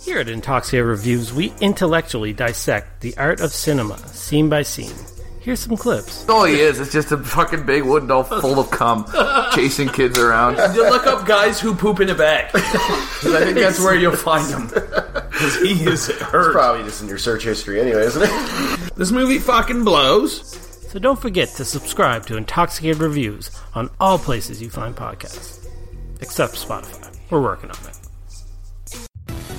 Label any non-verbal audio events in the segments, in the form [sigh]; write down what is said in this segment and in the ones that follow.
Here at Intoxia Reviews, we intellectually dissect the art of cinema, scene by scene. Here's some clips. All he is is just a fucking big wooden doll full of cum, [laughs] chasing kids around. You look up guys who poop in a bag. [laughs] 'Cause I think that's where you'll find him. Because he is hurt. Probably just in your search history anyway, isn't it? [laughs] This movie fucking blows. So don't forget to subscribe to Intoxicated Reviews on all places you find podcasts. Except Spotify. We're working on it.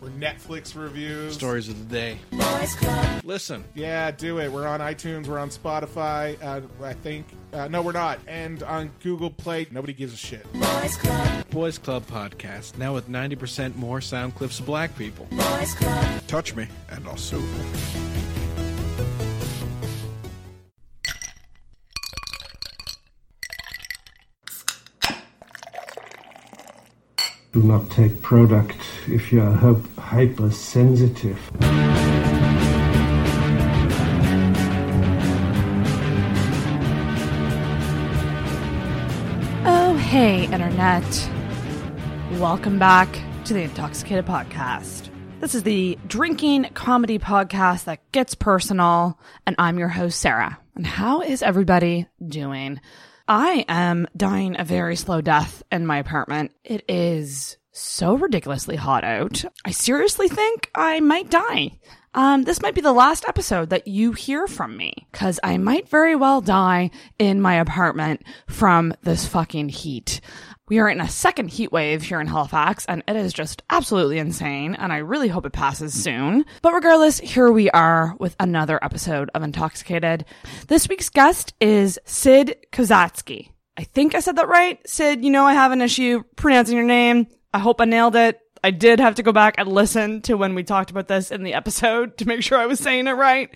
We're Netflix reviews. Stories of the day. Listen. Yeah, do it. We're on iTunes. We're on Spotify. Uh, I think. Uh, no, we're not. And on Google Play. Nobody gives a shit. Boys Club Boys Club podcast. Now with 90% more sound clips of black people. Boys Club. Touch me, and I'll sue. Do not take product if you are hypersensitive. Oh, hey, Internet. Welcome back to the Intoxicated Podcast. This is the drinking comedy podcast that gets personal, and I'm your host, Sarah. And how is everybody doing? I am dying a very slow death in my apartment. It is so ridiculously hot out. I seriously think I might die. Um, this might be the last episode that you hear from me because I might very well die in my apartment from this fucking heat. We are in a second heat wave here in Halifax and it is just absolutely insane and I really hope it passes soon. But regardless, here we are with another episode of Intoxicated. This week's guest is Sid Kozatsky. I think I said that right. Sid, you know I have an issue pronouncing your name. I hope I nailed it. I did have to go back and listen to when we talked about this in the episode [laughs] to make sure I was saying it right.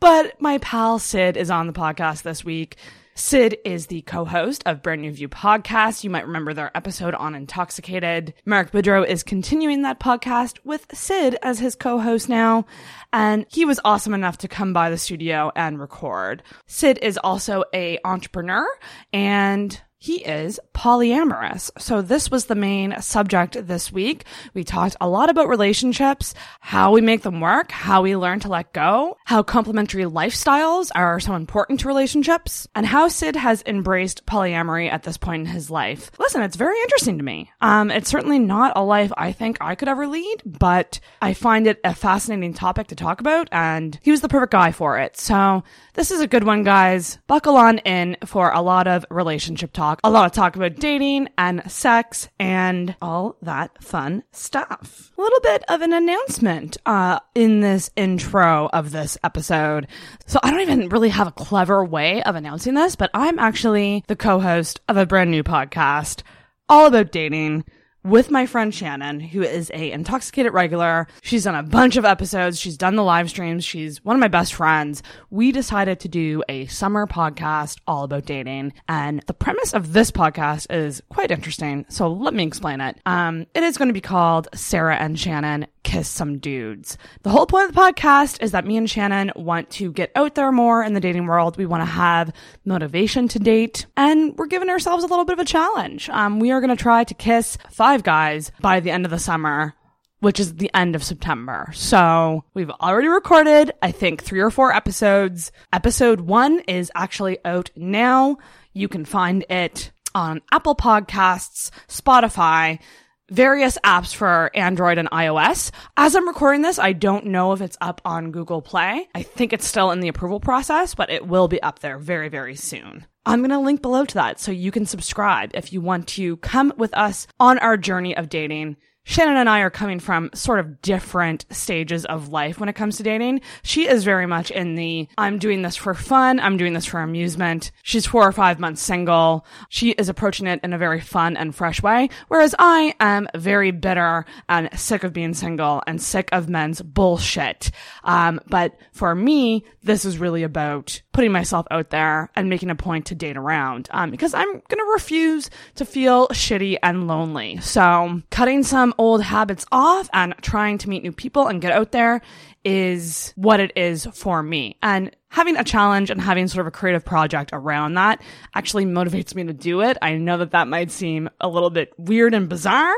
But my pal Sid is on the podcast this week. Sid is the co-host of Brand New View podcast. You might remember their episode on Intoxicated. Mark Boudreau is continuing that podcast with Sid as his co-host now. And he was awesome enough to come by the studio and record. Sid is also a entrepreneur and he is polyamorous. So this was the main subject this week. We talked a lot about relationships, how we make them work, how we learn to let go, how complementary lifestyles are so important to relationships, and how Sid has embraced polyamory at this point in his life. Listen, it's very interesting to me. Um, it's certainly not a life I think I could ever lead, but I find it a fascinating topic to talk about, and he was the perfect guy for it. So this is a good one, guys. Buckle on in for a lot of relationship talk, a lot of talk about dating and sex and all that fun stuff. A little bit of an announcement uh, in this intro of this episode. So I don't even really have a clever way of announcing this, but I'm actually the co-host of a brand new podcast all about dating with my friend Shannon, who is a intoxicated regular. She's done a bunch of episodes. She's done the live streams. She's one of my best friends. We decided to do a summer podcast all about dating. And the premise of this podcast is quite interesting. So let me explain it. Um, it is going to be called Sarah and Shannon kiss some dudes. The whole point of the podcast is that me and Shannon want to get out there more in the dating world. We want to have motivation to date and we're giving ourselves a little bit of a challenge. Um, we are going to try to kiss five guys by the end of the summer. Which is the end of September. So we've already recorded, I think, three or four episodes. Episode one is actually out now. You can find it on Apple Podcasts, Spotify, various apps for Android and iOS. As I'm recording this, I don't know if it's up on Google Play. I think it's still in the approval process, but it will be up there very, very soon. I'm going to link below to that so you can subscribe if you want to come with us on our journey of dating. Shannon and I are coming from sort of different stages of life when it comes to dating. She is very much in the, I'm doing this for fun. I'm doing this for amusement. She's four or five months single. She is approaching it in a very fun and fresh way. Whereas I am very bitter and sick of being single and sick of men's bullshit. Um, but for me, this is really about putting myself out there and making a point to date around. Um, because I'm going to refuse to feel shitty and lonely. So cutting some old habits off and trying to meet new people and get out there is what it is for me. And having a challenge and having sort of a creative project around that actually motivates me to do it. I know that that might seem a little bit weird and bizarre,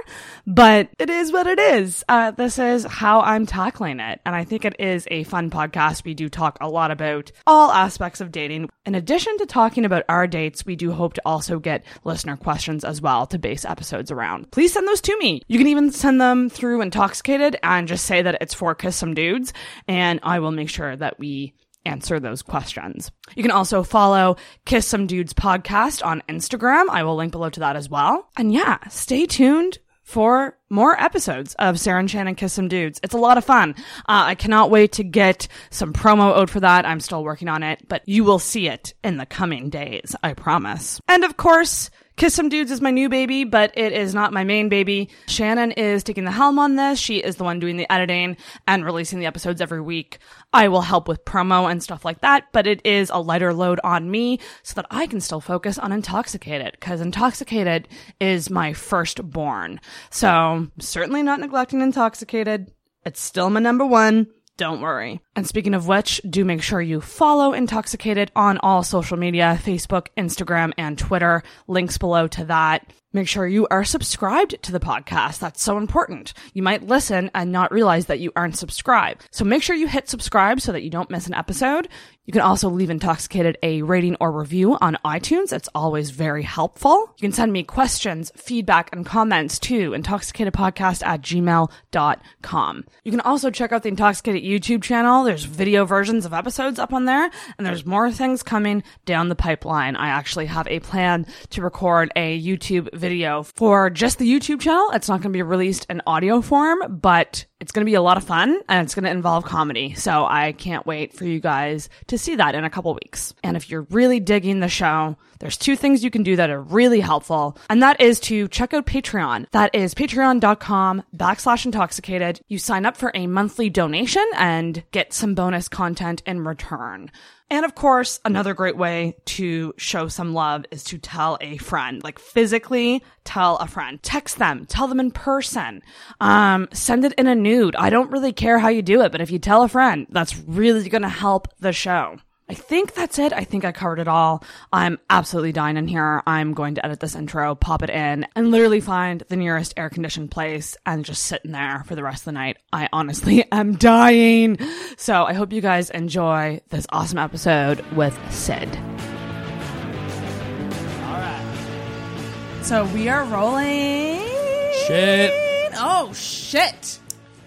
but it is what it is. Uh, this is how I'm tackling it. And I think it is a fun podcast. We do talk a lot about all aspects of dating. In addition to talking about our dates, we do hope to also get listener questions as well to base episodes around. Please send those to me. You can even send them through Intoxicated and just say that it's for Kiss Some Dudes, and I will make sure that we answer those questions. You can also follow Kiss Some Dudes podcast on Instagram. I will link below to that as well. And yeah, stay tuned for more episodes of Sarah and Shannon Kiss Some Dudes. It's a lot of fun. Uh, I cannot wait to get some promo out for that. I'm still working on it, but you will see it in the coming days. I promise. And of course, Kiss Some Dudes is my new baby, but it is not my main baby. Shannon is taking the helm on this. She is the one doing the editing and releasing the episodes every week. I will help with promo and stuff like that, but it is a lighter load on me so that I can still focus on Intoxicated because Intoxicated is my firstborn. So certainly not neglecting Intoxicated. It's still my number one. Don't worry. And speaking of which, do make sure you follow Intoxicated on all social media Facebook, Instagram, and Twitter. Links below to that. Make sure you are subscribed to the podcast. That's so important. You might listen and not realize that you aren't subscribed. So make sure you hit subscribe so that you don't miss an episode. You can also leave Intoxicated a rating or review on iTunes. It's always very helpful. You can send me questions, feedback, and comments to intoxicatedpodcast at gmail.com. You can also check out the Intoxicated YouTube channel. There's video versions of episodes up on there, and there's more things coming down the pipeline. I actually have a plan to record a YouTube video for just the YouTube channel. It's not going to be released in audio form, but it's going to be a lot of fun and it's going to involve comedy. So I can't wait for you guys to see that in a couple weeks. And if you're really digging the show, there's two things you can do that are really helpful. And that is to check out Patreon. That is patreon.com backslash intoxicated. You sign up for a monthly donation and get some bonus content in return. And of course, another great way to show some love is to tell a friend, like physically tell a friend, text them, tell them in person, um, send it in a nude. I don't really care how you do it, but if you tell a friend, that's really going to help the show. I think that's it. I think I covered it all. I'm absolutely dying in here. I'm going to edit this intro, pop it in, and literally find the nearest air conditioned place and just sit in there for the rest of the night. I honestly [laughs] am dying. So I hope you guys enjoy this awesome episode with Sid. All right. So we are rolling. Shit. Oh, shit.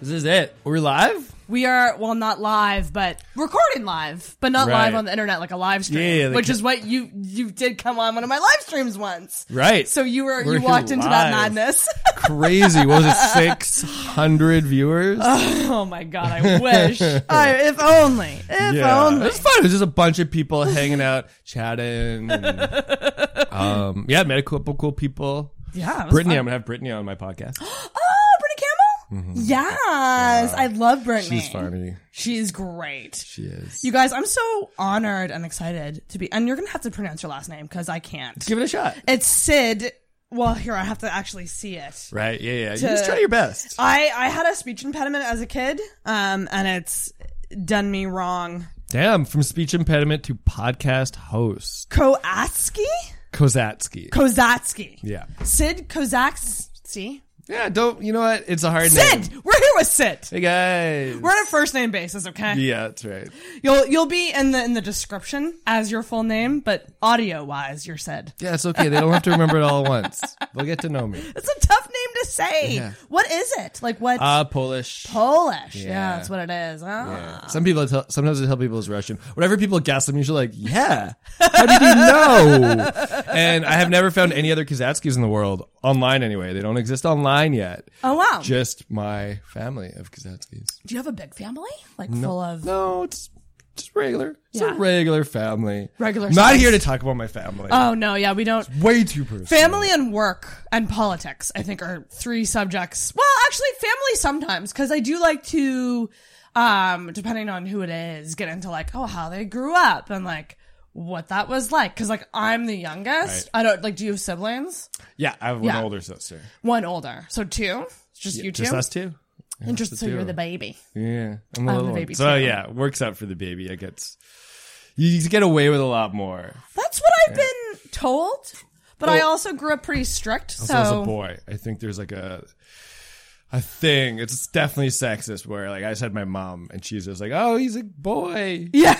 This is it. We're live? We are well, not live, but recording live, but not Right. live on the internet like a live stream, Yeah, the which is what you you did come on one of my live streams once. Right. So you were We're you walked into that live. madness. [laughs] Crazy. What was it? 600 viewers? [laughs] oh my god, I wish. I, if only. If It only. was fun. It was just a bunch of people hanging out, chatting. And, um, yeah, met a couple cool people. Yeah. it was Brittany. I'm going to have Brittany on my podcast. [gasps] [gasps] Campbell. Yes, I love Brittany. She's funny. She's great. She is. You guys, I'm so honored and excited to be. And you're gonna have to pronounce your last name because I can't. Give it a shot. It's Sid. Well, here I have to actually see it. Right. Yeah, yeah. You just try your best. I I had a speech impediment as a kid, um, and it's done me wrong. Damn. From speech impediment to podcast host. Koatsky, Kozatsky. Kozatsky, yeah. Sid Kozatsky. Yeah, don't, you know what? It's a hard Sid, name. we're here with Sid. Hey, guys. We're on a first name basis, okay? yeah, that's right. You'll you'll be in the in the description as your full name, but audio wise, you're Sid. Yeah, it's okay. They don't have to remember it all at once. They'll get to know me. It's a tough name to say. Yeah. What is it? Like what? Uh, Polish. Polish. Yeah. yeah. that's what it is. Ah. Yeah. Some people tell, sometimes I tell people it's Russian. Whenever people guess, I'm usually like, "Yeah, how did you know?" [laughs] and I have never found any other Kozatskis in the world online. Anyway, they don't exist online yet. Oh wow. Just my family of Kozatskis. Do you have a big family? Like full of No, it's just regular. It's Yeah. a regular family. Regular I'm not here to talk about my family. Oh no, yeah, we don't. Way too personal. Family and work and politics, I think, are three subjects. Well, actually, family sometimes, because I do like to, um, depending on who it is, get into like, oh, how they grew up and like what that was like. Because like I'm the youngest. Right. I don't like. Do you have siblings? Yeah, I have one Yeah. older sister. One older, so two. It's just you two. Just us two. Interesting. So the you're two. the baby. Yeah, I'm a I'm little the one. baby So too. yeah, it works out for the baby. I get you get away with a lot more. That's what I've been told. But I also grew up pretty strict. Also, as a So boy, I think there's like a a thing. It's definitely sexist. Where like I said, my mom, and she's just like, "Oh, he's a boy." yeah,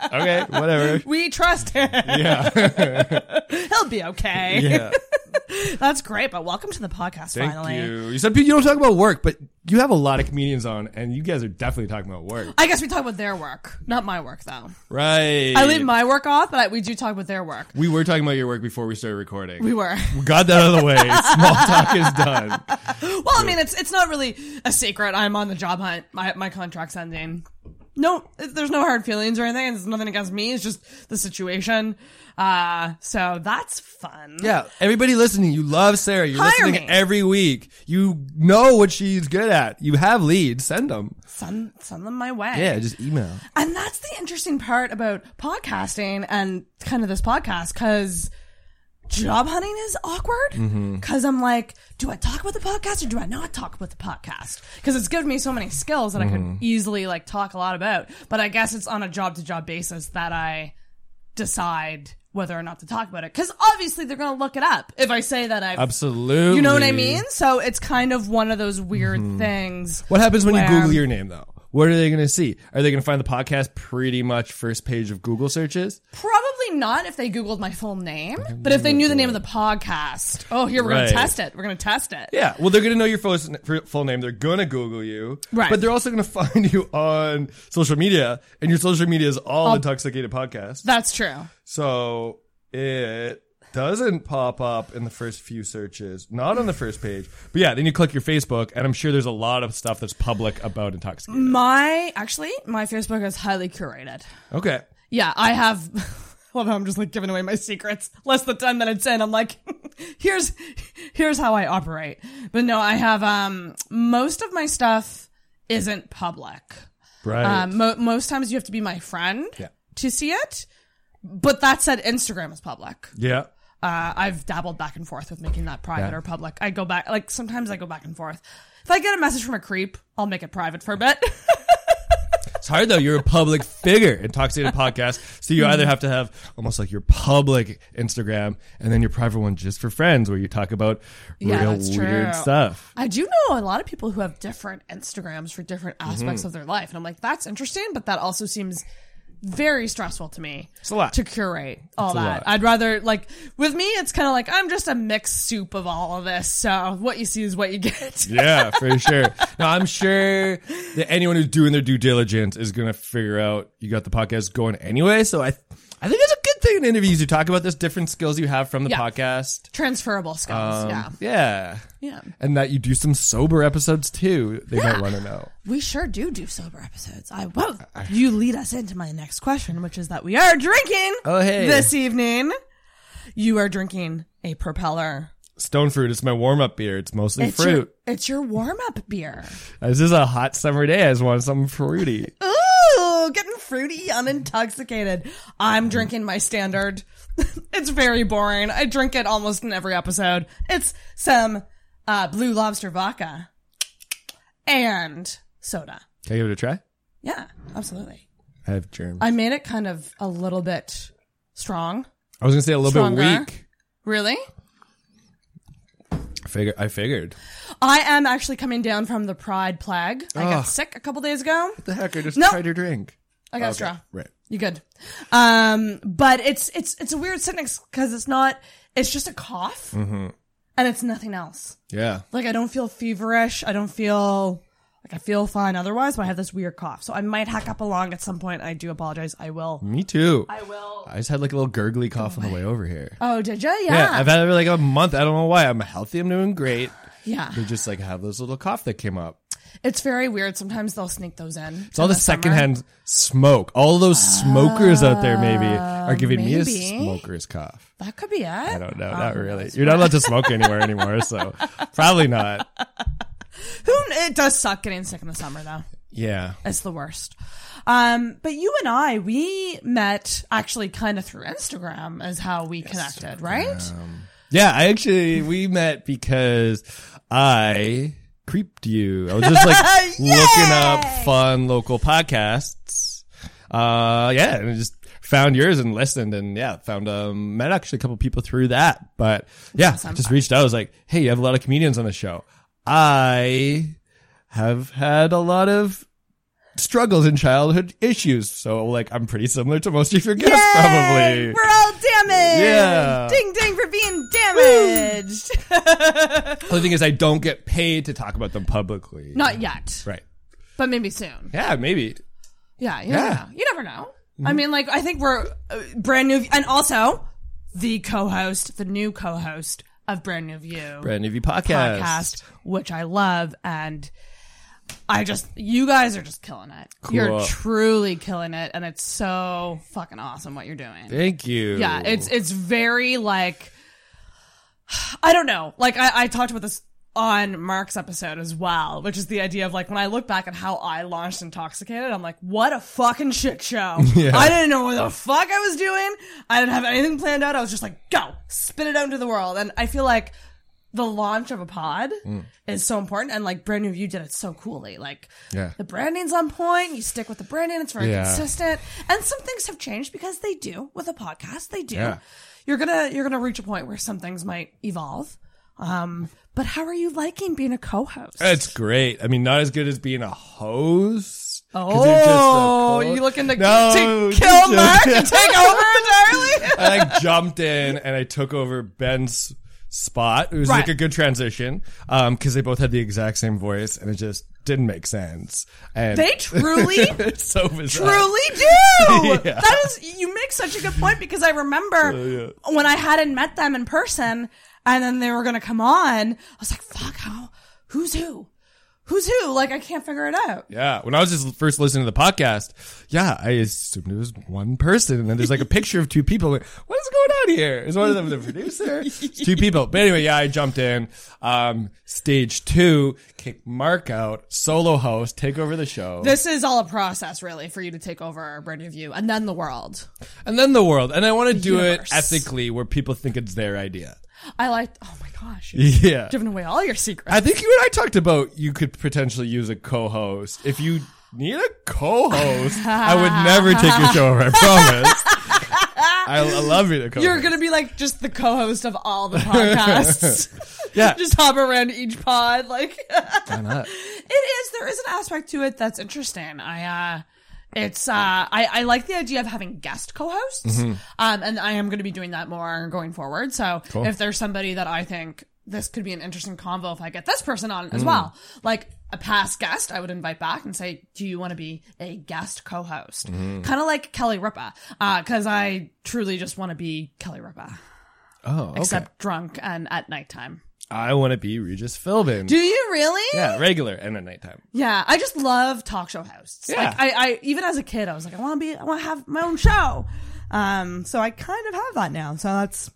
[laughs] Okay, whatever. [laughs] we trust him. Yeah, [laughs] He'll be okay. yeah. That's great. But welcome to the podcast. Thank finally. you. You said you don't talk about work, but you have a lot of comedians on, and you guys are definitely talking about work, I guess we talk about their work, not my work though. right? I leave my work off, but I, we do talk about their work. we were talking about your work before we started recording. We were. We got that out of the way. Small talk is done. [laughs] Well, I mean, it's it's not really a secret. I'm on the job hunt. My my contract's ending. No, there's no hard feelings or anything. It's nothing against me. It's just the situation. Uh, so that's fun. Yeah, everybody listening, you love Sarah. You're Hire listening me. every week. You know what she's good at. You have leads. Send them. Send send them my way. Yeah, just email. And that's the interesting part about podcasting and kind of this podcast because job hunting is awkward Mm-hmm. because I'm like, do I talk about the podcast or do I not talk about the podcast? Because it's given me so many skills that I Mm-hmm. could easily like talk a lot about. But I guess it's on a job to job basis that I decide whether or not to talk about it. Because obviously they're going to look it up if I say that I've. Absolutely. You know what I mean? So it's kind of one of those weird Mm-hmm. things. What happens when you Google your name though? What are they going to see? Are they going to find the podcast pretty much first page of Google searches? Probably not if they Googled my full name, but if they knew the name of the podcast. Oh, here, we're going Right. to test it. We're going to test it. Yeah. Well, they're to know your full, full name. They're to Google you. Right. But they're also to [laughs] find you on social media, and your social media is all Intoxicated Podcast. That's true. So it doesn't pop up in the first few searches, not on the first page. But yeah, then you click your Facebook, and I'm sure there's a lot of stuff that's public about intoxicated. My, actually, my Facebook is highly curated. Okay. Yeah, I have. Well, I'm just like giving away my secrets. Less than 10 minutes in, I'm like, [laughs] here's, here's how I operate. But no, I have, um, most of my stuff isn't public. Right. Um, mo- most times you have to be my friend Yeah. to see it. But that said, Instagram is public. yeah. Uh, I've dabbled back and forth with making that private Yeah. or public. I go back, like sometimes I go back and forth. If I get a message from a creep, I'll make it private for a bit. [laughs] It's hard though. You're a public figure. Intoxicated Podcast. So you either have to have almost like your public Instagram and then your private one just for friends where you talk about Yeah, real that's weird true. stuff. I do know a lot of people who have different Instagrams for different Mm-hmm. aspects of their life. And I'm like, that's interesting, but that also seems very stressful to me. It's a lot. To curate all a that. I'd rather, like, with me, it's kind of like, I'm just a mixed soup of all of this. So what you see is what you get. [laughs] Yeah, for sure. Now I'm sure that anyone who's doing their due diligence is gonna figure out you got the podcast going anyway. So I, I think it's a thing in interviews you talk about this different skills you have from the Yeah. podcast. Transferable skills. Um, yeah. yeah, Yeah. and that you do some sober episodes too. They might want to know. We sure do do sober episodes. I well, you lead us into my next question, which is that we are drinking. Oh, hey. this evening. You are drinking a propeller. Stone fruit is my warm up beer. It's mostly It's fruit. your it's your warm up beer. This is a hot summer day. I just want something fruity. [laughs] Ooh, getting fruity, on Intoxicated. I'm drinking my standard. [laughs] it's very boring. I drink it almost in every episode. It's some uh, blue lobster vodka and soda. Can I give it a try? Yeah, absolutely. I have germs. I made it kind of a little bit strong. I was gonna say a little Stronger. bit weak. Really? I figured. I figured. I am actually coming down from the Pride plague. I got sick a couple days ago. What the heck? I just No. tried your drink. I got a straw. Right. You good? Um, but it's it's it's a weird sickness because it's not. It's just a cough, Mm-hmm. and it's nothing else. Yeah. Like I don't feel feverish. I don't feel like I feel fine otherwise. But I have this weird cough, so I might hack up along at some point. I do apologize. I will. Me too. I will. I just had like a little gurgly cough on the way over here. Oh, did you? Yeah. Yeah, I've had it for like a month. I don't know why. I'm healthy. I'm doing great. yeah. They just like have this little cough that came up. It's very weird. Sometimes they'll sneak those in. It's all the secondhand smoke. All those smokers out there maybe are giving me a Uh, maybe. smoker's cough. That could be it. I don't know. Oh, not really. You're not allowed to smoke anywhere anymore, so [laughs] probably not. Who? It does suck getting sick in the summer though. Yeah. It's the worst. Um, but you and I, we met actually kind of through Instagram as how we connected, right? Yeah, I actually we met because I creeped you. I was just like [laughs] looking up fun local podcasts. Uh, yeah, and I just found yours and listened and yeah, found, um, met actually a couple people through that. But yeah, I just reached out. I was like, Hey, you have a lot of comedians on the show. I have had a lot of struggles in childhood issues. So like, I'm pretty similar to most of your guests probably. We're all damaged. Yeah. Ding ding for being damaged. The only thing is I don't get paid to talk about them publicly. Not yet, Right. but maybe soon. Yeah, maybe. Yeah, you Yeah. never know. You never know. I mean, like, I think we're uh, brand new, and also the co-host, the new co-host of Brand New View Brand new podcast. podcast, which I love, and I just, you guys are just killing it. You're truly killing it, and it's so fucking awesome what you're doing. Thank you. Yeah, it's it's very like [sighs] I don't know. Like I, I talked about this on Mark's episode as well, which is the idea of like when I look back at how I launched Intoxicated, I'm like, what a fucking shit show. [laughs] I didn't know what the fuck I was doing. I didn't have anything planned out. I was just like, go, spit it out into the world. And I feel like the launch of a pod is so important and like brand new you did it so coolly like Yeah. the branding's on point you stick with the branding it's very Yeah. consistent and some things have changed because they do with a podcast they do Yeah. you're gonna you're gonna reach a point where some things might evolve um but how are you liking being a co-host It's great. I mean, not as good as being a host. oh you're just you looking to, No, to kill joking. mark [laughs] and take over entirely [laughs] I like jumped in and I took over Ben's spot. It was Right. like a good transition um because they both had the exact same voice and it just didn't make sense. And they truly [laughs] so truly do. Yeah. That is, you make such a good point because I remember when I hadn't met them in person and then they were going to come on, I was like, fuck, how, who's who? Who's who? Like, I can't figure it out. Yeah, when I was just first listening to the podcast, yeah, I assumed it was one person, and then there's like a [laughs] picture of two people. Like, what is going on here? Is one of them the producer? It's [laughs] two people. But anyway, yeah, I jumped in. Um, stage two, kick Mark out, solo host, take over the show, This is all a process, really, for you to take over our brand new view and then the world. and then the world. And I want to do universe. it ethically, where people think it's their idea. I like, oh my gosh, [laughs] Yeah, given away all your secrets. I think you and I talked about you could potentially use a co-host if you need a co-host. I would never take your show over. I promise. [laughs] I, I love you co-host. You're going to be like just the co-host of all the podcasts. [laughs] yeah. just hop around each pod. Like, Why not? It is. There is an aspect to it that's interesting. I, uh, it's, uh, I, I like the idea of having guest co-hosts. Mm-hmm. Um, and I am going to be doing that more going forward. So if there's somebody that I think this could be an interesting convo if I get this person on Mm. as well, like a past guest, I would invite back and say, do you want to be a guest co-host? Mm-hmm. Kind of like Kelly Ripa. Uh, cause I truly just want to be Kelly Ripa, Oh, okay. except drunk and at nighttime. I want to be Regis Philbin. Do you really? yeah, regular and at nighttime. Yeah, I just love talk show hosts. Yeah. Like I, I even as a kid, I was like, I want to be, I want to have my own show. Um, so I kind of have that now. So that's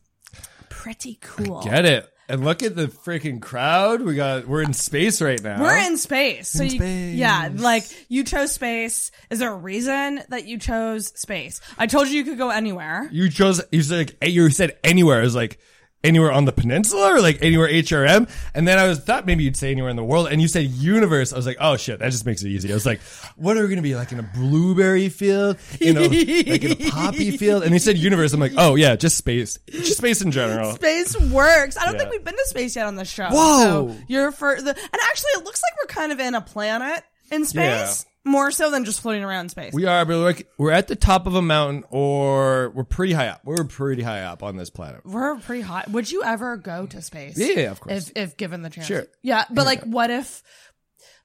pretty cool. Get it? And look at the freaking crowd. We got. We're in space right now. We're in space. So In you, space. yeah, like you chose space. Is there a reason that you chose space? I told you you could go anywhere. You chose. You said. like, You said anywhere. I was like. Anywhere on the peninsula or like anywhere HRM? And then I was thought maybe you'd say anywhere in the world. And you said universe. I was like, oh shit, that just makes it easy. I was like, what are we gonna be like in a blueberry field? You know, like in a poppy [laughs] field? And you said universe. I'm like, oh yeah, just space. Just space in general. [laughs] Space works. I don't Yeah. think we've been to space yet on this show. Whoa. So you're for the, and actually it looks like we're kind of in a planet in space. More so than just floating around in space. We are, but we're, like, we're at the top of a mountain, or we're pretty high up. We're pretty high up on this planet. We're pretty hot. Would you ever go to space? Yeah, of course. If if given the chance. Sure. Yeah, but like, what if?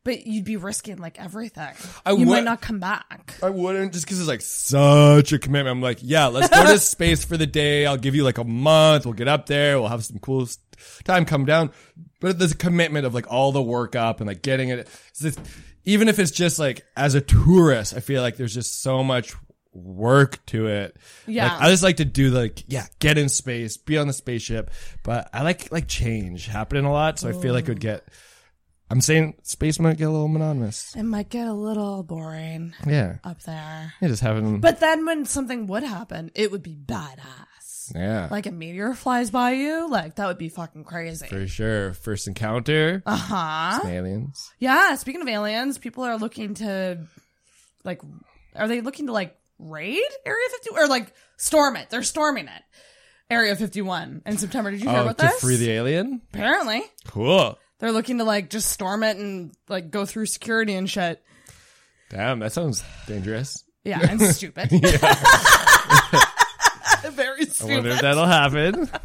But you'd be risking like everything. I you would- might not come back. I wouldn't just because it's like such a commitment. I'm like, yeah, let's go to [laughs] space for the day. I'll give you like a month. We'll get up there. We'll have some cool s- time. Come down, but there's a commitment of like all the work up and like getting it. it's just- even if it's just like as a tourist, I feel like there's just so much work to it. Yeah. Like, I just like to do like yeah, get in space, be on the spaceship. But I like like change happening a lot, so I feel like it would get. I'm saying space might get a little monotonous. It might get a little boring Yeah, up there. yeah, just having. But then when something would happen, it would be badass. Yeah. Like a meteor flies by you, like that would be fucking crazy. For sure. First encounter. Uh huh. aliens. Yeah. Speaking of aliens, people are looking to, like, are they looking to like raid Area 50 or like storm it? They're storming it. Area 51 in September. Did you hear Oh, about to this? free the alien? Apparently, Cool. they're looking to like just storm it and like go through security and shit. Damn, that sounds dangerous. Yeah, [laughs] and stupid. [laughs] Very I wonder if that'll happen. [laughs]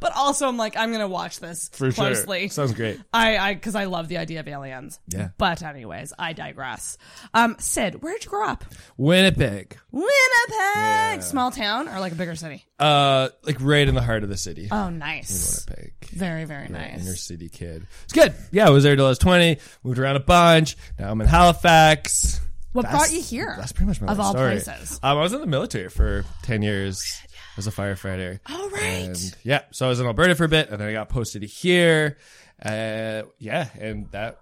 But also, I'm like, I'm gonna watch this For closely. sure. Sounds great. I, I, because I love the idea of aliens. Yeah. But anyways, I digress. Um, Sid, where did you grow up? Winnipeg. Winnipeg, small town or like a bigger city? Uh, like right in the heart of the city. Oh, nice. Winnipeg. Very, very Inner nice. city kid. It's good. Yeah, I was there till I was 20. Moved around a bunch. Now I'm in Halifax. What brought you here? That's pretty much my Of life all story. places. Um, I was in the military for 10 years as a firefighter. All right. And yeah, so I was in Alberta for a bit and then I got posted here. Uh, yeah, and that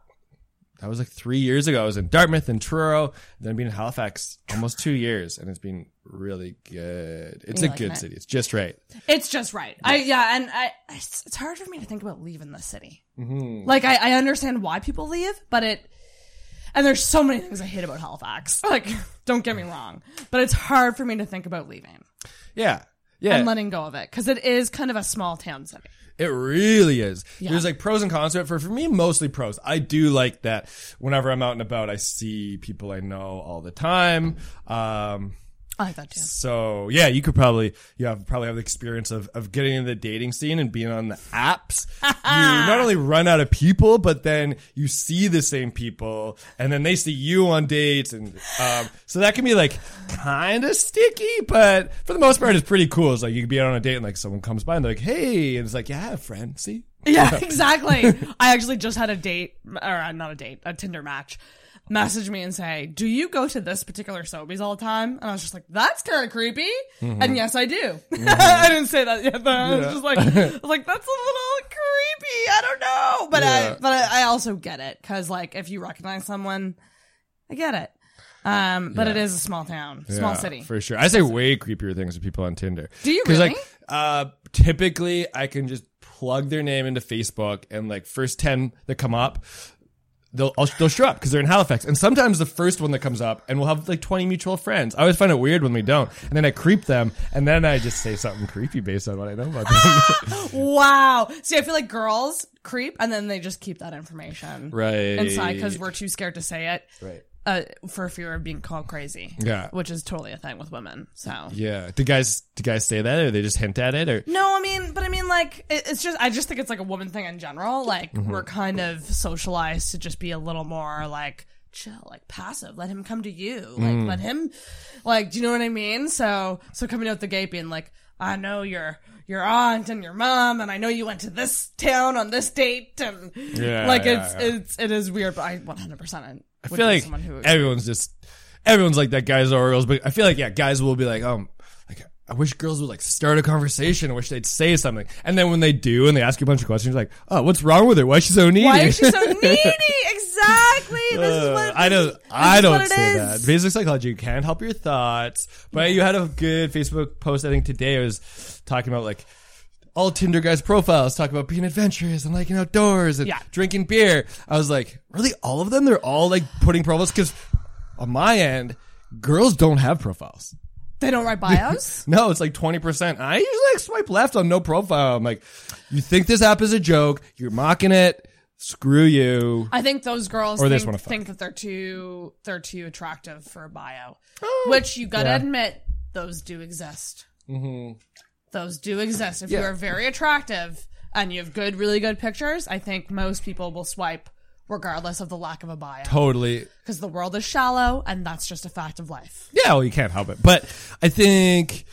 that was like three years ago. I was in Dartmouth and Truro. Then I've been in Halifax almost two years, and it's been really good. It's You a liking good it? city. It's just right. It's just right. I yeah, and I it's, it's hard for me to think about leaving the city. Mm-hmm. Like I, I understand why people leave, but it and there's so many things I hate about Halifax. [laughs] Like don't get me wrong, but it's hard for me to think about leaving Yeah, yeah. and letting go of it because it is kind of a small town city. It really is. Yeah. There's like pros and cons to it. For for me, mostly pros. I do like that. Whenever I'm out and about, I see people I know all the time. Um, I like that too. so yeah, you could probably you have probably have the experience of of getting in the dating scene and being on the apps. you [laughs] not only run out of people, but then you see the same people, and then they see you on dates, and um, so that can be like kind of sticky. But for the most part, it's pretty cool. It's like you can be out on a date and like someone comes by and they're like, "Hey," and it's like, "Yeah, friend, see." Yeah, [laughs] exactly. [laughs] I actually just had a date, or uh, not a date, a Tinder match. Message me and say, "Do you go to this particular Sobeys all the time?" And I was just like, "That's kind of creepy." And yes, I do. [laughs] I didn't say that yet, but I was just like, I [laughs] was like, "That's a little creepy." I don't know, but Yeah. I, but I, I also get it because like if you recognize someone, I get it. Um, but it is a small town, small Yeah, city. for sure. I say way creepier things to people on Tinder. Do you really? like, uh, typically I can just plug their name into Facebook, and like first ten that come up, they'll they'll show up because they're in Halifax. And sometimes the first one that comes up, and we'll have like twenty mutual friends. I always find it weird when we don't, and then I creep them, and then I just say something creepy based on what I know about them. [laughs] Wow. See, I feel like girls creep and then they just keep that information right inside because we're too scared to say it. right. Uh, for fear of being called crazy. Yeah. Which is totally a thing with women. So. Yeah. Do guys do guys say that, or they just hint at it, or No, I mean, but I mean, like, it, it's just, I just think it's like a woman thing in general. Like, Mm-hmm. we're kind of socialized to just be a little more, like, chill, like, passive. Let him come to you. Like, Mm. let him, like, do you know what I mean? So, so coming out the gate being like, I know your, your aunt and your mom, and I know you went to this town on this date, and, Yeah, like, yeah, it's, yeah. it's, it is weird, but I 100% I feel like everyone's just everyone's like that guys or girls, but I feel like yeah, guys will be like, um, like I wish girls would like start a conversation. I wish they'd say something, and then when they do, and they ask you a bunch of questions, you're like, oh, what's wrong with her? Why is she so needy? why is she so [laughs] needy? Exactly. This is Uh, what I don't. I don't say that. Basic psychology. You can't help your thoughts. But you had a good Facebook post. I think today it was talking about like all Tinder guys' profiles talk about being adventurous and liking outdoors and Yeah. drinking beer. I was like, really, all of them? They're all like putting profiles because on my end, girls don't have profiles. They don't write [laughs] bios. No, it's like 20%. I usually like swipe left on no profile. I'm like, you think this app is a joke. You're mocking it. Screw you. I think those girls Or they think, just wanna fuck. think that they're too they're too attractive for a bio, which you gotta yeah. admit those do exist. Mm-hmm. Those do exist. If you Yeah. are very attractive and you have good, really good pictures, I think most people will swipe regardless of the lack of a bio Totally. because the world is shallow and that's just a fact of life. Yeah, well, you can't help it. But I think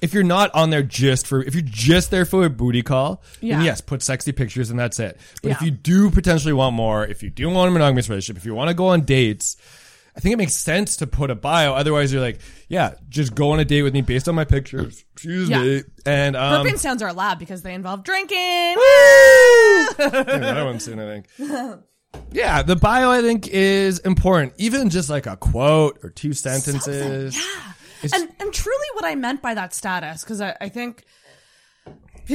if you're not on there just for, if you're just there for a booty call, Yeah. then yes, put sexy pictures and that's it. But if Yeah. you do potentially want more, if you do want a monogamous relationship, if you want to go on dates, I think it makes sense to put a bio. Otherwise, you're like, yeah, just go on a date with me based on my pictures. Excuse Yeah. me. And, um, Burping sounds are allowed because they involve drinking. [laughs] Yeah, I wouldn't say anything. Yeah, the bio I think is important. Even just like a quote or two sentences. Yeah. and and truly what I meant by that status, because I, I think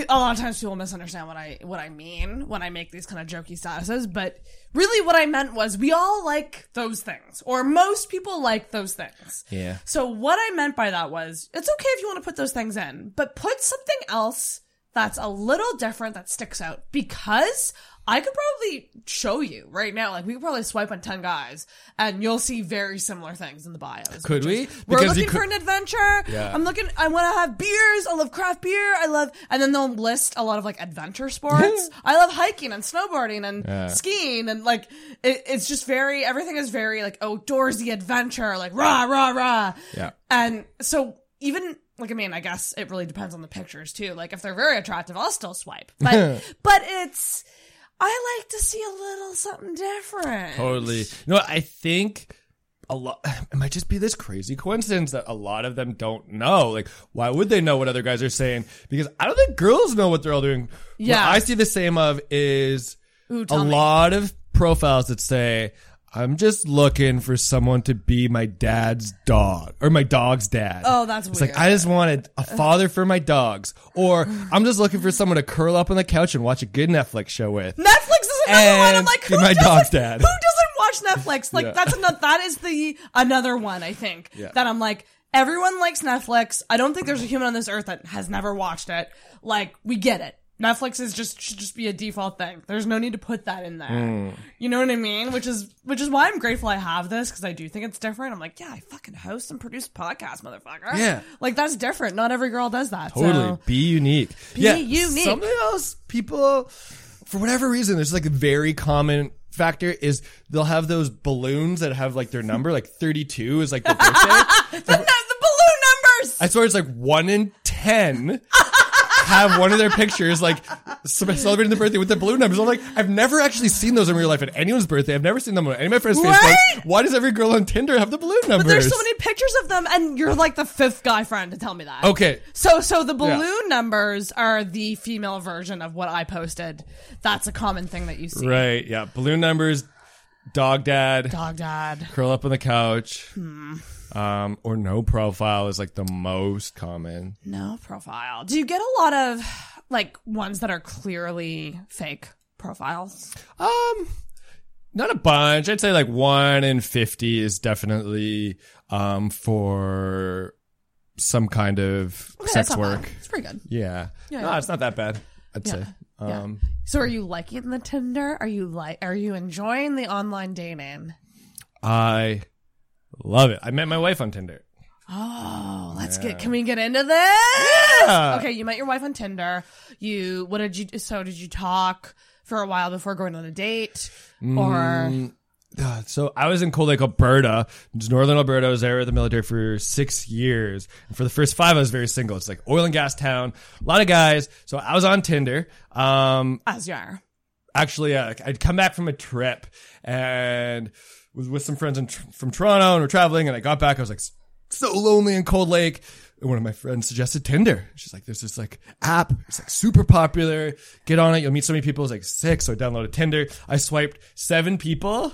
a lot of times people misunderstand what I what I mean when I make these kind of jokey statuses, but really what I meant was we all like those things, or most people like those things. Yeah. So what I meant by that was it's okay if you want to put those things in, but put something else that's a little different that sticks out because I could probably show you right now. Like we could probably swipe on ten guys, and you'll see very similar things in the bios. Could we? is, We're looking for an adventure. Yeah. I'm looking. I want to have beers. I love craft beer. I love, and then they'll list a lot of like adventure sports. [laughs] I love hiking and snowboarding and Yeah. skiing and like it, it's just very everything is very like outdoorsy adventure. Like rah rah rah. Yeah. And so even like I mean, I guess it really depends on the pictures too. Like if they're very attractive, I'll still swipe. But [laughs] but it's I like to see a little something different. Totally. You know. I think a lot. [sighs] It might just be this crazy coincidence that a lot of them don't know. Like, why would they know what other guys are saying? Because I don't think girls know what they're all doing. Yeah. What I see the same of is Ooh, a me. lot of profiles that say. I'm just looking for someone to be my dad's dog or my dog's dad. Oh, that's it's weird. like I just wanted a father for my dogs, or I'm just looking for someone to curl up on the couch and watch a good Netflix show with. Netflix is another one. I'm like, who my doesn't, dog's dad. Who doesn't watch Netflix? Like Yeah. that's another. That is the another one. I think Yeah. that I'm like, everyone likes Netflix. I don't think there's a human on this earth that has never watched it. Like, we get it. Netflix is just should just be a default thing. There's no need to put that in there. Hmm. You know what I mean? Which is which is why I'm grateful I have this because I do think it's different. I'm like, yeah, I fucking host and produce podcasts, motherfucker. Yeah. like that's different. Not every girl does that. Totally. So. Be unique. Be yeah, unique. Something else people, for whatever reason, there's like a very common factor is they'll have those balloons that have like their number, like 32 is like the [laughs] birthday. the, the balloon numbers. I swear it's like one in 10 [laughs] have one of their pictures like celebrating the birthday with the balloon numbers. I'm like, I've never actually seen those in real life at anyone's birthday. I've never seen them on any of my friends' Right? Facebook. Why does every girl on Tinder have the balloon numbers? But there's so many pictures of them, and you're like the fifth guy friend to tell me that. Okay. So, so the balloon numbers are the female version of what I posted. That's a common thing that you see. Right. Yeah. Balloon numbers, dog dad. Dog dad. curl up on the couch. Hmm. Um, or no profile is like the most common. No profile. Do you get a lot of like ones that are clearly fake profiles? Um, not a bunch. I'd say like one in 50 is definitely, um, for some kind of Okay, sex work. bad. It's pretty good. Yeah. Yeah, no, yeah. it's not that bad. I'd Yeah. say. Yeah. Um, So, are you liking the Tinder? Are you like? Are you enjoying the online dating? I love it. I met my wife on Tinder. Oh, let's get. Can we get into this? Yeah. Okay, you met your wife on Tinder. You. What did you? So did you talk for a while before going on a date, or Uh, so I was in Cold Lake, Alberta, northern Alberta. I was there with the military for six years. And for the first five, I was very single. It's like oil and gas town, a lot of guys. So I was on Tinder. Um, as you are? actually, uh, I'd come back from a trip and was with some friends in, from Toronto and we're traveling. And I got back. I was like so lonely in Cold Lake. And one of my friends suggested Tinder. She's like, there's this like app. It's like super popular. Get on it. You'll meet so many people. It's like six. So I downloaded Tinder. I swiped seven people.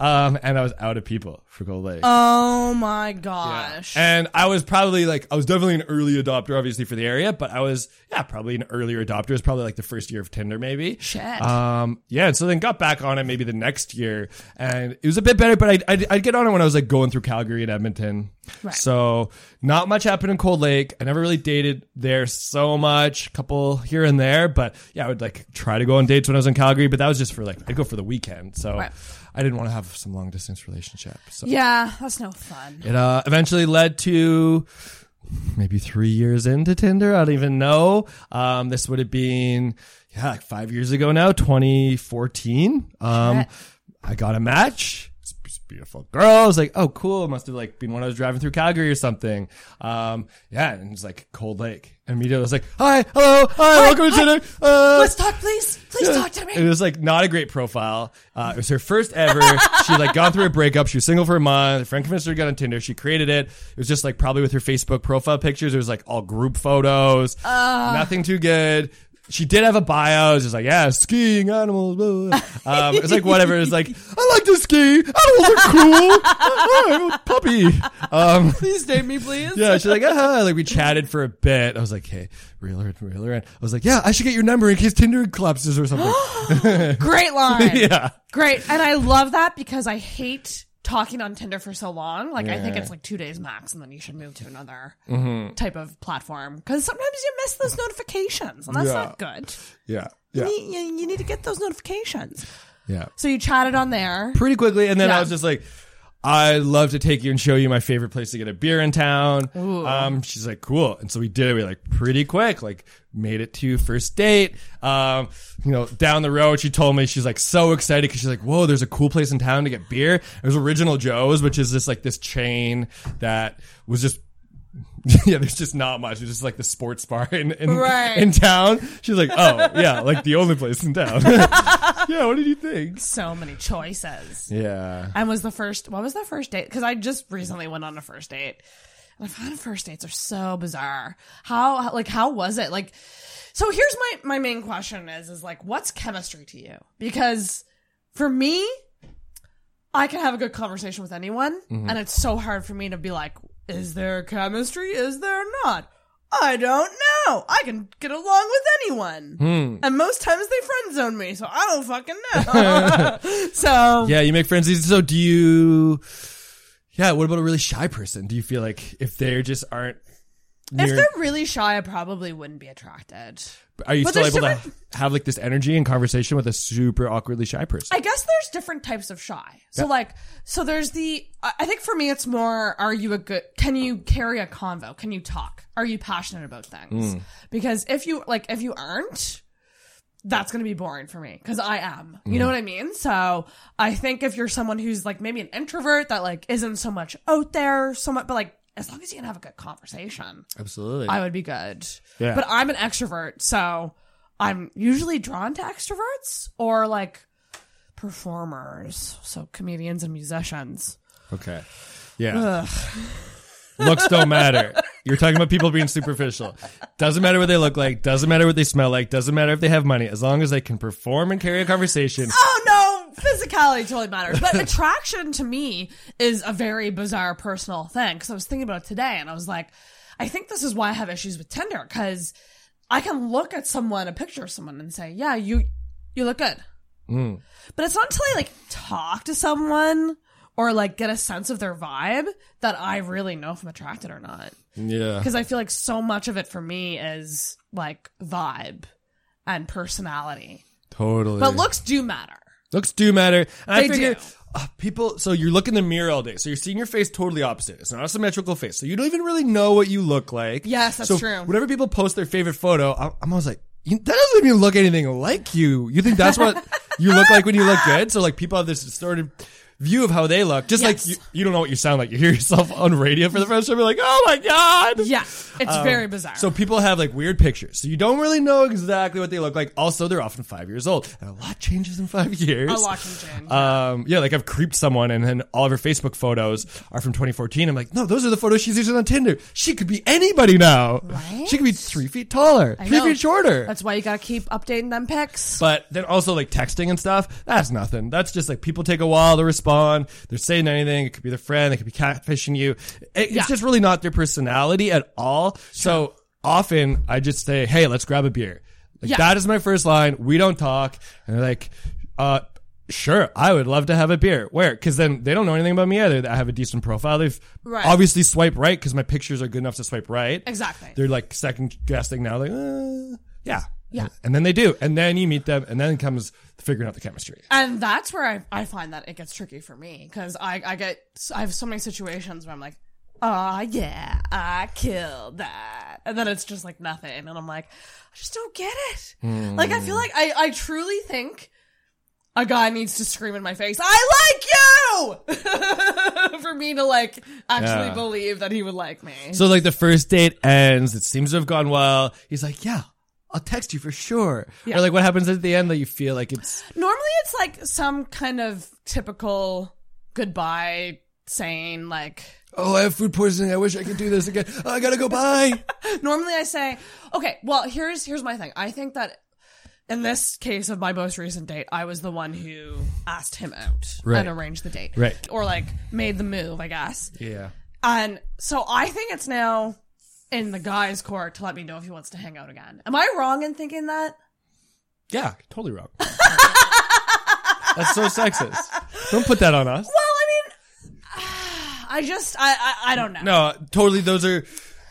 Um, and I was out of people for Cold Lake. Oh my gosh! And I was probably like, I was definitely an early adopter, obviously for the area, but I was, yeah, probably an earlier adopter. It was probably like the first year of Tinder, maybe. Shit. Um, yeah. And so then got back on it maybe the next year and it was a bit better, but I'd, I'd, I'd get on it when I was like going through Calgary and Edmonton. Right. So not much happened in Cold Lake. I never really dated there so much, A couple here and there, but yeah, I would like try to go on dates when I was in Calgary, but that was just for like, I'd go for the weekend. So Right. I didn't want to have some long distance relationship. So yeah, that's no fun. it uh, eventually led to maybe three years into Tinder. I don't even know. Um, this would have been yeah, like five years ago now, 2014. Um, Shit. I got a match. A beautiful girl. I was like, oh, cool. It must have like been when I was driving through Calgary or something. Um, yeah, and it's like Cold Lake. And immediately I was like, hi, hello, hi, welcome to hi. Tinder. Uh, Let's talk, please. Please talk to me. it was like not a great profile. Uh, it was her first ever. [laughs] she like gone through a breakup. She was single for a month. Her friend convinced her to get on Tinder. She created it. It was just like probably with her Facebook profile pictures. It was like all group photos. Nothing too good. She did have a bio. It was just like, yeah, skiing, animals. Blah, blah. Um, it was like whatever. It's like, I like to ski. Animals are cool. [laughs] I'm a puppy. Um, [laughs] Please date me, please. yeah, she's like, ah, like we chatted for a bit. I was like, hey, reel her reel her in. I was like, yeah, I should get your number in case Tinder collapses or something. [gasps] Great line. [laughs] yeah. Great. And I love that because I hate talking on Tinder for so long. Like, I think it's like two days max, and then you should move to another Mm-hmm. type of platform. Because sometimes you miss those notifications, and that's Yeah. not good. Yeah. Yeah. You, you, you need to get those notifications. Yeah. So you chatted on there. Pretty quickly. And then Yeah. I was just like, I'd love to take you and show you my favorite place to get a beer in town. Um, she's like, cool. And so we did it. We like pretty quick, like made it to first date. Um, you know, down the road, she told me she's like so excited because she's like, whoa, there's a cool place in town to get beer. It was Original Joe's, which is just like this chain that was just [laughs] yeah, there's just not much. It's just like the sports bar in in, Right. in town. She's like, oh yeah, like the only place in town. [laughs] yeah, what did you think? So many choices. Yeah. And was the first, what was the first date? Because I just recently went on a first date. And I find oh, first dates are so bizarre. How, how- like, how was it? Like, so here's my, my main question is, is like, what's chemistry to you? Because for me, I can have a good conversation with anyone. Mm-hmm. And it's so hard for me to be like, is there chemistry? Is there not? I don't know. I can get along with anyone. Hmm. And most times they friend zone me, so I don't fucking know. [laughs] [laughs] so Yeah, you make friends. easy. So do you? Yeah. What about a really shy person? Do you feel like if they just aren't, If they're really shy, I probably wouldn't be attracted. are you but still there's able different- to have like this energy and conversation with a super awkwardly shy person? I guess there's different types of shy. So like, so there's the. I I think for me, it's more: Are you a good? Can you carry a convo? Can you talk? Are you passionate about things? Hmm. Because if you like, if you aren't, that's going to be boring for me because I am. You know hmm. what I mean? So I think if you're someone who's like maybe an introvert that like isn't so much out there, so much, but like as long as you can have a good conversation, Absolutely. I would be good. Yeah. But I'm an extrovert, so I'm usually drawn to extroverts or like performers, so comedians and musicians. okay. Yeah. [laughs] Looks don't matter. You're talking about people being superficial. Doesn't matter what they look like. Doesn't matter what they smell like. Doesn't matter if they have money. As long as they can perform and carry a conversation. Oh no, physicality totally matters. But attraction to me is a very bizarre personal thing. Because I was thinking about it today, and I was like, I think this is why I have issues with Tinder because I can look at someone, a picture of someone, and say, "Yeah, you, you look good." Hmm. But it's not until I like talk to someone or like get a sense of their vibe that I really know if I'm attracted or not. Yeah. Because I feel like so much of it for me is like vibe and personality. Totally. But looks do matter. Looks do matter. And I figure do. uh, people. So you look in the mirror all day. So you're seeing your face totally opposite. It's not a symmetrical face. So you don't even really know what you look like. Yes, that's so true. Whenever people post their favorite photo, I- I'm always like, that doesn't even look anything like you. You think that's what [laughs] you look like when you look good? So like people have this distorted view of how they look. Just Yes. like you, you don't know what you sound like. You hear yourself [laughs] on radio for the first time. You're like, oh my god. Yeah, it's very bizarre. Um, So people have like weird pictures. So you don't really know exactly what they look like. Also, they're often five years old. And a lot changes in five years. a lot can change. Um, yeah, like I've creeped someone and then all of her Facebook photos are from 2014. I'm like, no, those are the photos she's using on Tinder. She could be anybody now. Right? She could be three feet taller, I three know. feet shorter. That's why you gotta keep updating them pics. but then also like texting and stuff, that's nothing. That's just like people take a while to respond. They're saying anything. It could be their friend. They could be catfishing you. It- Yeah. It's just really not their personality at all. So often I just say, Hey, let's grab a beer. Like Yeah. that is my first line. We don't talk. And they're like, uh, Sure, I would love to have a beer. Where? Because then they don't know anything about me either. I have a decent profile. They've Right. obviously swipe right because my pictures are good enough to swipe right. Exactly. They're like second guessing now. Like, uh, yeah, Yeah. and then they do, and then you meet them, and then comes figuring out the chemistry. And that's where I, I find that it gets tricky for me because I, I get I have so many situations where I'm like, oh yeah, I killed that, and then it's just like nothing, and I'm like, I just don't get it. Like I feel like I I truly think a guy needs to scream in my face, I like you, [laughs] for me to like actually Yeah. believe that he would like me. So like the first date ends, it seems to have gone well. He's like, yeah. I'll text you for sure. Yeah. Or like what happens at the end that you feel like it's Normally, it's like some kind of typical goodbye saying, like, Oh, I have food poisoning. I wish I could do this again. Oh, I gotta go. Bye. [laughs] Normally I say, okay, well, here's here's my thing. I think that in this case of my most recent date, I was the one who asked him out Right. and arranged the date. Right. Or like made the move, I guess. yeah. And so I think it's now in the guy's court to let me know if he wants to hang out again. Am I wrong in thinking that? Yeah, totally wrong. [laughs] That's so sexist. Don't put that on us. Well, I mean, [sighs] I just I I, I don't know. No, totally. Those are.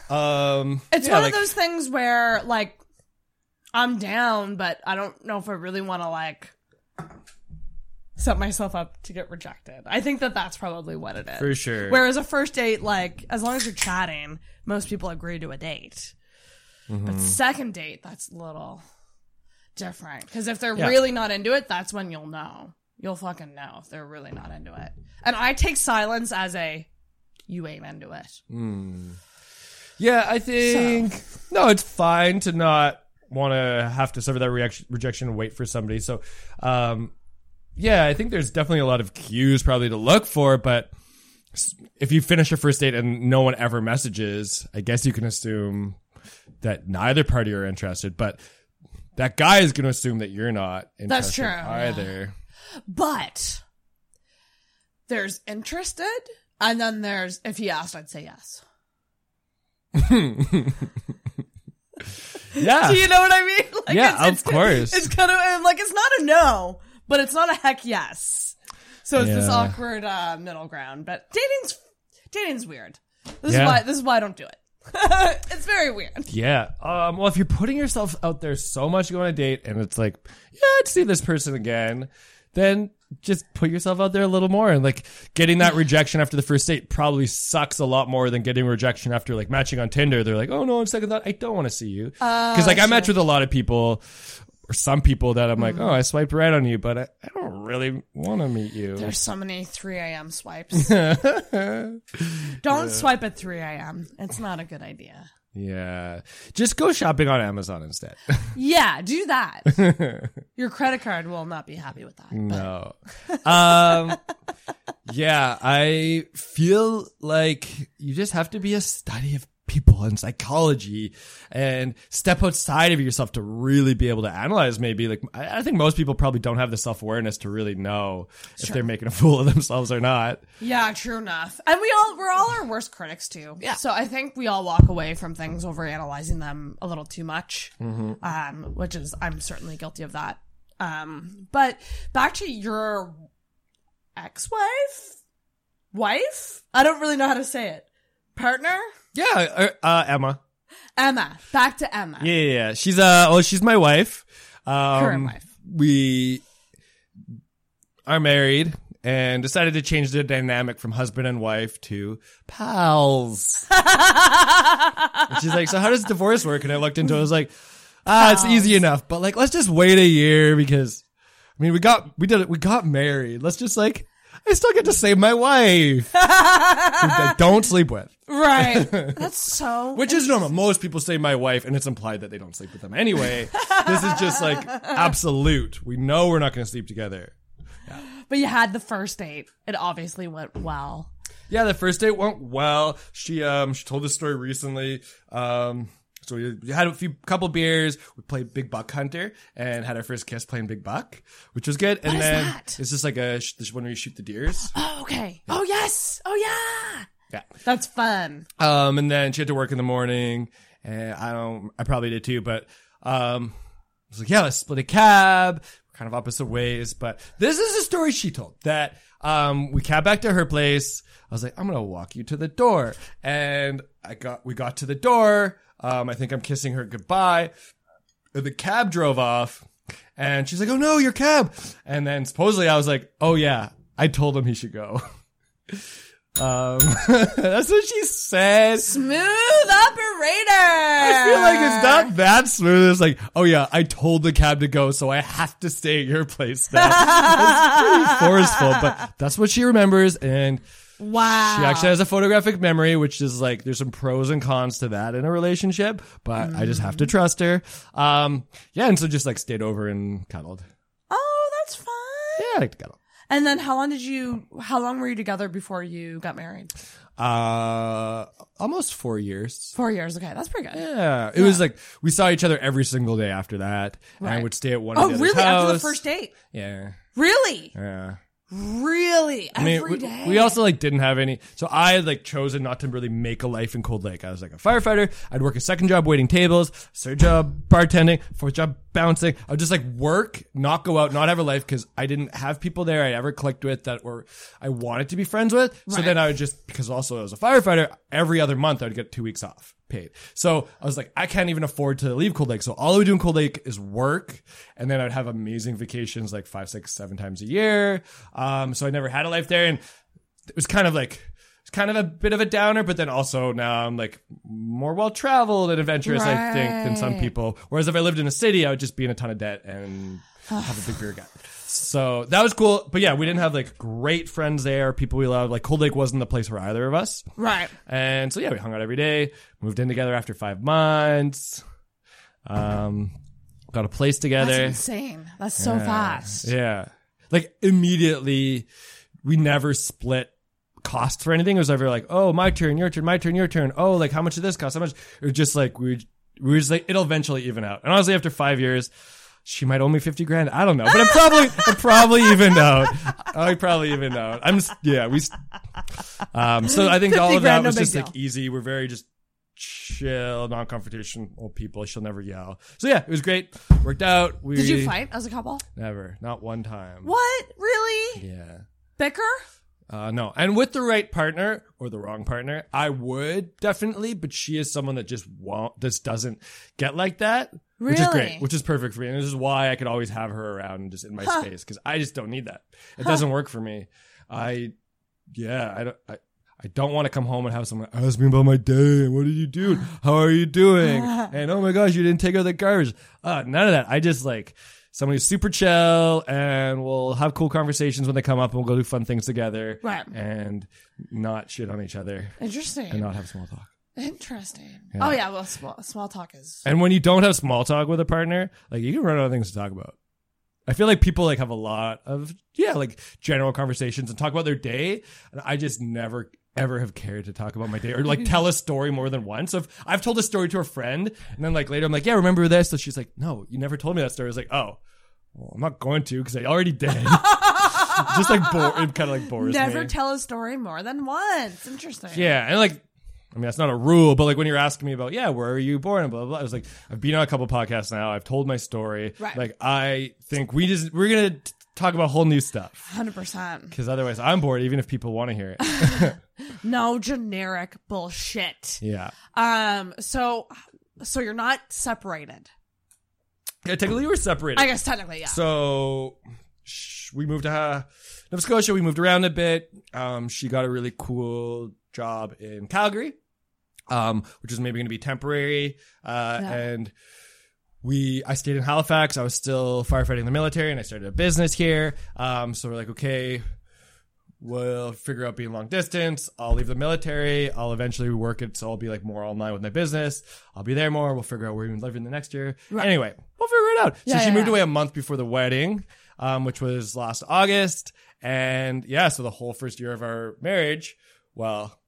Um, It's yeah, one like- of those things where like I'm down, but I don't know if I really want to like set myself up to get rejected. I think that that's probably what it is. For sure. Whereas a first date, like as long as you're chatting, most people agree to a date. Mm-hmm. But second date, that's a little different because if they're Yeah. really not into it, that's when you'll know. You'll fucking know if they're really not into it. And I take silence as a you ain't into it. Yeah, I think no, it's fine to not want to have to suffer that reaction, rejection and wait for somebody. So, um, yeah, I think there's definitely a lot of cues probably to look for. But if you finish your first date and no one ever messages, I guess you can assume that neither party are interested. But that guy is going to assume that you're not interested That's true, yeah. either. But there's interested, and then there's if he asked, I'd say yes. [laughs] Yeah, Do you know what I mean? [laughs] Like, Yeah, of course. It's kind of like it's not a no, but it's not a heck yes. So it's this awkward uh, middle ground. But dating's dating's weird. This Yeah. is why this is why I don't do it. [laughs] it's very weird. Yeah. Um, well, if you're putting yourself out there so much to go on a date and it's like, yeah, I'd see this person again, then just put yourself out there a little more. And like getting that rejection after the first date probably sucks a lot more than getting rejection after like matching on Tinder. They're like, oh no, on second thought, I don't want to see you. Cause like I match with a lot of people or some people that I'm like, oh, I swiped right on you, but I, I don't really want to meet you. There's so many 3 a.m. swipes. [laughs] don't swipe at 3 a.m. It's not a good idea. yeah. Just go shopping on Amazon instead. [laughs] Yeah, do that. [laughs] Your credit card will not be happy with that. No. um, yeah, I feel like you just have to be a study of people and psychology and step outside of yourself to really be able to analyze maybe like I, I think most people probably don't have the self-awareness to really know if they're making a fool of themselves or not. Yeah, true enough. And we all we're all our worst critics too. Yeah. So I think we all walk away from things over analyzing them a little too much. Um, which is I'm certainly guilty of that. Um, but back to your ex-wife, wife. I don't really know how to say it. Partner, Yeah, uh, uh, Emma. Emma. Back to Emma. Yeah, yeah, yeah. She's uh oh, she's my wife. Um, Current wife. We are married and decided to change the dynamic from husband and wife to pals. [laughs] And she's like, so how does divorce work? And I looked into it. I was like, ah, it's easy enough, but like, let's just wait a year because, I mean, we got, we did it. We got married. Let's just like, I still get to save my wife. [laughs] who I don't sleep with. Right. [laughs] That's so. Which is normal. Most people say my wife, and it's implied that they don't sleep with them anyway. this is just like [laughs] absolute. We know we're not going to sleep together. but you had the first date. It obviously went well. Yeah, the first date went well. She um she told this story recently. Um, so we, we had a few couple beers. We played Big Buck Hunter and had our first kiss playing Big Buck, which was good. and is then that? it's just like a sh- this one where you shoot the deers. Oh, okay. Oh yes. Oh yeah. Yeah. That's fun. Um, and then she had to work in the morning, and I don't, I probably did too, but um, I was like, yeah, let's split a cab. We're kind of opposite ways, but this is a story she told that um, we cab back to her place. I was like, I'm gonna walk you to the door, and I got, we got to the door. Um, I think I'm kissing her goodbye. The cab drove off, and she's like, "Oh no, your cab!" And then supposedly I was like, "Oh yeah, I told him he should go." [laughs] Um, [laughs] that's what she said. Smooth operator. I feel like it's not that smooth. It's like, oh yeah, I told the cab to go, so I have to stay at your place now. [laughs] it's pretty forceful, but that's what she remembers, and Wow. she actually has a photographic memory, which is like there's some pros and cons to that in a relationship, but I just have to trust her. Um, yeah, and so just like stayed over and cuddled. Oh, that's fun. Yeah, I like to cuddle. And then how long did you? How long were you together before you got married? Uh, almost four years. Four years. Okay, that's pretty good. Yeah, it was like we saw each other every single day after that, and I would stay at one. Oh, of the other's really? After the first date? Yeah, Really? yeah. Really? I mean, we, day? we also like didn't have any. So I had like chosen not to really make a life in Cold Lake. I was like a firefighter. I'd work a second job waiting tables, third job bartending, fourth job bouncing. I would just like work, not go out, not have a life because I didn't have people there I ever clicked with that were I wanted to be friends with. So then I would just because also as a firefighter, every other month I would get two weeks off paid. So I was like, I can't even afford to leave Cold Lake. So all I would do in Cold Lake is work. And then I'd have amazing vacations like five, six, seven times a year. Um, so I never had a life there. And it was kind of like, it's kind of a bit of a downer, but then also now I'm like more well traveled and adventurous, I think, than some people. Whereas if I lived in a city, I would just be in a ton of debt and [sighs] have a big beer gut. So that was cool. But yeah, we didn't have like great friends there, people we loved. Like Cold Lake wasn't the place for either of us. right. And so yeah, we hung out every day. Moved in together after five months. Um, got a place That's together. insane. That's so fast. Yeah, like immediately, we never split costs for anything. It was ever like, oh, my turn, your turn, my turn, your turn. Oh, like how much did this cost? How much? It was just like we we were just like it'll eventually even out. And honestly, after five years. She might owe me fifty grand. I don't know, but I'm probably [laughs] I'm probably even out. I probably even out. I'm just, yeah. We um. So I think all of that was just like deal. easy. We're very just chill, non-confrontational people. She'll never yell. So yeah, it was great. Worked out. We Did you fight as a couple? Never, not one time. What? Really? Yeah. Bicker? Uh, no, and with the right partner or the wrong partner, I would definitely. But she is someone that just won't, just doesn't get like that, which is great, which is perfect for me, and this is why I could always have her around and just in my space because I just don't need that. It doesn't work for me. I, yeah, I don't. I, I don't want to come home and have someone ask me about my day what did you do? How are you doing? [laughs] and oh my gosh, you didn't take out the garbage. Uh, none of that. I just like somebody who's super chill and we'll have cool conversations when they come up and we'll go do fun things together. Right. And not shit on each other Interesting. and not have small talk. Interesting. Oh yeah, well, small, small talk is. And when you don't have small talk with a partner, like you can run out of things to talk about. I feel like people like have a lot of yeah, like general conversations and talk about their day, and I just never ever have cared to talk about my day or like tell a story more than once. So if I've told a story to a friend, and then like later I'm like, yeah, remember this? So she's like, no, you never told me that story. I was like, oh, well, I'm not going to because I already did. [laughs] just like bore, it kind of like bores Never me. tell a story more than once. Interesting. Yeah, and like, I mean, that's not a rule, but like when you're asking me about, yeah, where are you born and blah blah, blah I was like, I've been on a couple podcasts now. I've told my story. Right. Like, I think we just we're gonna talk about whole new stuff Hundred percent. because otherwise, I'm bored. Even if people want to hear it. [laughs] No generic bullshit. yeah. Um. So, so you're not separated. Yeah, technically, we're separated. I guess technically, yeah. So sh- we moved to uh, Nova Scotia. We moved around a bit. Um, she got a really cool job in Calgary, um, which is maybe going to be temporary. Uh, Yeah. and we, I stayed in Halifax. I was still firefighting in the military, and I started a business here. Um, so we're like, okay. We'll figure out being long distance. I'll leave the military. I'll eventually work it, so I'll be like more online with my business. I'll be there more. We'll figure out where we're living the next year. Anyway, we'll figure it out. So she yeah, moved yeah. away a month before the wedding, um, which was last August. And yeah, so the whole first year of our marriage, well,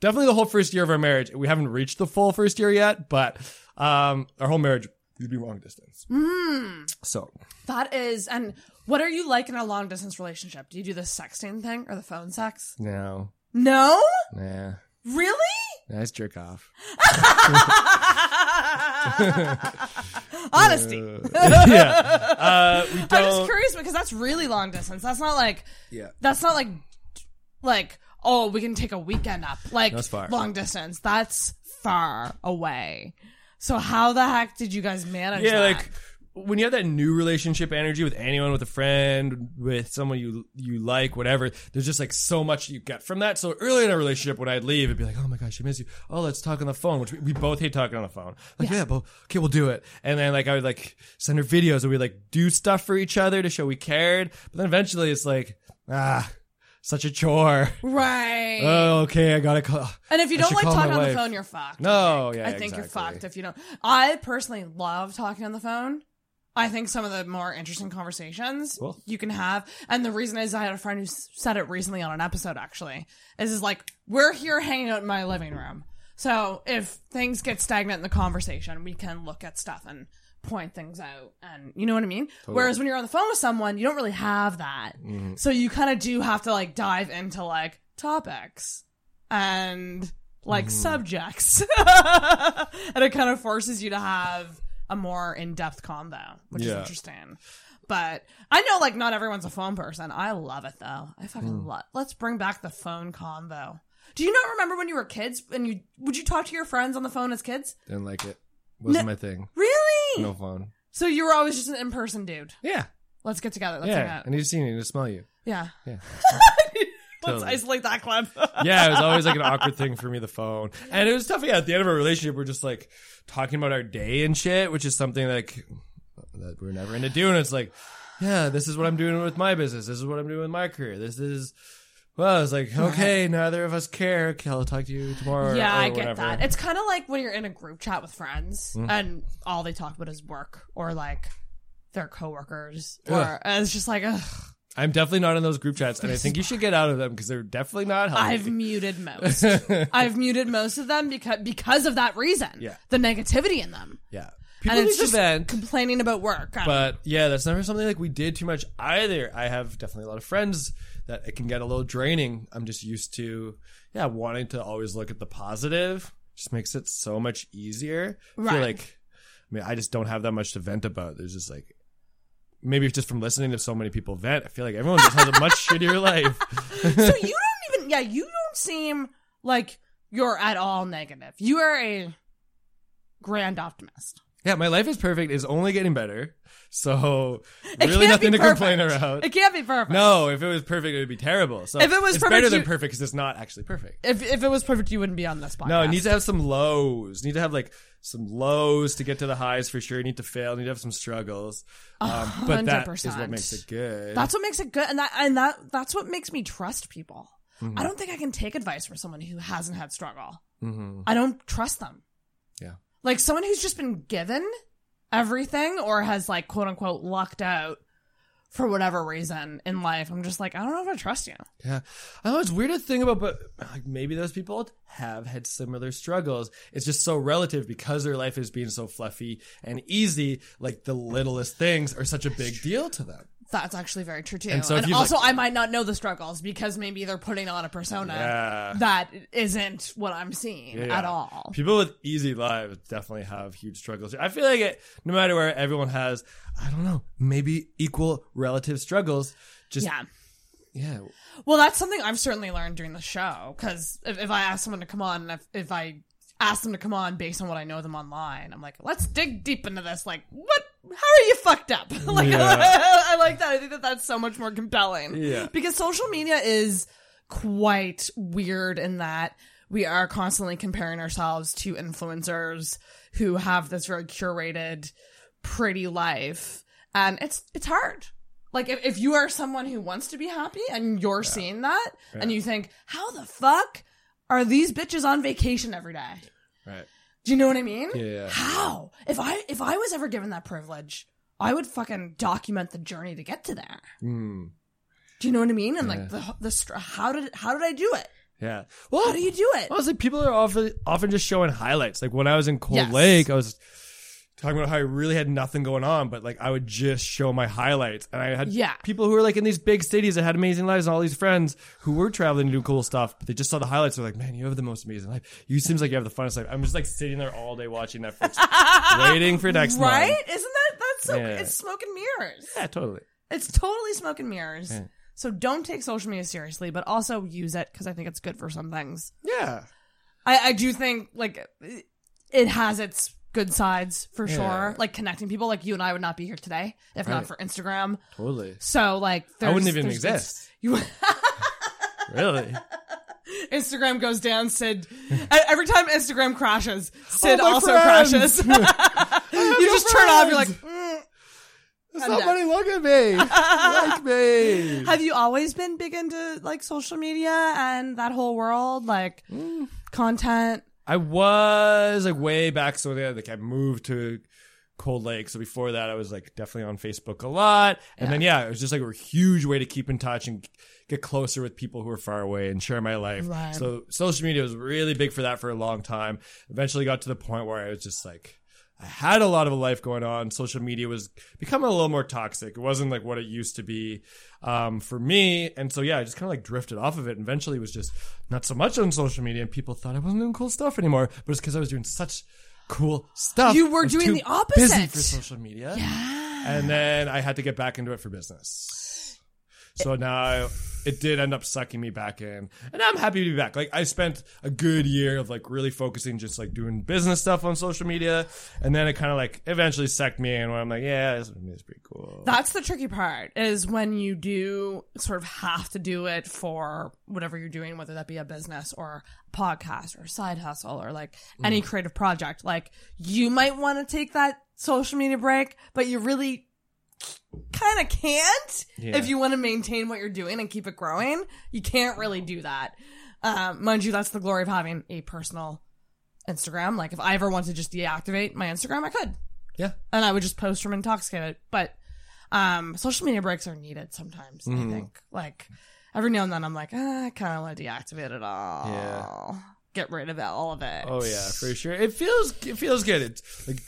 definitely the whole first year of our marriage. We haven't reached the full first year yet, but um, our whole marriage would be long distance. So that is. And what are you like in a long distance relationship? Do you do the sexting thing or the phone sex? no, No. nah, Really? Nice jerk off. [laughs] [laughs] Honesty. yeah, [laughs] uh, we I'm just curious because that's really long distance. That's not like. Yeah. That's not like, like oh we can take a weekend up like That's far. long distance. That's far away. So how the heck did you guys manage? yeah, that? like when you have that new relationship energy with anyone, with a friend, with someone you you like, whatever. There's just like so much you get from that. So early in a relationship, when I'd leave, it'd be like, "Oh my gosh, I miss you." Oh, let's talk on the phone, which we, we both hate talking on the phone. Like, yeah, but okay, we'll do it. And then like I would like send her videos, and we like do stuff for each other to show we cared. But then eventually, it's like, ah, such a chore. right. Oh, okay, I gotta call. And if you I don't like talking on the phone, you're fucked. No, yeah, I think you're fucked if you don't. I personally love talking on the phone. I think some of the more interesting conversations Cool. you can have, and the reason is I had a friend who said it recently on an episode. Actually, is is like we're here hanging out in my living room, so if things get stagnant in the conversation, we can look at stuff and point things out, and you know what I mean. Whereas when you're on the phone with someone, you don't really have that, mm-hmm. so you kind of do have to like dive into like topics and like mm-hmm. subjects, [laughs] and it kind of forces you to have a more in-depth combo, which is Yeah. interesting. But I know like not everyone's a phone person. I love it though. I fucking hmm. love. Let's bring back the phone combo. Do you not remember when you were kids and you would you talk to your friends on the phone as kids? Didn't like it. Wasn't my thing. Really? No phone. So you were always just an in-person dude. Yeah. Let's get together. Let's hang yeah. out. I need to see you. I need smell you. Yeah. Yeah. [laughs] Let's Totally. isolate that clip. [laughs] yeah, it was always like an awkward thing for me, the phone. And it was tough. Yeah, at the end of our relationship, we're just like talking about our day and shit, which is something like that we're never into doing. It's like, yeah, this is what I'm doing with my business. This is what I'm doing with my career. This is, well, it's like, okay, neither of us care. Okay, I'll talk to you tomorrow. yeah, or I get whatever. that. It's kind of like when you're in a group chat with friends Mm-hmm. and all they talk about is work or like their coworkers, or it's just like ugh, I'm definitely not in those group chats, and I think you [laughs] should get out of them because they're definitely not healthy. I've muted most. [laughs] I've muted most of them because because of that reason. Yeah. the negativity in them, yeah. People and it's just vent. complaining about work. I- But yeah, that's never something like we did too much either. I have definitely a lot of friends that it can get a little draining. I'm just used to, yeah, wanting to always look at the positive. Just makes it so much easier. I Right. feel like, I mean, I just don't have that much to vent about. There's just like, maybe just from listening to so many people vent, I feel like everyone just has a much [laughs] shittier life. so you don't even yeah you don't seem like you're at all negative. You are a grand optimist. Yeah, my life is perfect. Is only getting better. So [laughs] really nothing to complain about. It can't be perfect. No, if it was perfect, it would be terrible. So If it was it's perfect, better than you- perfect because it's not actually perfect. If if it was perfect, you wouldn't be on this podcast. No, it needs to have some lows. Need to have like some lows to get to the highs for sure. You need to fail. You need to have some struggles. Um, but that is what makes it good. That's what makes it good, and that and that that's what makes me trust people. Mm-hmm. I don't think I can take advice from someone who hasn't had struggle. I don't trust them. Mm-hmm. yeah. Like someone who's just been given everything or has like quote unquote lucked out for whatever reason in life. I'm just like, I don't know if I trust you. Yeah. I know it's weird to think about, but like maybe those people have had similar struggles. It's just so relative because their life is being so fluffy and easy. Like the littlest things are such a big deal to them. That's actually very true too. And And, so you've, also, like- I might not know the struggles because maybe they're putting on a persona Yeah. that isn't what I'm seeing Yeah. at all. People with easy lives definitely have huge struggles. I feel like it, no matter where everyone has, I don't know, maybe equal relative struggles. Just Yeah. yeah, Well, that's something I've certainly learned during the show because if, if I ask someone to come on, and if, if I ask them to come on based on what I know them online, I'm like, let's dig deep into this. Like, what? How are you fucked up? [laughs] like, Yeah. [laughs] I like that. I think that that's so much more compelling. Yeah. Because social media is quite weird in that we are constantly comparing ourselves to influencers who have this very curated, pretty life, and it's it's hard. Like if, if you are someone who wants to be happy and you're seeing that and you think, how the fuck are these bitches on vacation every day? Right. Do you know what I mean? Yeah, yeah. How? If I if I was ever given that privilege, I would fucking document the journey to get to there. Mm, Do you know what I mean? And like the the str- how did how did I do it? yeah. Well, How do you do it? I was like, people are often often just showing highlights. Like when I was in Cold Yes. Lake, I was talking about how I really had nothing going on, but like I would just show my highlights. And I had Yeah. people who were like in these big cities that had amazing lives and all these friends who were traveling to do cool stuff, but they just saw the highlights. They're like, man, you have the most amazing life. You seems like you have the funnest life. I'm just like sitting there all day watching Netflix, [laughs] waiting for next right? month. Isn't that that's so? Yeah. It's smoke and mirrors. Yeah, totally. It's totally smoke and mirrors. So don't take social media seriously, but also use it because I think it's good for some things. Yeah. I, I do think like it has its good sides for Yeah. sure. Like connecting people, like you and I would not be here today if not for Instagram. Totally. So like, I wouldn't even exist. [laughs] You Really? Instagram goes down, Sid. Every time Instagram crashes, Sid my also friends. crashes. [laughs] [laughs] you just turn off. You're like, mm. Somebody look at me. like me. have you always been big into like social media and that whole world, like Mm. content? I was like way back, so yeah, like I moved to Cold Lake. So before that, I was like definitely on Facebook a lot. And then, yeah, it was just like a huge way to keep in touch and get closer with people who are far away and share my life. Right. So social media was really big for that for a long time. Eventually got to the point where I was just like, I had a lot of a life going on. Social media was becoming a little more toxic. It wasn't like what it used to be um, for me. And so, yeah, I just kind of like drifted off of it. And eventually it was just not so much on social media. And people thought I wasn't doing cool stuff anymore. But it's because I was doing such cool stuff. You were doing the opposite. Busy for social media. Yeah. And then I had to get back into it for business. So now it did end up sucking me back in. And I'm happy to be back. Like I spent a good year of like really focusing just like doing business stuff on social media. And then it kind of like eventually sucked me in where I'm like, yeah, this is pretty cool. That's the tricky part is when you do sort of have to do it for whatever you're doing, whether that be a business or a podcast or side hustle or like any mm. creative project. Like you might want to take that social media break, but you really kind of can't Yeah. if you want to maintain what you're doing and keep it growing. You can't really do that. Um, mind you, that's the glory of having a personal Instagram. Like if I ever want to just deactivate my Instagram, I could Yeah. and I would just post from Intoxicated. But um, social media breaks are needed sometimes. Mm-hmm. I think like every now and then I'm like, ah, I kind of want to deactivate it all. Yeah. Get rid of it, all of it. Oh yeah, for sure. It feels it feels good. It's like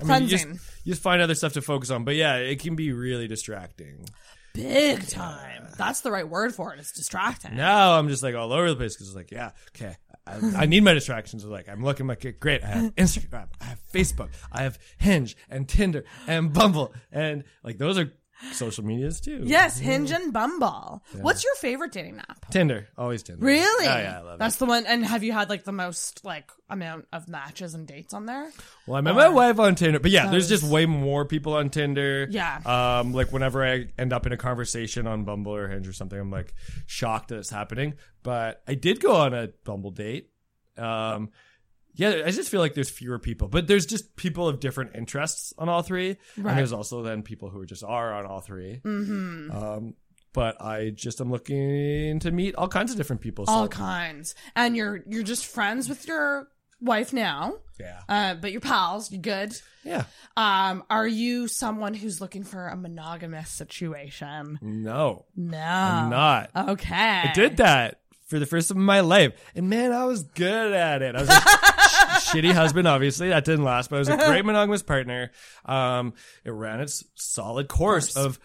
I mean, you just, Cleansing. you just find other stuff to focus on. But yeah, it can be really distracting. Big time. That's the right word for it. It's distracting. Now I'm just like all over the place because it's like, yeah, okay, I, I need my distractions. Like I'm looking like, great. I have [laughs] Instagram, I have Facebook, I have Hinge and Tinder and Bumble, and like those are social medias too. Yes, Hinge and Bumble. What's your favorite dating app? Tinder, always Tinder. Really? Oh yeah, I love That's it. the one. And have you had like the most like amount of matches and dates on there? Well, I met my wife on Tinder, but yeah, there's just way more people on Tinder. Yeah. Um, like whenever I end up in a conversation on Bumble or Hinge or something, I'm like shocked that it's happening. But I did go on a Bumble date. Um, yeah, I just feel like there's fewer people, but there's just people of different interests on all three, and there's also then people who just are on all 3 Mm-hmm. Um, but I just am looking to meet all kinds of different people. so- All kinds. And you're you're just friends with your wife now. yeah, Uh, but you're pals. You're good. yeah. Um, are you someone who's looking for a monogamous situation? No, No, I'm not. Okay, I did that for the first time in my life, and man, I was good at it. I was sh- [laughs] shitty husband, obviously that didn't last, but I was a great monogamous partner. Um, it ran its solid course of.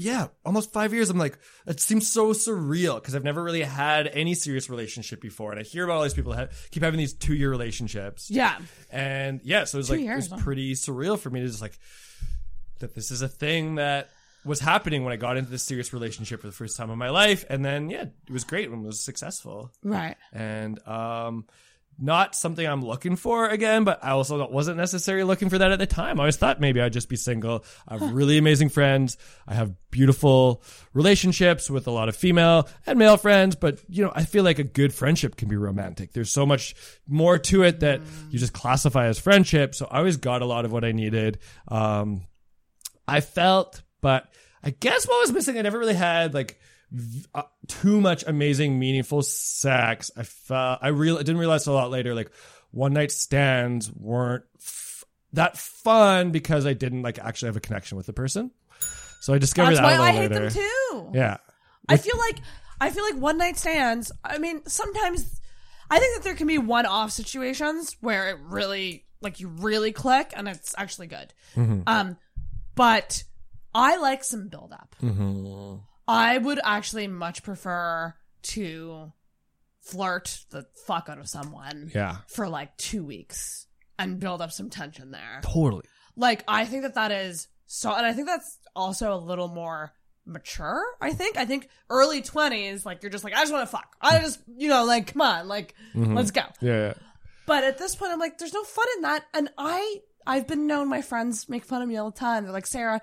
Yeah, almost five years. I'm like, it seems so surreal because I've never really had any serious relationship before, and I hear about all these people that keep having these two year relationships. Yeah, And yeah, so it was like years, it huh? was pretty surreal for me to just like that this is a thing that was happening when I got into this serious relationship for the first time in my life. And then yeah, it was great when it was successful. right. And um not something I'm looking for again, but I also wasn't necessarily looking for that at the time. I always thought maybe I'd just be single. I have really amazing friends. I have beautiful relationships with a lot of female and male friends, but you know, I feel like a good friendship can be romantic. There's so much more to it that you just classify as friendship. So I always got a lot of what I needed. Um, I felt, but I guess what was missing, I never really had like uh, too much amazing, meaningful sex. I felt, I real, I didn't realize a lot later, like one night stands weren't f- that fun because I didn't like actually have a connection with the person. So I discovered That's that why I hate later. them too. Yeah. I feel like I feel like one night stands. I mean, sometimes I think that there can be one off situations where it really like you really click and it's actually good. Mm-hmm. Um, but I like some build up. Mm-hmm. I would actually much prefer to flirt the fuck out of someone Yeah. for like two weeks and build up some tension there. Totally. Like, I think that that is so, and I think that's also a little more mature. I think. I think early twenties, like you're just like, I just want to fuck. I mm. just, you know, like, come on, like, mm-hmm. let's go. Yeah. yeah. But at this point, I'm like, there's no fun in that. And I, I've been known my friends make fun of me all the time. They're like, Sarah,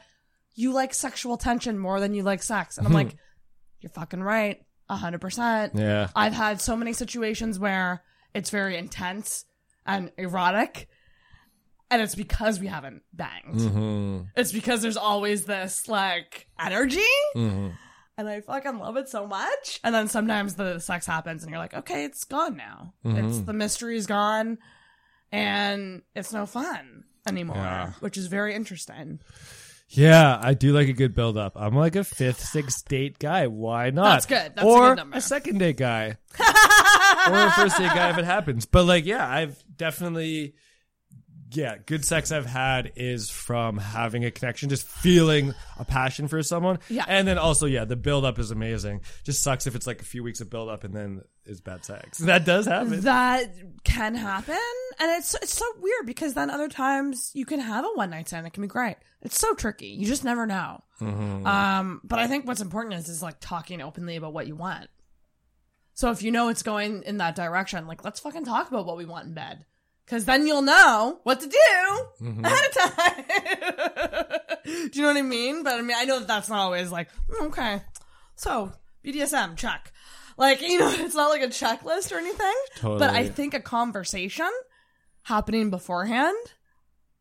you like sexual tension more than you like sex. And I'm like, you're fucking right. A hundred percent. Yeah. I've had so many situations where it's very intense and erotic. And it's because we haven't banged. Mm-hmm. It's because there's always this like energy. Mm-hmm. And I fucking love it so much. And then sometimes the sex happens and you're like, okay, it's gone now. Mm-hmm. It's the mystery's gone and it's no fun. anymore, Yeah. which is very interesting. Yeah, I do like a good build up. I'm like a fifth, sixth date guy. Why not? That's good. That's a good number. second date guy. [laughs] or a first date guy if it happens. But like, yeah, I've definitely, yeah, good sex I've had is from having a connection, just feeling a passion for someone. Yeah. And then also, yeah, the build up is amazing. Just sucks if it's like a few weeks of build up and then is bad sex. [laughs] That does happen. That can happen, and it's it's so weird because then other times you can have a one night stand. It can be great. It's so tricky. You just never know. Mm-hmm. Um, but I think what's important is is like talking openly about what you want. So if you know it's going in that direction, like let's fucking talk about what we want in bed. Cause then you'll know what to do Mm-hmm. ahead of time. [laughs] do you know what I mean? But I mean, I know that that's not always like, "Mm, okay. So BDSM, check. Like, [laughs] you know, it's not like a checklist or anything. But I think a conversation happening beforehand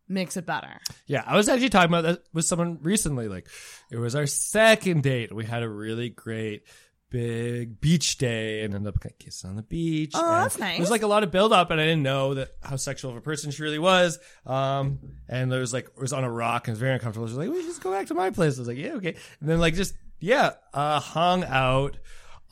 makes it better. Yeah, I was actually talking about that with someone recently. Like, it was our second date. We had a really great big beach day and ended up kissing on the beach. Oh, And that's nice. It was like a lot of build up, and I didn't know that how sexual of a person she really was. Um, and there was like it was on a rock and it was very uncomfortable. She was like, "We should just go back to my place." I was like, "Yeah, okay." And then like just yeah, uh, hung out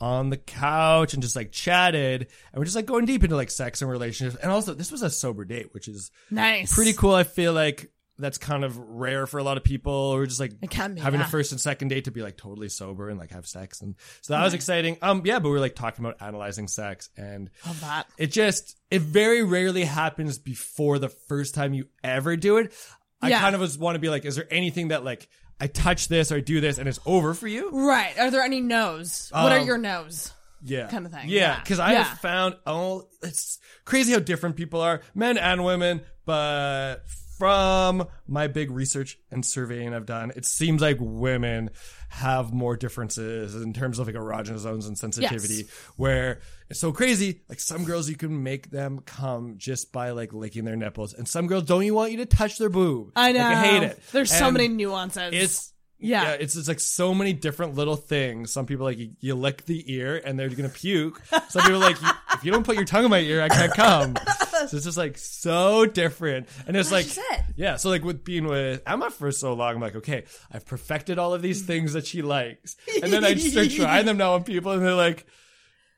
on the couch and just like chatted, and we're just like going deep into like sex and relationships. And also, this was a sober date, which is Nice. pretty cool. I feel like that's kind of rare for a lot of people We're just like be, having yeah. a first and second date to be like totally sober and like have sex. And so that was exciting. Um, yeah, but we are like talking about analyzing sex and Love that. it just, it very rarely happens before the first time you ever do it. I Yeah. kind of was want to be like, is there anything that like I touch this or I do this and it's over for you? Right. Are there any no's? what are Um, your no's? yeah kind of thing. Yeah, Yeah. because I Yeah. have found oh, it's crazy how different people are, men and women. But from my big research and surveying I've done, it seems like women have more differences in terms of like erogenous zones and sensitivity. Where it's so crazy, like some girls you can make them come just by like licking their nipples, and some girls don't even want you to touch their boob. I know. Like, I hate it. There's so many nuances. It's Yeah. yeah, it's it's like so many different little things. Some people like you, you lick the ear and they're gonna puke. Some people like if you don't put your tongue in my ear, I can't come. [laughs] So it's just like so different, and it's like it. yeah. So like with being with Emma for so long, I'm like okay, I've perfected all of these things that she likes, and then I start [laughs] trying them now on people, and they're like,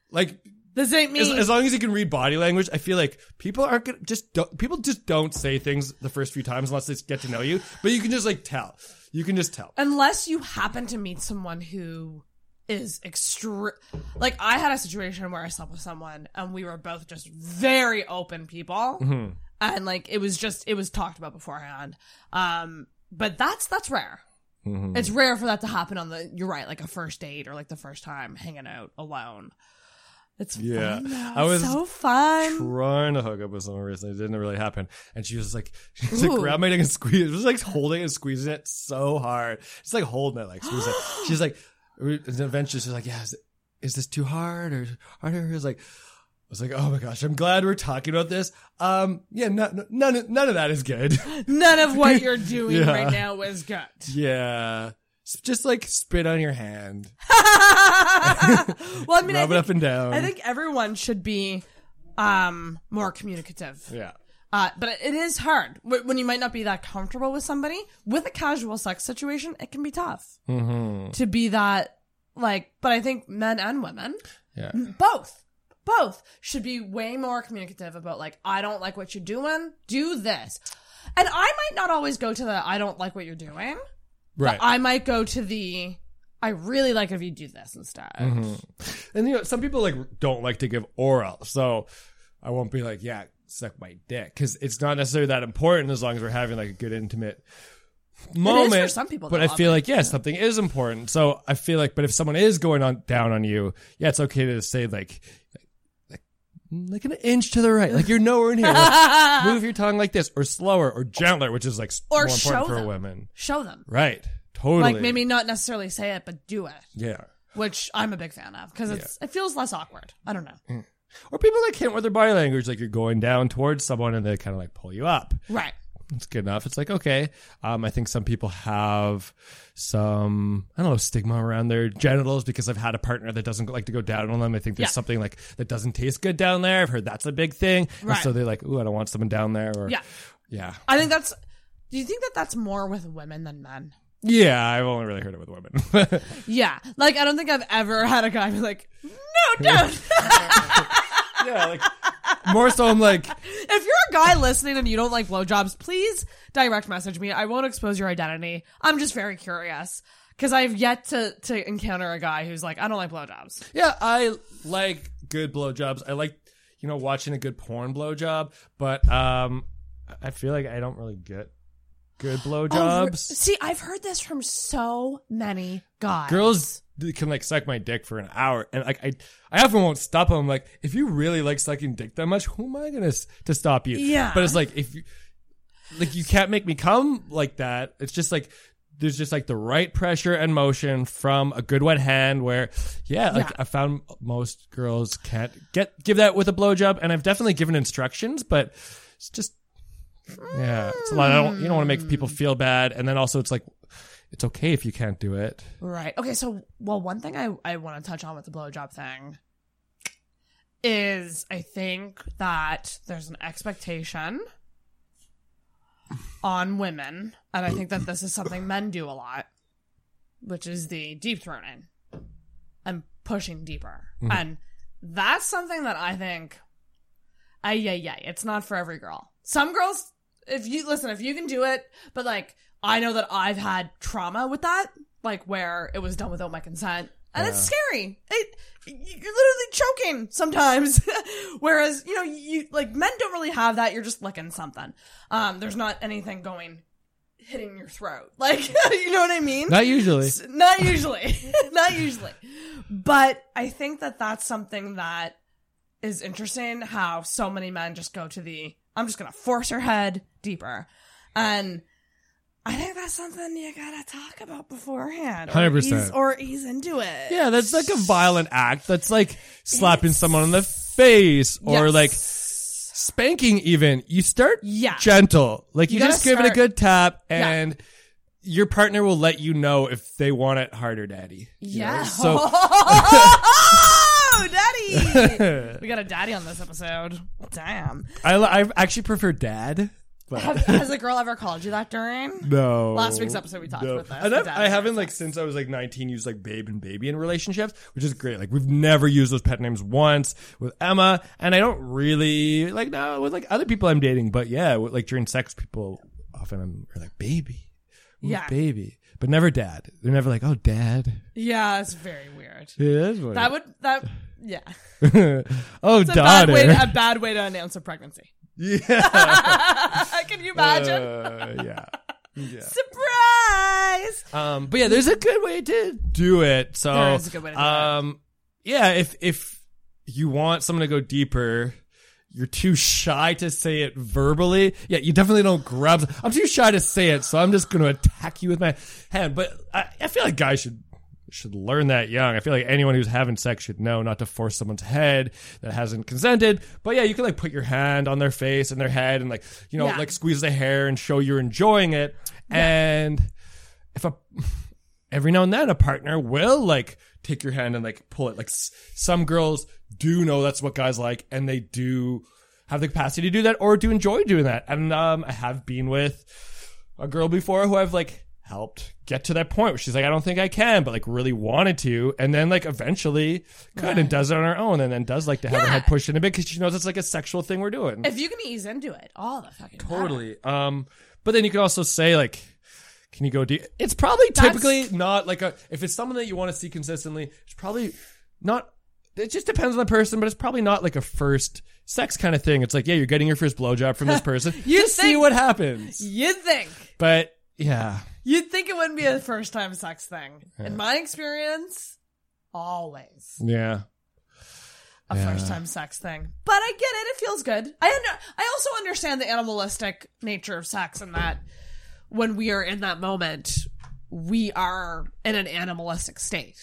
like this ain't me. as, as long as you can read body language, I feel like people aren't gonna just don't, people just don't say things the first few times unless they get to know you. But you can just like tell. You can just tell. Unless you happen to meet someone who is extreme. Like I had a situation where I slept with someone and we were both just very open people, Mm-hmm. and like it was just it was talked about beforehand. Um, but that's that's rare. Mm-hmm. It's rare for that to happen on the. You're right, like a first date or like the first time hanging out alone. It's Yeah. fun. I was so fun. trying to hook up with someone recently. It didn't really happen. And she was like, [laughs] she was like Ooh. grabbing it and squeezing. It was like holding and squeezing it so hard. Just like holding it, like squeezing it. [gasps] She's like, eventually she's like, yeah, is, is this too hard or harder? It was like, I was like, oh my gosh, I'm glad we're talking about this. Um, yeah, none, none, of- none of that is good. [laughs] None of what you're [laughs] doing Yeah. right now is good. yeah. Just like spit on your hand, [laughs] well, I mean, I it think, up and down. I think everyone should be um more communicative. yeah. Uh, but it is hard when you might not be that comfortable with somebody with a casual sex situation. It can be tough Mm-hmm. to be that like. But I think men and women, Yeah. both, both should be way more communicative about like I don't like what you're doing. Do this, and I might not always go to the I don't like what you're doing. Right. I might go to the I really like if you do this instead. Mm-hmm. And you know, some people like don't like to give oral, so I won't be like, yeah, suck my dick, because it's not necessarily that important as long as we're having like a good intimate moment. for some people, but I feel like yeah, something is important. So I feel like, but if someone is going on down on you, yeah, it's okay to say like. Like an inch to the right, like you're nowhere near. Like, [laughs] move your tongue like this, or slower, or gentler, which is like Or more important show for them. women. Show them. Right? Totally. Like maybe not necessarily say it, but do it, Yeah. which I'm a big fan of because it's it feels less awkward. I don't know. Hmm. Or people that can't with their body language, like you're going down towards someone and they kind of like pull you up. Right. It's good enough. It's like, okay. Um, I think some people have some, I don't know, stigma around their genitals because I've had a partner that doesn't like to go down on them. I think there's Yeah. something like that doesn't taste good down there. I've heard that's a big thing. And so they're like, ooh, I don't want someone down there. Or, Yeah. Yeah. I think that's Do you think that that's more with women than men? Yeah, I've only really heard it with women. [laughs] Yeah. Like, I don't think I've ever had a guy be like, no, don't. [laughs] yeah, like more so. I'm like, if you're a guy listening and you don't like blowjobs, please direct message me. I won't expose your identity. I'm just very curious. Because I've yet to, to encounter a guy who's like, I don't like blowjobs. yeah, I like good blowjobs. I like you know watching a good porn blowjob, but um, I feel like I don't really get good oh, blowjobs. See, I've heard this from so many guys. girls can like suck my dick for an hour and like I I often won't stop them like if you really like sucking dick that much who am I gonna s- to stop you Yeah. but it's like if you like you can't make me come like that it's just like there's just like the right pressure and motion from a good wet hand where yeah like Yeah. I found most girls can't get give that with a blowjob and I've definitely given instructions but it's just yeah it's a lot I don't you don't want to make people mm. feel bad and then also it's like it's okay if you can't do it Right. Okay. So, well, one thing I, I want to touch on with the blowjob thing is I think that there's an expectation on women, and I think that this is something [coughs] men do a lot, which is the deep throating and pushing deeper. Mm-hmm. And that's something that I think, yeah, yeah, it's not for every girl. Some girls, if you listen, if you can do it, but like, I know that I've had trauma with that, like where it was done without my consent. And it's scary. It, you're literally choking sometimes. [laughs] Whereas, you know, you like men don't really have that. You're just licking something. Um, there's not anything going hitting your throat. [laughs] Like, [laughs] you know what I mean? not usually Not usually. Not usually. But I think that that's something that is interesting how so many men just go to the I'm just going to force her head deeper. And I think that's something you got to talk about beforehand. or 100%. ease- Or ease into it. Yeah, that's like a violent act. That's like slapping someone on the face or Yes. like spanking even. You start Yeah. gentle. Like you, You just gotta give it a good tap Yeah. and your partner will let you know if they want it harder, daddy. You know? Yeah. So [laughs] [laughs] oh, daddy. [laughs] we got a daddy on this episode. Damn. I I actually prefer dad. But Have, has a girl ever called you that during? no. Last week's episode we talked No. about this. And I've, dad I haven't like since I was like 19 used like babe and baby in relationships, which is great. Like we've never used those pet names once with Emma, and I don't really like now with like other people I'm dating. But yeah, with, like during sex, people often are like baby, Ooh, Yeah. baby, but never dad. They're never like oh dad. Yeah, it's very weird. Yeah, that's what That would that yeah. [laughs] oh It's a bad daughter. way to, a [laughs] bad way to announce a pregnancy. yeah, [laughs] Can you imagine? Uh, yeah. Yeah. Surprise! Um, but yeah, there's a good way to do it. So, There is a good way to do it. um, yeah, if if you want someone to go deeper, you're too shy to say it verbally. Yeah, you definitely don't grab. I'm too shy to say it, so I'm just going to attack you with my hand. But I, I feel like guys should should learn that young. I feel like anyone who's having sex should know not to force someone's head that hasn't consented. But yeah, you can like put your hand on their face and their head and like you know Yeah. like squeeze the hair and show you're enjoying it. And if a every now and then a partner will like take your hand and like pull it. Like s- some girls do know that's what guys like, and they do have the capacity to do that or do enjoy doing that. And um, I have been with a girl before who I've like helped get to that point where she's like, I don't think I can, but like really wanted to, and then like eventually could and does it on her own, and then does like to have her head pushed in a bit because she knows it's like a sexual thing we're doing. If you can ease into it, all the fucking. Totally. Um, but then you can also say like, can you go deep? It's probably That's- typically not like a. If it's someone that you want to see consistently, it's probably not. It just depends on the person, but it's probably not like a first sex kind of thing. It's like, yeah, you're getting your first blowjob from this [laughs] person. You just see what happens. You'd think. But yeah, You'd think it wouldn't be a first time sex thing. In my experience, always yeah, a Yeah. first time sex thing. But I get it, it feels good. I under- I also understand the animalistic nature of sex and that when we are in that moment, we are in an animalistic state.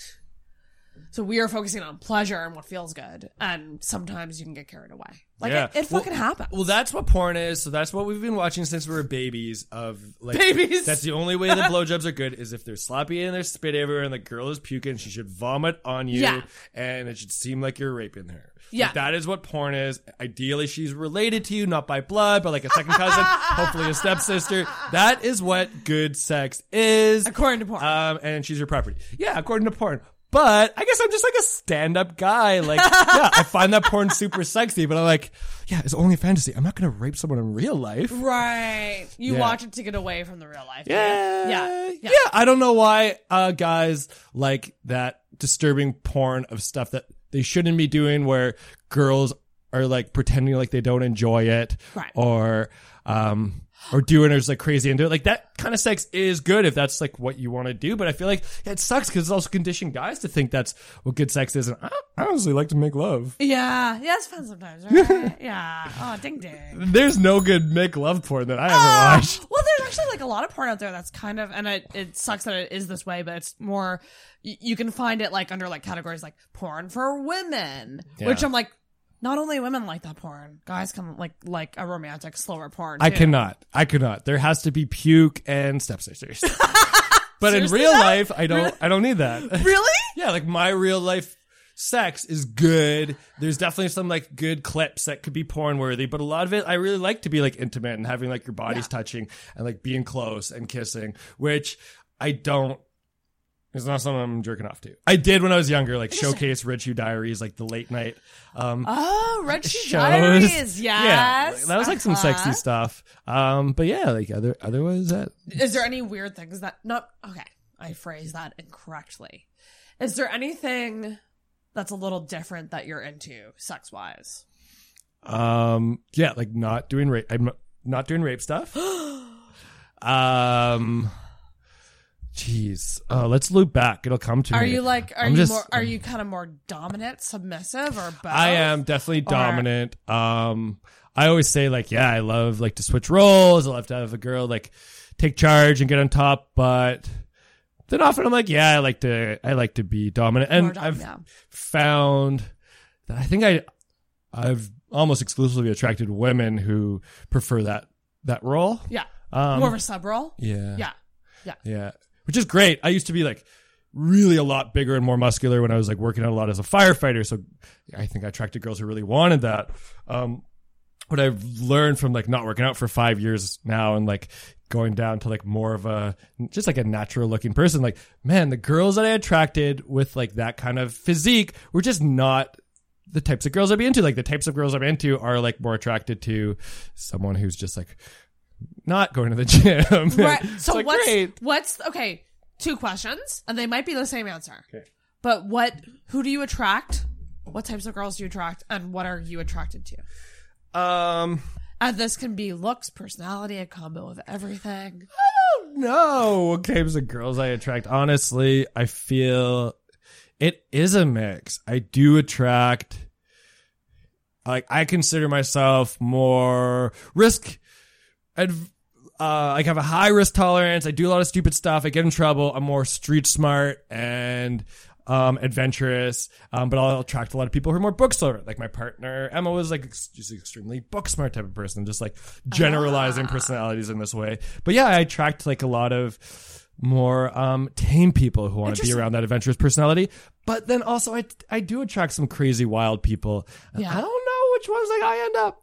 So we are focusing on pleasure and what feels good. And sometimes you can get carried away. Like Yeah. it, it Well- fucking happens. Well, that's what porn is. So that's what we've been watching since we were babies. Of like Babies. That's the only way that [laughs] blowjobs are good is if they're sloppy and there's spit everywhere and the girl is puking. She should vomit on you, Yeah. and it should seem like you're raping her. Yeah. Like, that is what porn is. Ideally, she's related to you, not by blood, but like a second cousin, [laughs] hopefully a stepsister. That is what good sex is. According to porn. Um, and she's your property. Yeah, according to porn. But I guess I'm just like a stand-up guy. Like, [laughs] yeah, I find that porn super sexy, but I'm like, yeah, it's only a fantasy. I'm not gonna rape someone in real life. right. You Yeah. watch it to get away from the real life. Yeah, Yeah. yeah. I don't know why uh, guys like that disturbing porn of stuff that they shouldn't be doing, where girls are like pretending like they don't enjoy it, Right. or um, or doing it just like crazy into it. Like that kind of sex is good if that's like what you want to do. But I feel like it sucks because it's also conditioned guys to think that's what good sex is. And I, I honestly like to make love. Yeah. Yeah, it's fun sometimes, right? [laughs] yeah. Oh, ding ding. There's no good make love porn that I ever oh, watched. Well, there's actually like a lot of porn out there that's kind of, and it, it sucks that it is this way, but it's more, y- you can find it like under like categories like porn for women, which I'm like, not only women like that porn, guys can like like a romantic, slower porn. I too. cannot. I cannot. There has to be puke and stepsisters. [laughs] but in Seriously, real though? life, I don't. I don't need that. [laughs] Really? yeah, like my real life sex is good. There's definitely some like good clips that could be porn worthy, but a lot of it I really like to be like intimate and having like your bodies touching and like being close and kissing, which I don't. It's not something I'm jerking off to. I did when I was younger, like showcase Red Shoe Diaries, like the late night um, Oh, Red Shoe shows. Diaries. [laughs] Yes. Yeah, that was like some sexy Uh-huh. stuff. Um, but yeah, like other otherwise that Is there any weird things that not okay? I phrased that incorrectly. Is there anything that's a little different that you're into sex wise? um yeah, like not doing rape. I'm not doing rape stuff. [gasps] um, jeez, uh, let's loop back. It'll come to Are me. you like are I'm you just- more are you kind of more dominant, submissive, or both? I am definitely dominant. Um, I always say like, yeah, I love like to switch roles. I love to have a girl like take charge and get on top, but then often I'm like, yeah, I like to, I like to be dominant, and dom- I've yeah. found that I think I, I've almost exclusively attracted women who prefer that that role. Yeah. Um, more of a sub role. yeah, Yeah. Yeah. yeah, which is great. I used to be like really a lot bigger and more muscular when I was like working out a lot as a firefighter. So I think I attracted girls who really wanted that. Um, what I've learned from like not working out for five years now and like going down to like more of a just like a natural looking person, like man, the girls that I attracted with like that kind of physique were just not the types of girls I'd be into. Like the types of girls I'm into are like more attracted to someone who's just like not going to the [laughs] gym. Right. So like, what's great. what's okay? Two questions, and they might be the same answer. Okay. But what? Who do you attract? What types of girls do you attract, and what are you attracted to? Um, And this can be looks, personality, a combo of everything. I don't know what types of girls I attract? Honestly, I feel it is a mix. I do attract, like, I consider myself more risk, adv- uh, like I have a high risk tolerance. I do a lot of stupid stuff. I get in trouble. I'm more street smart and um, adventurous. Um, but I'll attract a lot of people who are more book smart. Like my partner Emma was like ex- just extremely book smart type of person, just like generalizing personalities in this way. But yeah, I attract like a lot of more um, tame people who want to be around that adventurous personality. But then also I I do attract some crazy wild people. Yeah. I don't know which ones like I end up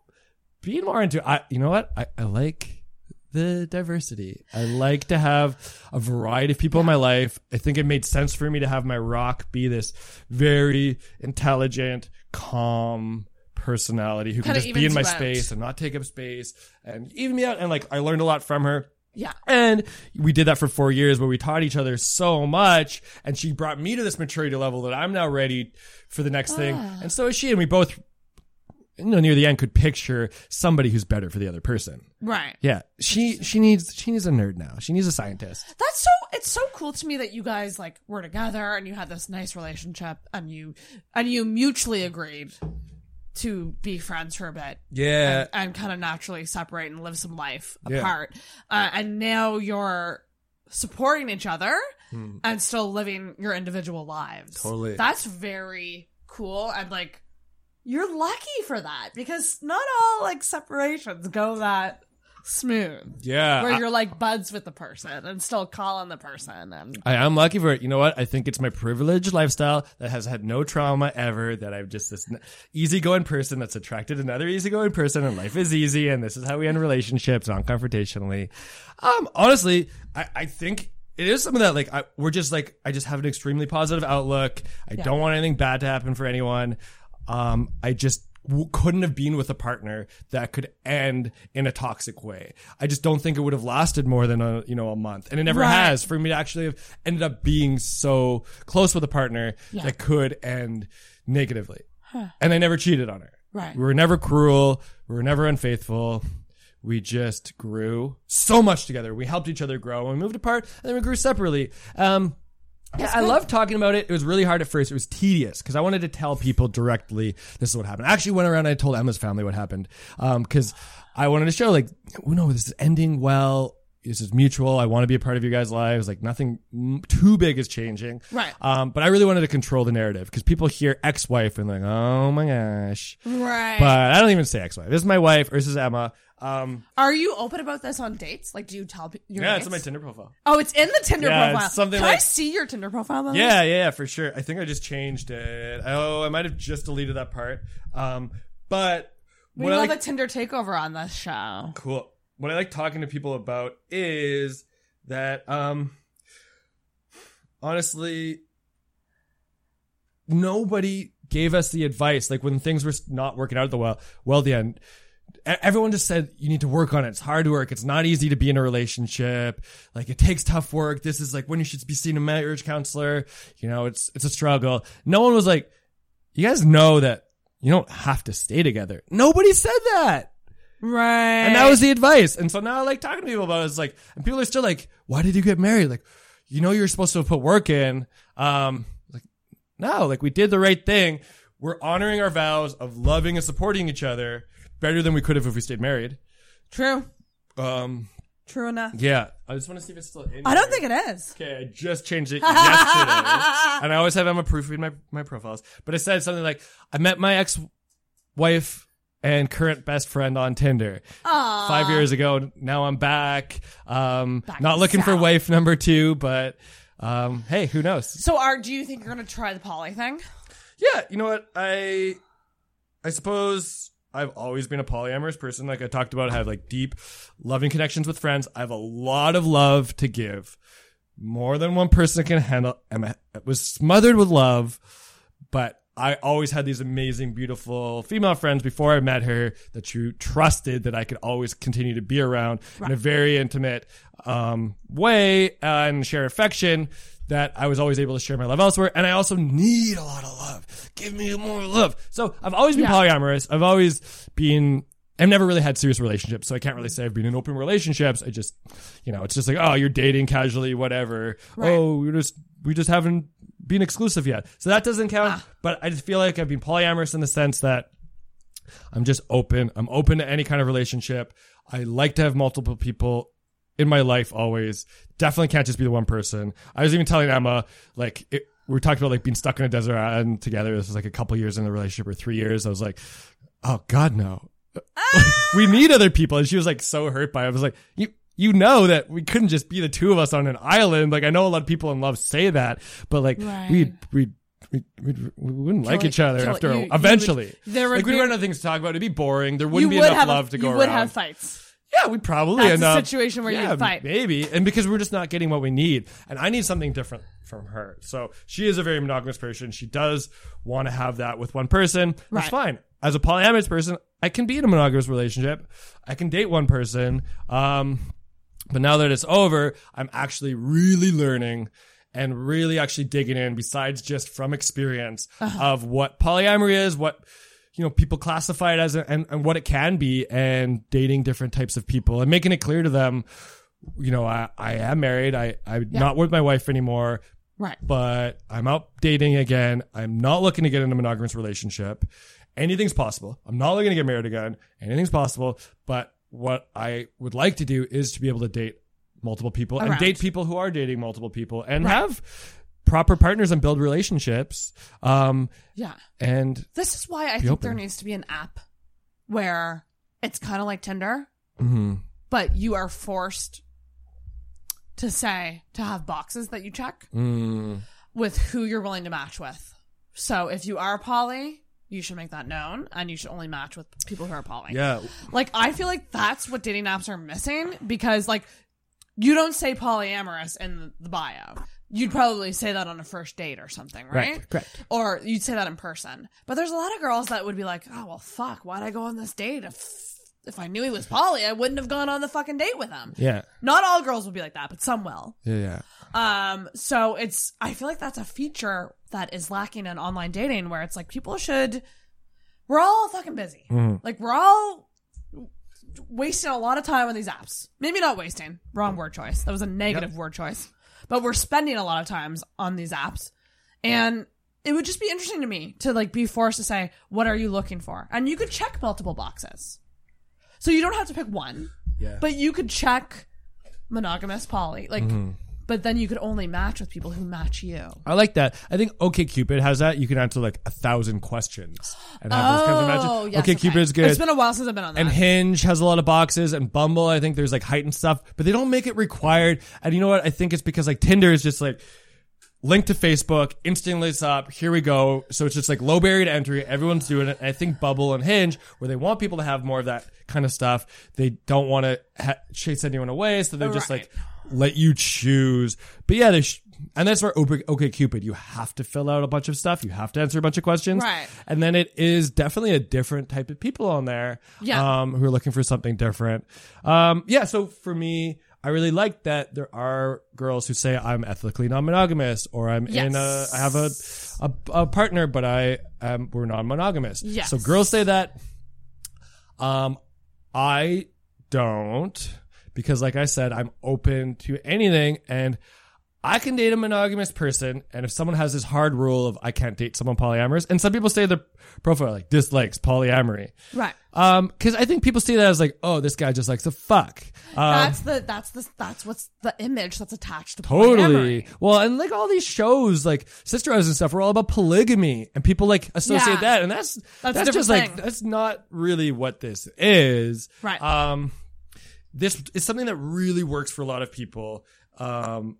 being more into. I you know what I, I like the diversity. I like to have a variety of people in my life. I think it made sense for me to have my rock be this very intelligent, calm personality who can Kinda just be in my out. space and not take up space and even me out. And like I learned a lot from her. Yeah. And we did that for four years where we taught each other so much. And she brought me to this maturity level that I'm now ready for the next thing. Ah. And so is she. And we both, you know, near the end could picture somebody who's better for the other person. Right. Yeah. She, she needs, she needs a nerd now. She needs a scientist. That's so it's so cool to me that you guys like were together and you had this nice relationship and you and you mutually agreed to be friends for a bit Yeah. and, and kind of naturally separate and live some life Yeah. apart. Uh, and now you're supporting each other and still living your individual lives. Totally. That's very cool and like You're lucky for that because not all like separations go that smooth. Yeah. Where I- you're like buds with the person and still calling the person and I am lucky for it. You know what? I think it's my privileged lifestyle that has had no trauma ever. That I'm just this easygoing person that's attracted another easygoing person, and life is easy. And this is how we end relationships, non-confrontationally. Um, honestly, I, I think it is something that like I, we're just like I just have an extremely positive outlook. I don't want anything bad to happen for anyone. Um, I just w- couldn't have been with a partner that could end in a toxic way. I just don't think it would have lasted more than a you know a month, and it never Right. has for me to actually have ended up being so close with a partner that could end negatively. And I never cheated on her. Right. We were never cruel. We were never unfaithful. We just grew so much together. We helped each other grow. And we moved apart, and then we grew separately. Um, yeah, I love talking about it. It was really hard at first. It was tedious because I wanted to tell people directly this is what happened. I actually went around and I told Emma's family what happened because I wanted to show like, oh no, this is ending well. This is mutual. I want to be a part of you guys' lives. Like nothing too big is changing. Right. Um, but I really wanted to control the narrative because people hear ex-wife and like, oh my gosh. right. But I don't even say ex-wife. This is my wife or this is Emma. Um, Are you open about this on dates? Like, do you tell pe- your yeah, it's on my Tinder profile. Oh, it's in the Tinder Yeah, it's profile. something Can I like- see your Tinder profile? Though? Yeah, yeah, yeah, for sure. I think I just changed it. Oh, I might have just deleted that part. Um, but We what I love like, a Tinder takeover on this show. cool. What I like talking to people about is that, um, honestly, nobody gave us the advice. Like when things were not working out the well, well, the end. Everyone just said you need to work on it. It's hard work. It's not easy to be in a relationship. Like it takes tough work. This is like when you should be seeing a marriage counselor. You know, it's it's a struggle. No one was like, you guys know that you don't have to stay together. Nobody said that. Right. And that was the advice. And so now I like talking to people about it. It's like, and people are still like, why did you get married? Like, you know, you're supposed to put work in. Um, like, no, like we did the right thing. We're honoring our vows of loving and supporting each other better than we could have if we stayed married. true. Um, True enough. yeah. I just want to see if it's still in I don't think it is. Okay, I just changed it yesterday. and I always have Emma proofread my, my profiles. But it said something like, I met my ex wife and current best friend on Tinder five years ago. Now I'm back. Um, not looking for wife number two, but um, hey, who knows? So, are do you think you're gonna try the poly thing? Yeah, you know what? I I suppose I've always been a polyamorous person. Like I talked about, I have like deep, loving connections with friends. I have a lot of love to give. More than one person can handle. I was smothered with love, but I always had these amazing, beautiful female friends before I met her that you trusted that I could always continue to be around in a very intimate um, way and share affection that I was always able to share my love elsewhere. And I also need a lot of love. Give me more love. So I've always been Yeah. polyamorous. I've always been, I've never really had serious relationships. So I can't really say I've been in open relationships. I just, you know, it's just like, oh, you're dating casually, whatever. Oh, we just, we just haven't been exclusive yet. So that doesn't count. Ah. But I just feel like I've been polyamorous in the sense that I'm just open. I'm open to any kind of relationship. I like to have multiple people in my life always. Definitely can't just be the one person. I was even telling Emma, like, it, we talking about like being stuck in a desert island together. This was like a couple years in the relationship or three years. I was like, oh God, no. [laughs] we need other people. And she was like so hurt by it. I was like, you, you know that we couldn't just be the two of us on an island. Like I know a lot of people in love say that, but like Right. we we we we we wouldn't like Kill- each other after you- you would- eventually. there would like we'd be- run out of things to talk about. It'd be boring. There wouldn't be enough have love to go You would around. have fights. Yeah, we probably That's end a up situation where you'd yeah, fight. maybe, and because we're just not getting what we need, and I need something different from her. So she is a very monogamous person. She does want to have that with one person. That's Right. fine. As a polyamorous person, I can be in a monogamous relationship. I can date one person. Um, but now that it's over, I'm actually really learning and really actually digging in besides just from experience of what polyamory is, what you know people classify it as and, and what it can be and dating different types of people and making it clear to them you know i, I am married. I i'm not with my wife anymore Right. but i'm out dating again. I'm not looking to get in a monogamous relationship. Anything's possible. I'm not looking to get married again. Anything's possible. But what i would like to do is to be able to date multiple people and date people who are dating multiple people and Right. have proper partners and build relationships. Um, Yeah. and This is why I think open. there needs to be an app where it's kind of like Tinder, mm-hmm. but you are forced to say to have boxes that you check mm, with who you're willing to match with. So if you are poly, you should make that known, and you should only match with people who are poly. yeah, Like I feel like that's what dating apps are missing because like you don't say polyamorous in the bio. You'd probably say that on a first date or something, right? Right, correct. Or you'd say that in person. But there's a lot of girls that would be like, "Oh well, fuck. Why'd I go on this date if if I knew he was poly? I wouldn't have gone on the fucking date with him." yeah, Not all girls will be like that, but some will. yeah, yeah. Um, so it's I feel like that's a feature that is lacking in online dating where it's like people should we're all fucking busy. Like we're all wasting a lot of time on these apps. Maybe not wasting. Wrong word choice. That was a negative word choice. But we're spending a lot of times on these apps. And it would just be interesting to me to like be forced to say, what are you looking for? And you could check multiple boxes. So you don't have to pick one. Yeah. But you could check monogamous poly. Like mm-hmm. But then you could only match with people who match you. I like that. I think OK Cupid has that. You can answer like a thousand questions and have those kinds of matches. Oh, yes, OK Cupid is good. It's been a while since I've been on that. and Hinge has a lot of boxes, and Bumble, I think there's like heightened stuff, but they don't make it required. And you know what? I think it's because like Tinder is just like linked to Facebook, instantly it's up, here we go. So it's just like low barrier to entry. Everyone's doing it. And I think Bumble and Hinge, where they want people to have more of that kind of stuff, they don't want to ha- chase anyone away. So they're just like, let you choose. But yeah, they sh- and that's where OK OK Cupid, you have to fill out a bunch of stuff. You have to answer a bunch of questions. Right. And then it is definitely a different type of people on there. Yeah. Um, who are looking for something different. Um, yeah. So for me, I really like that there are girls who say I'm ethically non-monogamous or I'm in a, Yes. I have a, a, a partner, but I, am we're non-monogamous. Yes. So girls say that. Um, I don't because like I said, I'm open to anything and I can date a monogamous person, and if someone has this hard rule of I can't date someone polyamorous, and some people say their profile like dislikes polyamory, right. um, because I think people see that as like, oh, this guy just likes to fuck. Um, That's the that's the that's what's the image that's attached to totally. polyamory. Well, and like all these shows, like Sister Wives and stuff, are all about polygamy, and people like associate Yeah. that, and that's That's that's, just different like that's not really what this is. Right. Um, this is something that really works for a lot of people. Um,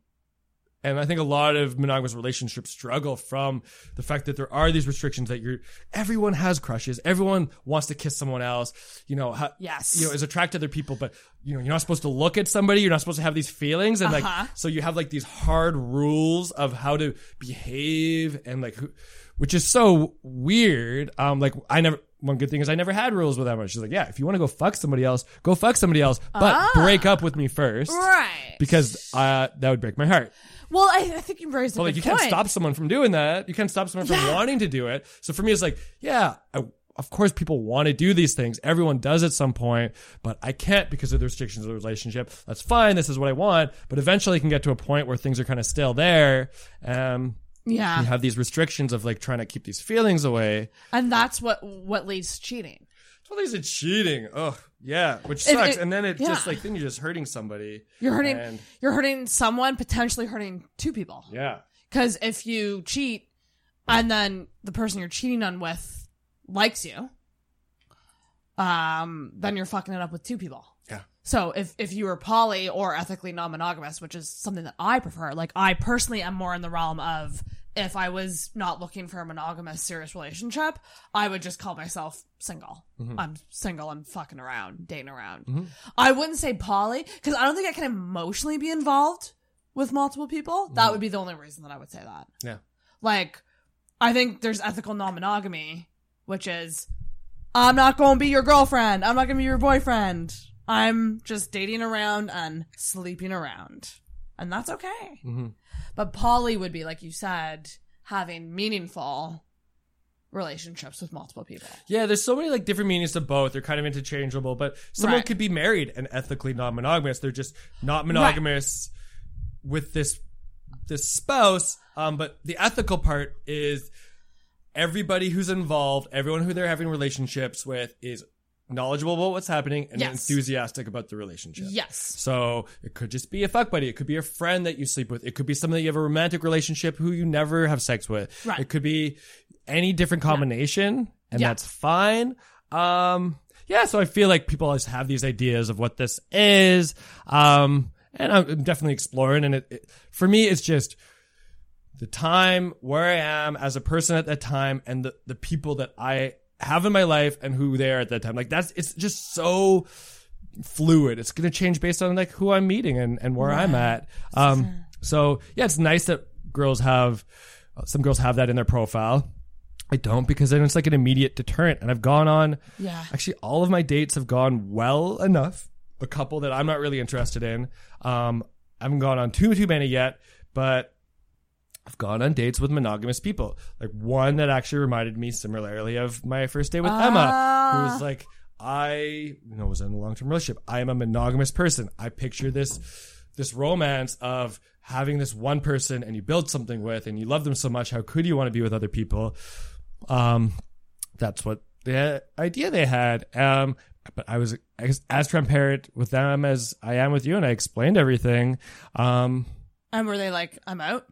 and I think a lot of monogamous relationships struggle from the fact that there are these restrictions that you're, everyone has crushes. Everyone wants to kiss someone else, you know, ha, Yes. you know, is attracted to other people, but you know, you're not supposed to look at somebody. You're not supposed to have these feelings. And Uh-huh. like, so you have like these hard rules of how to behave and like, who, which is so weird. Um, like I never, one good thing is I never had rules with Emma. She's like, yeah, if you want to go fuck somebody else, go fuck somebody else, but break up with me first. Right. Because, uh, that would break my heart. Well, I, I think you raised a But like, you can't stop someone from doing that. You can't stop someone from Yeah. wanting to do it. So for me, it's like, yeah, I, of course people want to do these things. Everyone does at some point, but I can't because of the restrictions of the relationship. That's fine. This is what I want. But eventually it can get to a point where things are kind of still there. Um, Yeah. you have these restrictions of like trying to keep these feelings away. And that's what what leads to cheating. Well, there's a cheating. Ugh. yeah, which If sucks. it- and then it yeah. just like, then you're just hurting somebody. You're hurting And- you're hurting someone, potentially hurting two people. Yeah. Because if you cheat and then the person you're cheating on with likes you, um, then you're fucking it up with two people. So if if you were poly or ethically non-monogamous, which is something that I prefer, like I personally am more in the realm of if I was not looking for a monogamous serious relationship, I would just call myself single. Mm-hmm. I'm single and fucking around, dating around. Mm-hmm. I wouldn't say poly because I don't think I can emotionally be involved with multiple people. That mm-hmm. would be the only reason that I would say that. Yeah. Like, I think there's ethical non-monogamy, which is I'm not going to be your girlfriend. I'm not going to be your boyfriend. I'm just dating around and sleeping around. And that's okay. But poly would be, like you said, having meaningful relationships with multiple people. Yeah, there's so many like different meanings to both. They're kind of interchangeable, but someone Right. could be married and ethically non-monogamous. They're just not monogamous with this this spouse. Um, but the ethical part is everybody who's involved, everyone who they're having relationships with is knowledgeable about what's happening and Yes. enthusiastic about the relationship. Yes. So it could just be a fuck buddy. It could be a friend that you sleep with. It could be someone that you have a romantic relationship who you never have sex with. Right. It could be any different combination, and Yeah. that's fine. Um, yeah. So I feel like people always have these ideas of what this is. Um, and I'm definitely exploring. And it, it for me, it's just the time where I am as a person at that time and the, the people that I have in my life and who they are at that time. Like that's, it's just so fluid. It's going to change based on like who I'm meeting and, and where I'm at. Um, so yeah, it's nice that girls have, some girls have that in their profile. I don't because then it's like an immediate deterrent. And I've gone on, Yeah. actually all of my dates have gone well enough. A couple that I'm not really interested in. Um, I haven't gone on too, too many yet, but I've gone on dates with monogamous people. Like one that actually reminded me similarly of my first date with Emma, who was like, I, you know, was in a long term relationship. I am a monogamous person. I picture this, this romance of having this one person and you build something with and you love them so much. How could you want to be with other people? Um, that's what the idea they had. Um, but I was as, as transparent with them as I am with you, and I explained everything. Um, And were they like, I'm out?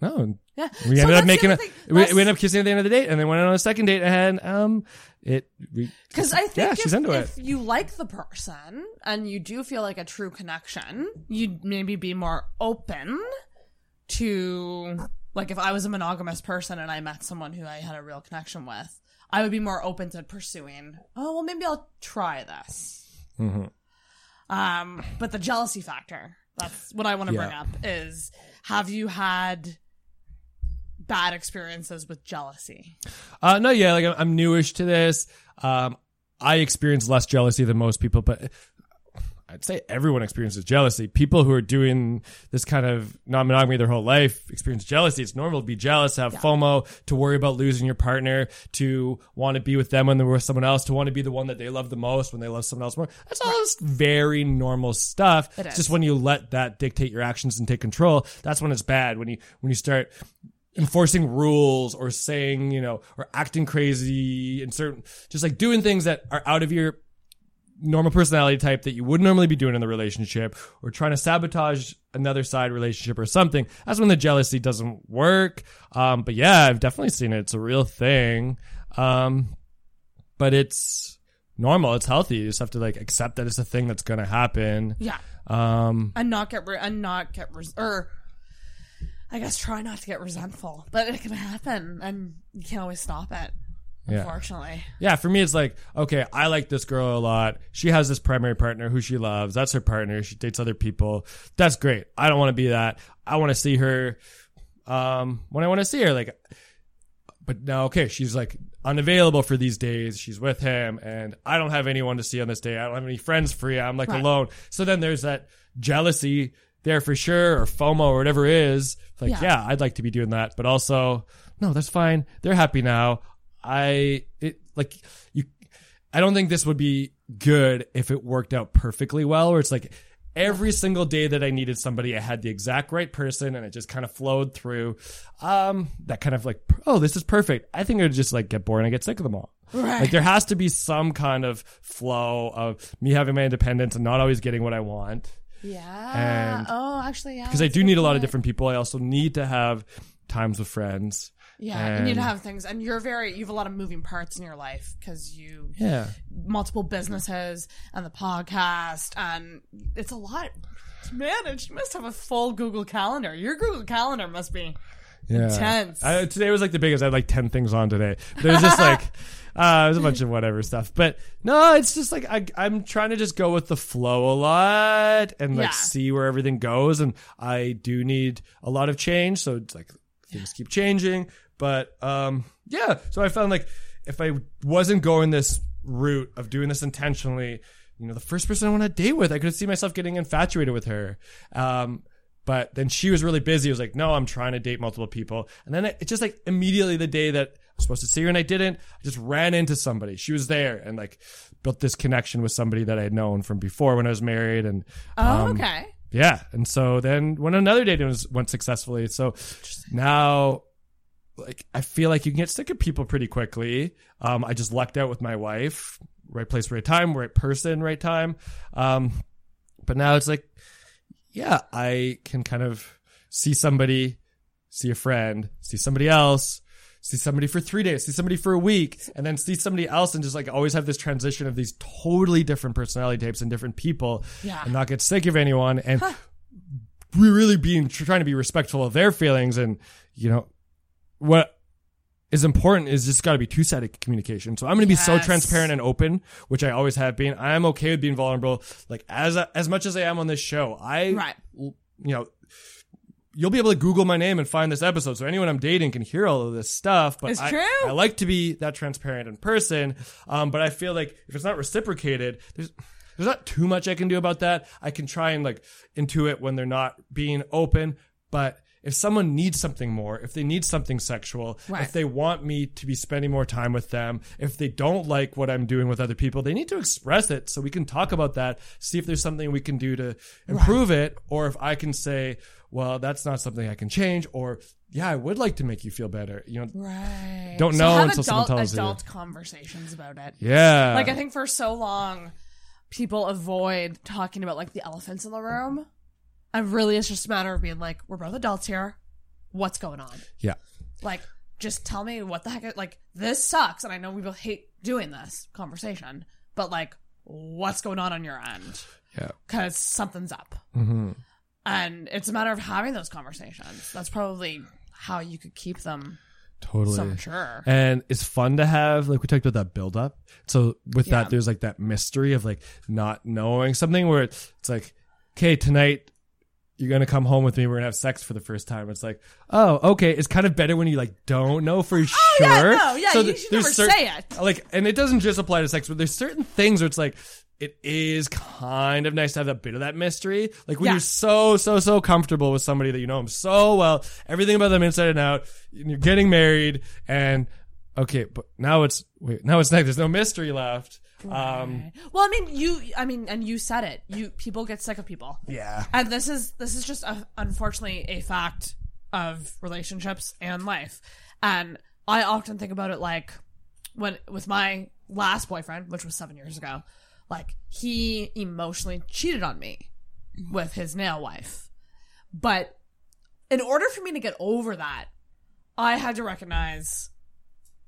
No, Yeah. we So ended up making a, thing. we, we ended up kissing at the end of the date, and then went on a second date, and um, it Because I think yeah, if, she's into if it. you like the person and you do feel like a true connection, you'd maybe be more open to like if I was a monogamous person and I met someone who I had a real connection with, I would be more open to pursuing. Oh well, maybe I'll try this. Mm-hmm. Um, but the jealousy factor. That's what I want to bring up. Is have you had bad experiences with jealousy? Uh, no, yeah, like I'm, I'm newish to this. Um, I experience less jealousy than most people, but I'd say everyone experiences jealousy. People who are doing this kind of non-monogamy their whole life experience jealousy. It's normal to be jealous, to have FOMO, to worry about losing your partner, to want to be with them when they're with someone else, to want to be the one that they love the most when they love someone else more. That's all just very normal stuff. It it's is. just when you let that dictate your actions and take control, that's when it's bad. When you when you start enforcing rules or saying, you know, or acting crazy and certain, just like doing things that are out of your normal personality type that you would normally be doing in the relationship or trying to sabotage another side relationship or something. That's when the jealousy doesn't work. Um, but yeah, I've definitely seen it. It's a real thing. Um, but it's normal. It's healthy. You just have to like accept that it's a thing that's going to happen. Yeah. Um, and not get re- and not get res- or I guess try not to get resentful, but it can happen, and you can't always stop it. Yeah. Unfortunately, Yeah, for me, it's like, okay, I like this girl a lot. She has this primary partner who she loves. That's her partner. She dates other people. That's great. I don't want to be that. I want to see her um, when I want to see her. Like, but now, okay, she's like unavailable for these days. She's with him, and I don't have anyone to see on this day. I don't have any friends free. I'm like Right. alone. So then there's that jealousy there for sure, or FOMO, or whatever it is. It's like, Yeah. yeah, I'd like to be doing that, but also, no, that's fine. They're happy now. I it like you. I don't think this would be good if it worked out perfectly well, where it's like every single day that I needed somebody, I had the exact right person, and it just kind of flowed through. Um, that kind of like, oh, this is perfect. I think it would just like get bored and I get sick of them all. Right. Like there has to be some kind of flow of me having my independence and not always getting what I want. yeah. And- oh, actually, yeah. Because I do need a lot of different people. I also need to have times with friends. Yeah, you need to and- have things, and you're very you have a lot of moving parts in your life because you Yeah. multiple businesses and the podcast, and it's a lot to manage. You must have a full Google Calendar. Your Google Calendar must be Yeah. intense. I, today was like the biggest. I had like 10 things on today. There's just like, [laughs] uh, there's a bunch of whatever stuff. But no, it's just like, I, I'm trying to just go with the flow a lot and like Yeah. see where everything goes. And I do need a lot of change. So it's like things keep changing. But, um, yeah. So I found like if I wasn't going this route of doing this intentionally, you know, the first person I want to date with, I could see myself getting infatuated with her. Um, but then she was really busy. It was like, no, I'm trying to date multiple people. And then it, it just like immediately the day that I was supposed to see her and I didn't, I just ran into somebody. She was there and like built this connection with somebody that I had known from before when I was married. And oh, um, okay. yeah. And so then when another date was, went successfully. So now like I feel like you can get sick of people pretty quickly. Um, I just lucked out with my wife. right place, right time, right person, right time. Um, but now it's like, yeah, I can kind of see somebody, see a friend, see somebody else, see somebody for three days, see somebody for a week, and then see somebody else and just like always have this transition of these totally different personality types and different people Yeah. and not get sick of anyone and we really being trying to be respectful of their feelings and you know what is important is just got to be two-sided communication so i'm going to be so transparent and open which i always have been i'm okay with being vulnerable like as as much as i am on this show i Right. you know you'll be able to google my name and find this episode so anyone i'm dating can hear all of this stuff but It's I, true. I like to be that transparent in person um, but i feel like if it's not reciprocated there's there's not too much I can do about that. I can try and like intuit when they're not being open, but if someone needs something more, if they need something sexual, Right. if they want me to be spending more time with them, if they don't like what I'm doing with other people, they need to express it so we can talk about that, see if there's something we can do to improve it, or if I can say, well, that's not something I can change, or yeah, I would like to make you feel better. You know, Right. Don't So know until someone adult, tells you. adult conversations about it. yeah. Like I think for so long, people avoid talking about like the elephants in the room, and really it's just a matter of being like, we're both adults here. What's going on? yeah. Like, just tell me what the heck. Like this sucks, and I know we both hate doing this conversation, but like, what's going on on your end? Yeah. Because something's up, hmm and it's a matter of having those conversations. That's probably how you could keep them Totally. so mature. and it's fun to have like we talked about that build up so with Yeah. that there's like that mystery of like not knowing something where it's, it's like okay tonight you're gonna come home with me we're gonna have sex for the first time it's like oh okay it's kind of better when you like don't know for sure Oh, yeah, no, yeah, you th- should never cer- say it. like and it doesn't just apply to sex but there's certain things where it's like it is kind of nice to have a bit of that mystery like when Yeah. you're so so so comfortable with somebody that you know them so well everything about them inside and out and you're getting married and okay but now it's wait now it's like there's no mystery left um Well, I mean, you, I mean, and you said it. You people get sick of people. yeah And this is this is just a, unfortunately a fact of relationships and life. And I often think about it like when with my last boyfriend, which was seven years ago, like he emotionally cheated on me with his now wife. But in order for me to get over that, I had to recognize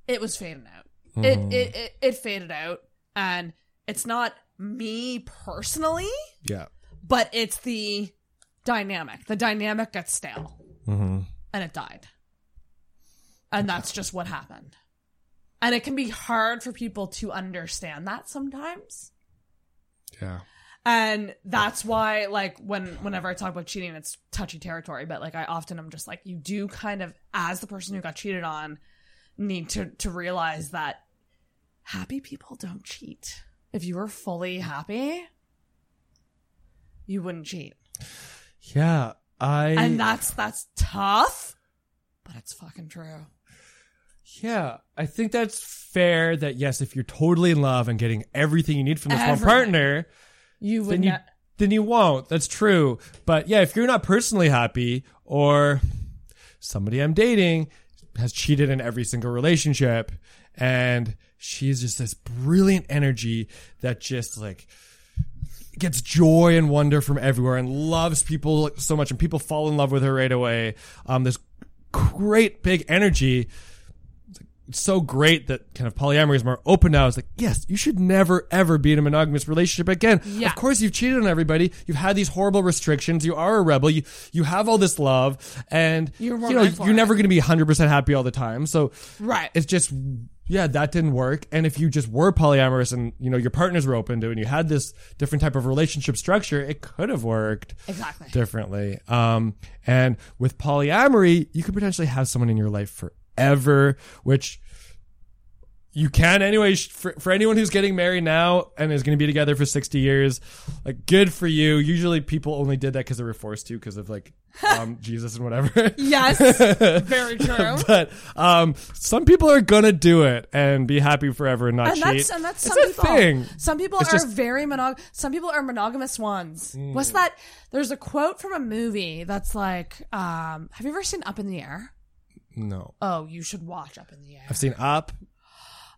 it was fading out. It, it it it faded out, and it's not me personally yeah but it's the dynamic. The dynamic gets stale mm-hmm. and it died. And that's just what happened. And it can be hard for people to understand that sometimes. yeah And that's why like when whenever I talk about cheating it's touchy territory, but like I often am just like you do kind of as the person who got cheated on need to to realize that happy people don't cheat. If you were fully happy, you wouldn't cheat. yeah i and that's that's tough but it's fucking true Yeah, I think that's fair. That yes, if you're totally in love and getting everything you need from this one partner, you would then you not then you won't. That's true. But yeah, if you're not personally happy, or somebody I'm dating has cheated in every single relationship, and she's just this brilliant energy that just like gets joy and wonder from everywhere and loves people so much and people fall in love with her right away. Um this great big energy so great that kind of polyamory is more open now. It's like, yes, you should never ever be in a monogamous relationship again. Yeah. Of course, you've cheated on everybody. You've had these horrible restrictions. You are a rebel. You you have all this love, and You're you know you're never going to be 100 percent happy all the time. So right it's just yeah that didn't work and if you just were polyamorous and you know your partners were open to it and you had this different type of relationship structure it could have worked Exactly. differently um and with polyamory you could potentially have someone in your life forever which you can anyway for, for anyone who's getting married now and is going to be together for 60 years like good for you usually people only did that because they were forced to because of like um [laughs] jesus and whatever yes [laughs] very true but um, some people are gonna do it and be happy forever and not and cheat. that's and that's some a people. thing. Some people It's are just- very monog. Some people are monogamous ones. Mm. What's that? There's a quote from a movie that's like, um, "Have you ever seen Up in the Air?" No, Oh, you should watch Up in the Air. I've seen Up.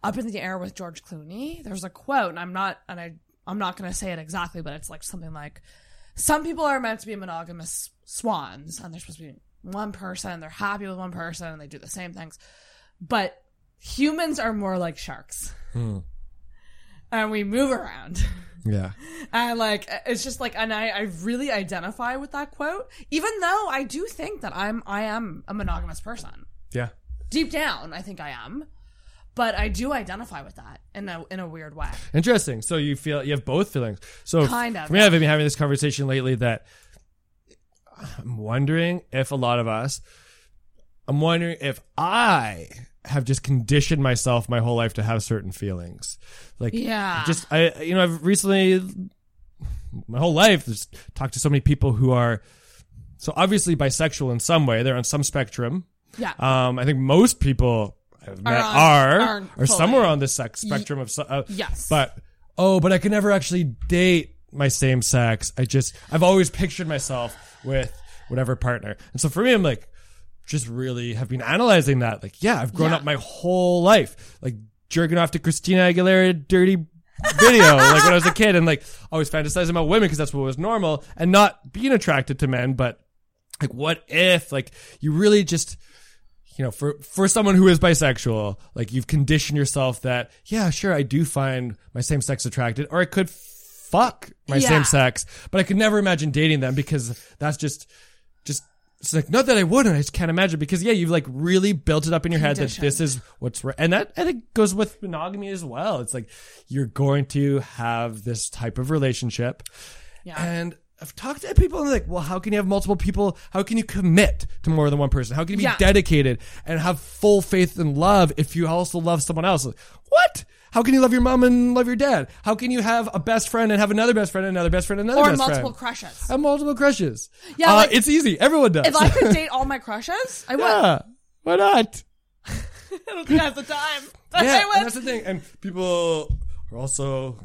Up in the Air with George Clooney. There's a quote, and I'm not, and I, I'm not going to say it exactly, but it's like something like, "Some people are meant to be monogamous swans, and they're supposed to be one person. They're happy with one person, and they do the same things, but humans are more like sharks, hmm. and we move around." [laughs] Yeah. And like it's just like and I, I really identify with that quote, even though I do think that I'm I am a monogamous person. Yeah. Deep down, I think I am. But I do identify with that in a in a weird way. Interesting. So you feel you have both feelings. So Kind of, For me, I've been having this conversation lately that I'm wondering if a lot of us, I'm wondering if I have just conditioned myself my whole life to have certain feelings. Like, Yeah. just I, you know, I've recently, my whole life, just talked to so many people who are so obviously bisexual in some way. They're on some spectrum. Yeah. Um, I think most people I've met on- are are are, somewhere on the sex spectrum of. Uh, Yes. But oh, but I can never actually date my same sex. I just I've always pictured myself with whatever partner, and so for me, I'm like, just really have been analyzing that. Like, yeah, I've grown Yeah. up my whole life, like jerking off to Christina Aguilera dirty video, [laughs] like when I was a kid, and like always fantasizing about women because that's what was normal, and not being attracted to men, but like what if like you really just you know for for someone who is bisexual like you've conditioned yourself that yeah sure i do find my same sex attracted or i could fuck my Yeah. same sex but i could never imagine dating them because that's just just it's like not that i wouldn't i just can't imagine because yeah you've like really built it up in your head that this is what's right and that i think goes with monogamy as well it's like you're going to have this type of relationship Yeah. and I've talked to people and they're like, well, how can you have multiple people? How can you commit to more than one person? How can you be Yeah. dedicated and have full faith and love if you also love someone else? Like, what? How can you love your mom and love your dad? How can you have a best friend and have another best friend and another best friend and another or best multiple friend? crushes. Have multiple crushes. Yeah, Uh, like- it's easy. Everyone does. if I could [laughs] date all my crushes, I would. yeah. Why not? [laughs] I don't think I have the time. Yeah, that's the thing. And people are also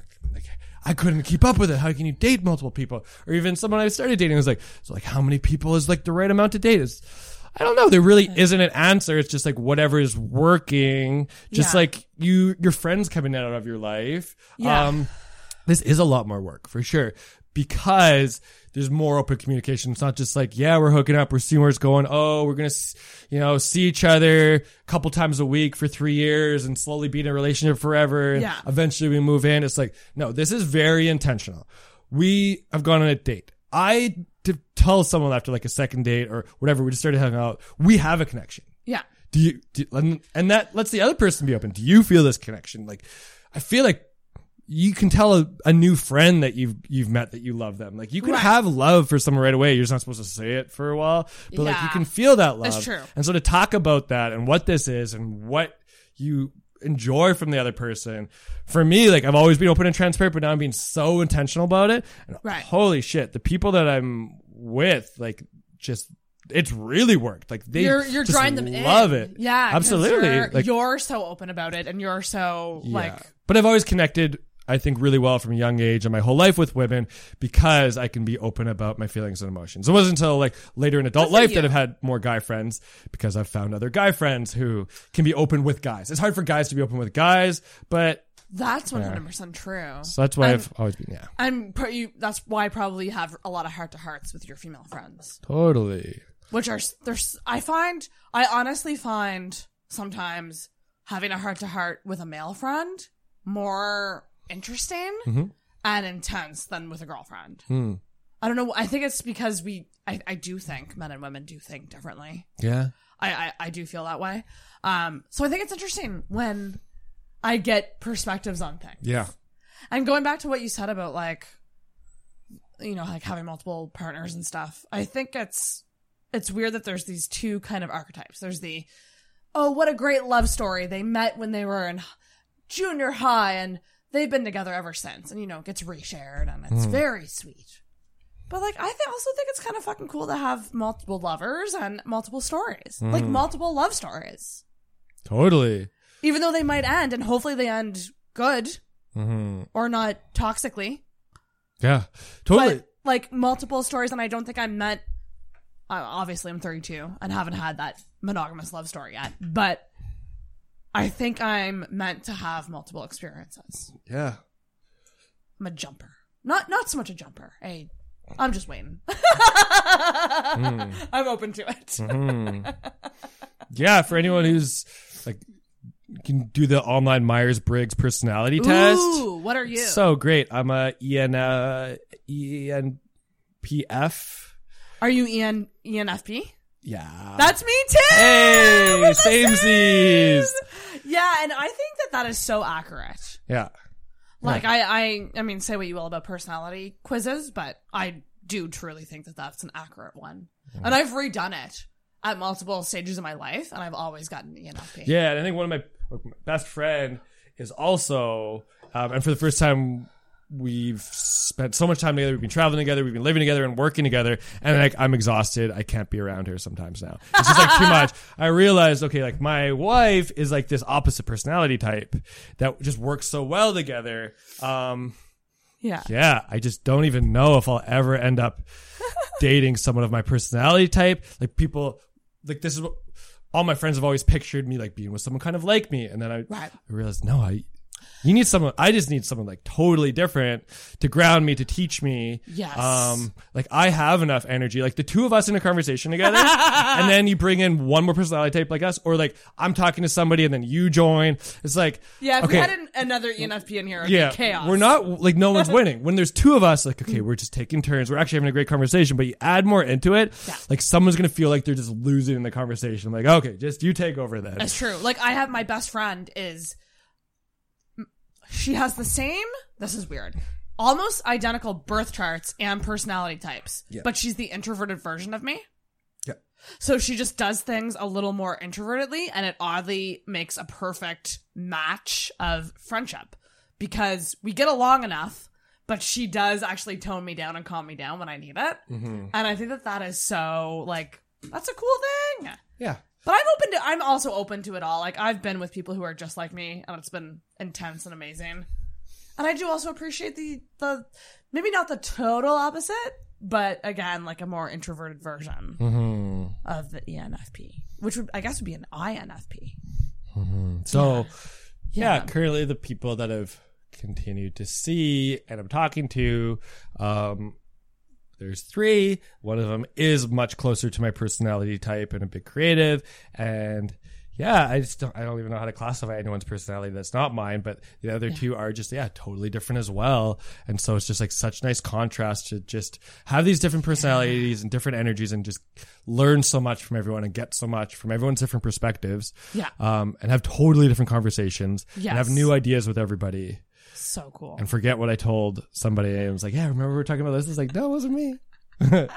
I couldn't keep up with it. How can you date multiple people? Or even someone I started dating was like, so like, how many people is like the right amount to date? Is I don't know. There really isn't an answer. It's just like whatever is working. Just Yeah. like you, your friends coming out of your life. Yeah. Um, this is a lot more work for sure because there's more open communication. It's not just like, yeah, we're hooking up, we're seeing where it's going. Oh, we're going to, you know, see each other a couple times a week for three years and slowly be in a relationship forever. And Yeah. eventually we move in. It's like, no, this is very intentional. We have gone on a date. I to tell someone after like a second date or whatever, we just started hanging out. We have a connection yeah. do you do, and- and that lets the other person be open do you feel this connection like i feel like you can tell a, a new friend that you've you've met that you love them. Like you can Right. have love for someone right away. You're just not supposed to say it for a while but like you can feel that love. That's true. and so to talk about that and what this is and what you enjoy from the other person for me like i've always been open and transparent but now i'm being so intentional about it. And Right. holy shit the people that i'm with like just it's really worked. Like they you're you're just drawing them in. love it. Yeah, absolutely. You're, like you're so open about it, and you're so like but I've always connected, I think, really well from a young age and my whole life with women because I can be open about my feelings and emotions. It wasn't until like later in adult life that I've had more guy friends because I've found other guy friends who can be open with guys. It's hard for guys to be open with guys, but that's one hundred percent true. so that's why I'm- I've always been, yeah. I'm pretty. You, that's why I probably have a lot of heart to hearts with your female friends, Totally. which are there's. I find I honestly find sometimes having a heart to heart with a male friend more interesting Mm-hmm. and intense than with a girlfriend. Hmm. I don't know. I think it's because we. I, I do think men and women do think differently. Yeah. I, I, I do feel that way. Um, so I think it's interesting when I get perspectives on things. Yeah. And going back to what you said about like, you know, like having multiple partners and stuff, I think it's it's weird that there's these two kind of archetypes. There's the, oh, what a great love story. They met when they were in junior high and they've been together ever since, and you know, it gets reshared and it's very sweet. But like, I th- also think it's kind of fucking cool to have multiple lovers and multiple stories, like multiple love stories, Totally. even though they might end, and hopefully they end good Mm-hmm. or not toxically. Yeah. Totally. But like multiple stories, and I don't think I'm met. Uh, obviously, I'm 32 and haven't had that monogamous love story yet. But I think I'm meant to have multiple experiences. Yeah. I'm a jumper. Not not so much a jumper. A I'm just waiting. [laughs] I'm open to it. Yeah, for anyone who's like can do the online Myers Briggs personality test. Ooh, what are you? So great. I'm a EN uh, ENPF. are you EN ENFP? Yeah. That's me too. hey, We're the same. Yeah, and I think that that is so accurate. Yeah. Like I, I, I mean, say what you will about personality quizzes, but I do truly think that that's an accurate one. Mm-hmm. And I've redone it at multiple stages of my life, and I've always gotten ENFP. Yeah, and I think one of my, my best friend is also, um, and for the first time, we've spent so much time together. We've been traveling together. We've been living together and working together. And like, I'm exhausted. I can't be around her sometimes now. It's just like too much. I realized, okay, like my wife is like this opposite personality type that just works so well together. Um, yeah. yeah, I just don't even know if I'll ever end up [laughs] dating someone of my personality type. Like people, like this is what all my friends have always pictured me like being with someone kind of like me, and then I, Right. I realized no, I. You need someone. I just need someone like totally different to ground me, to teach me. Yes. Um, like I have enough energy. Like the two of us in a conversation together, [laughs] and then you bring in one more personality type like us, or like I'm talking to somebody and then you join. It's like Yeah, if okay, we had an, another ENFP in here, yeah, chaos. we're not like no one's [laughs] winning. When there's two of us, like okay, we're just taking turns. We're actually having a great conversation, but you add more into it, Yeah. like someone's gonna feel like they're just losing in the conversation. I'm like, okay, just you take over then. That's true. Like I have my best friend is she has the same this is weird. Almost identical birth charts and personality types. But she's the introverted version of me. Yeah. So she just does things a little more introvertedly and it oddly makes a perfect match of friendship because we get along enough but she does actually tone me down and calm me down when I need it. Mm-hmm. And I think that that is so like that's a cool thing. Yeah, But I'm open to. I'm also open to it all. Like I've been with people who are just like me, and it's been intense and amazing. And I do also appreciate the the maybe not the total opposite, but again, like a more introverted version of the ENFP, which would I guess would be an INFP. So, yeah. Yeah. currently the people that have continued to see and I'm talking to, um, there's three. One of them is much closer to my personality type and a bit creative. And yeah, I just don't, I don't even know how to classify anyone's personality that's not mine, but the other two are just, yeah, totally different as well. And so it's just like such nice contrast to just have these different personalities and different energies and just learn so much from everyone and get so much from everyone's different perspectives Yeah, um, and have totally different conversations and have new ideas with everybody so cool. and forget what I told somebody. I was like, yeah, remember we were talking about this? It's like, no, it wasn't me. [laughs]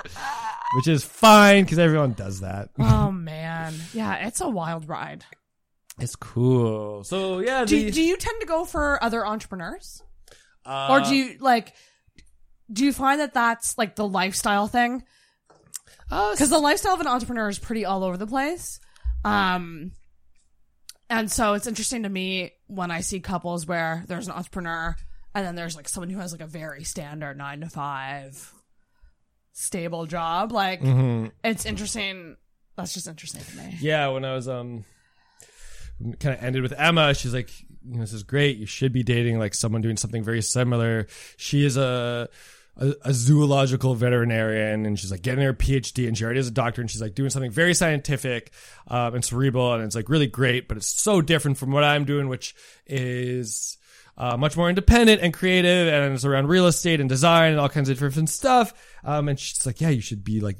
Which is fine because everyone does that. oh [laughs] man, yeah, it's a wild ride. It's cool. So yeah, Do the, do you tend to go for other entrepreneurs? uh, or do you like do you find that that's like the lifestyle thing uh, because the lifestyle of an entrepreneur is pretty all over the place um and so it's interesting to me when i see couples where there's an entrepreneur and then there's like someone who has like a very standard nine to five stable job like Mhm. it's interesting that's just interesting to me yeah, when I was um kind of ended with Emma, she's like, you know, this is great. You should be dating like someone doing something very similar. She is a a, a zoological veterinarian, and she's like getting her PhD, and she already has a doctor, and she's like doing something very scientific um, and cerebral, and it's like really great, but it's so different from what I'm doing, which is. Uh, much more independent and creative, and it's around real estate and design and all kinds of different stuff. Um, and she's like, "Yeah, you should be like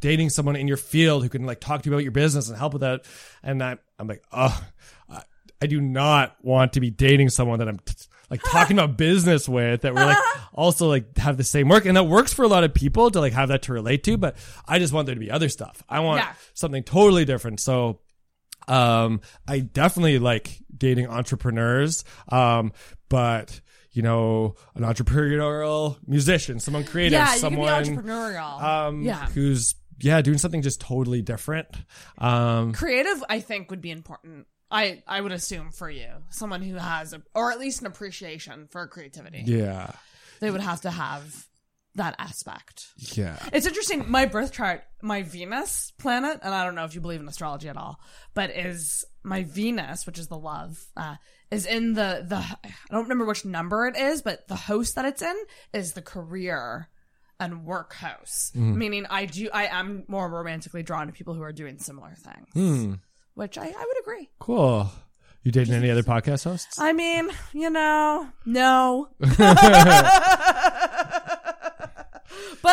dating someone in your field who can like talk to you about your business and help with that. And I, I'm like, oh, I, I do not want to be dating someone that I'm t- like talking about business with that we're like [laughs] also like have the same work. And that works for a lot of people to like have that to relate to, but I just want there to be other stuff. I want Yeah. something totally different. So, um, I definitely like dating entrepreneurs. Um, but you know, an entrepreneurial musician, someone creative, yeah someone, entrepreneurial um, yeah who's yeah doing something just totally different. Um, creative i think would be important i i would assume for you someone who has a, or at least an appreciation for creativity yeah, they would have to have that aspect. Yeah. It's interesting. My birth chart, my Venus planet, and I don't know if you believe in astrology at all, but is my Venus, which is the love, uh, is in the the. I don't remember which number it is, but the house that it's in is the career and work house. Meaning, I do. I am more romantically drawn to people who are doing similar things, which I, I would agree. Cool. You dating any other podcast hosts? I mean, you know, no. [laughs] but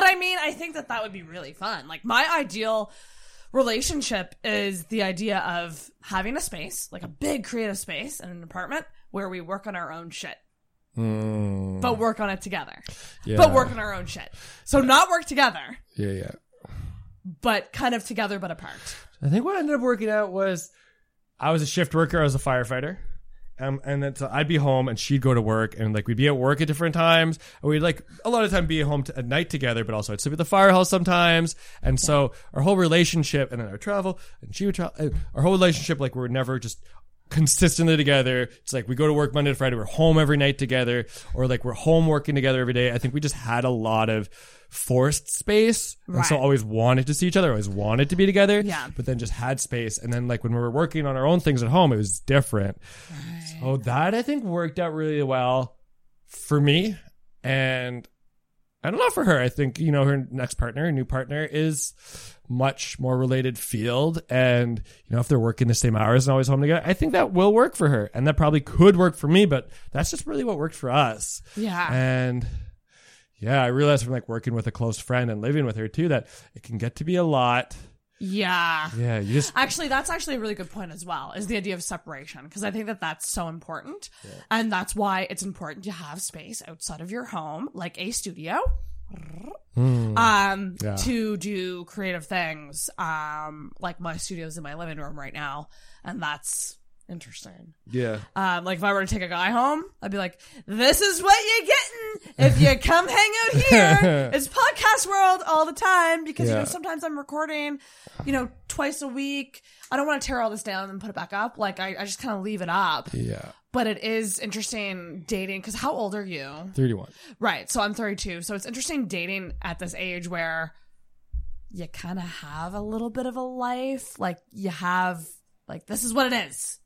I mean, I think that that would be really fun. Like my ideal relationship is the idea of having a space, like a big creative space in an apartment where we work on our own shit. Hmm. But work on it together. Yeah. But work on our own shit. So not work together, Yeah, yeah. but kind of together but apart. I think what ended up working out was I was a shift worker, I was a firefighter. Um, and then so I'd be home and she'd go to work and like we'd be at work at different times. And we'd like a lot of time be home at night together, but also I'd sleep at the firehouse sometimes. And so our whole relationship and then our travel and she would travel, our whole relationship, like we were never just consistently together. It's like we go to work Monday to Friday, we're home every night together, or like we're home working together every day. I think we just had a lot of forced space. And so always wanted to see each other, always wanted to be together. Yeah. But then just had space. And then like when we were working on our own things at home, it was different. So that I think worked out really well for me. And I don't know for her. I think, you know, her next partner, new partner is much more related field. And, you know, if they're working the same hours and always home together, I think that will work for her. And that probably could work for me, but that's just really what worked for us. Yeah. And yeah, I realized from like working with a close friend and living with her too that it can get to be a lot. Yeah. Yeah, you just Actually, that's actually a really good point as well, is the idea of separation. Because I think that that's so important. And that's why it's important to have space outside of your home, like a studio. Um, Yeah. to do creative things. Um, like my studio's in my living room right now, and that's interesting. yeah. Um, like if I were to take a guy home, I'd be like, "This is what you're getting if you [laughs] come hang out here." [laughs] it's podcast world all the time because you Yeah. know sometimes I'm recording, you know, twice a week. I don't want to tear all this down and put it back up. Like I, I just kind of leave it up. Yeah. But it is interesting dating because how old are you? 31. Right. So I'm 32. So it's interesting dating at this age where you kind of have a little bit of a life. Like you have, like, this is what it is.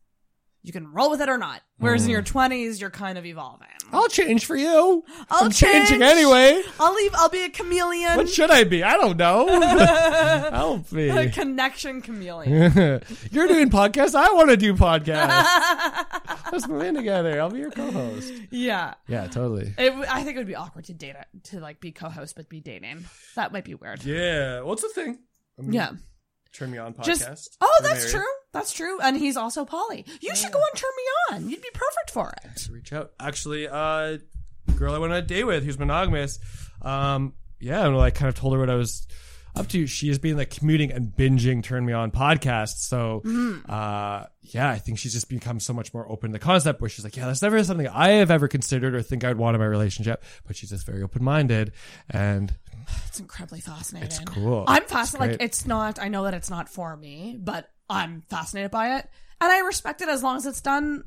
You can roll with it or not. Whereas in your hmm. 20s, you're kind of evolving. I'll change for you. I'll I'm changing anyway. I'll leave, I'll be a chameleon. What should I be? I don't know. [laughs] Help a me. connection chameleon. [laughs] You're doing podcasts. I want to do podcasts. [laughs] Let's move in together. I'll be your co-host. yeah. Yeah, totally. It, w- I think it would be awkward to date, to like be co-host, but be dating. That might be weird. Yeah. What's the thing? Yeah. Turn me on podcast. Just, oh, We're that's married. true. That's true. And he's also poly. You should go on Turn Me On. You'd be perfect for it. reach out. Actually, uh, girl I went on a date with who's monogamous. Um, yeah, and I kind of told her what I was up to. She has been like commuting and binging Turn Me On podcasts. So, uh, yeah, I think she's just become so much more open to the concept where she's like, yeah, that's never something I have ever considered or think I'd want in my relationship. But she's just very open minded and [sighs] It's incredibly fascinating. It's cool. I'm It's fascinated. Like it's not. I know that it's not for me, but I'm fascinated by it, and I respect it as long as it's done,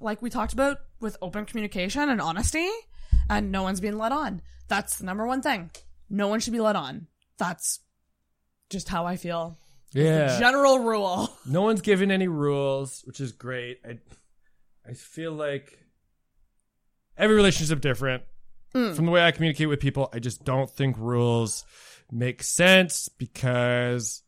like we talked about, with open communication and honesty, and no one's being led on. That's the number one thing. No one should be led on. That's just how I feel. yeah. General rule. [laughs] no one's given any rules, which is great. I, I feel like every relationship different. Mm. From the way I communicate with people, I just don't think rules make sense because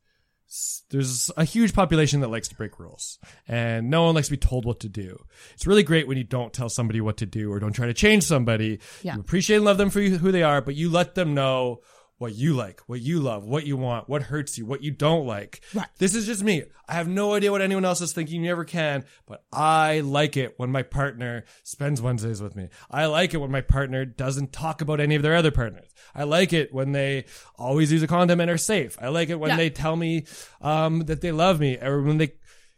there's a huge population that likes to break rules and no one likes to be told what to do. It's really great when you don't tell somebody what to do or don't try to change somebody. Yeah. You appreciate and love them for who they are, but you let them know what you like, what you love, what you want, what hurts you, what you don't like. Right. This is just me. I have no idea what anyone else is thinking. You never can, but I like it when my partner spends Wednesdays with me. I like it when my partner doesn't talk about any of their other partners. I like it when they always use a condom and are safe. I like it when Yeah. they tell me um, that they love me or when they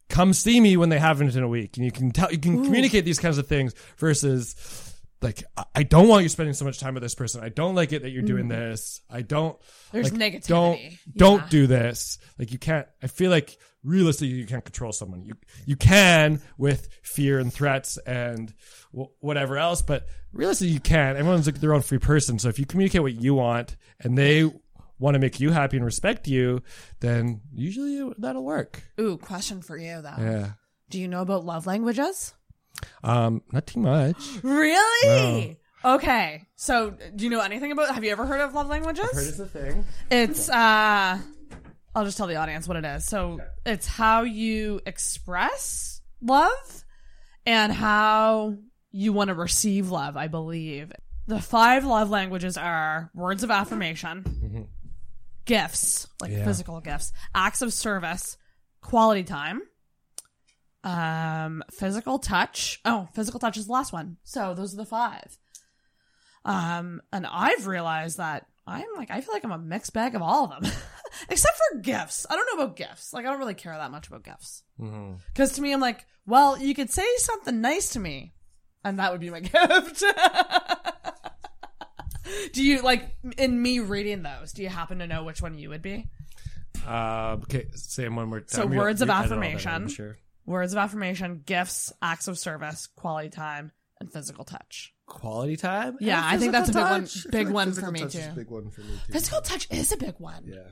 come see me when they haven't in a week. And you can tell, you can communicate these kinds of things versus like I- don't want you spending so much time with this person. I don't like it that you're doing Mm. this. I don't. There's like, negativity. Don't Yeah. don't do this. Like you can't. I feel like realistically you can't control someone. You you can with fear and threats and w- whatever else, but realistically you can't. Everyone's like their own free person. So if you communicate what you want and they want to make you happy and respect you, then usually that'll work. Ooh, question for you though. Yeah. Do you know about love languages? Um, not too much. Really? Okay. So, do you know anything about? Have you ever heard of love languages? Heard it's a thing. It's uh I'll just tell the audience what it is. So it's how you express love and how you want to receive love, I believe. The five love languages are words of affirmation, gifts, like Yeah. physical gifts, acts of service, quality time, um, physical touch. Oh, physical touch is the last one. So those are the five. Um, and I've realized that I'm like, I feel like I'm a mixed bag of all of them, [laughs] except for gifts. I don't know about gifts. Like, I don't really care that much about gifts. Because to me, I'm like, well, you could say something nice to me, and that would be my [laughs] gift. do you like in me reading those? Do you happen to know which one you would be? Uh, okay, say them one more time. So words of we- I don't that, affirmation. Sure. Words of affirmation, gifts, acts of service, quality time, and physical touch. Quality time. Yeah, I think that's a big physical one. touch. Big [laughs] one Physical for me touch too. is a big one for me too. Physical touch is a big one. Yeah.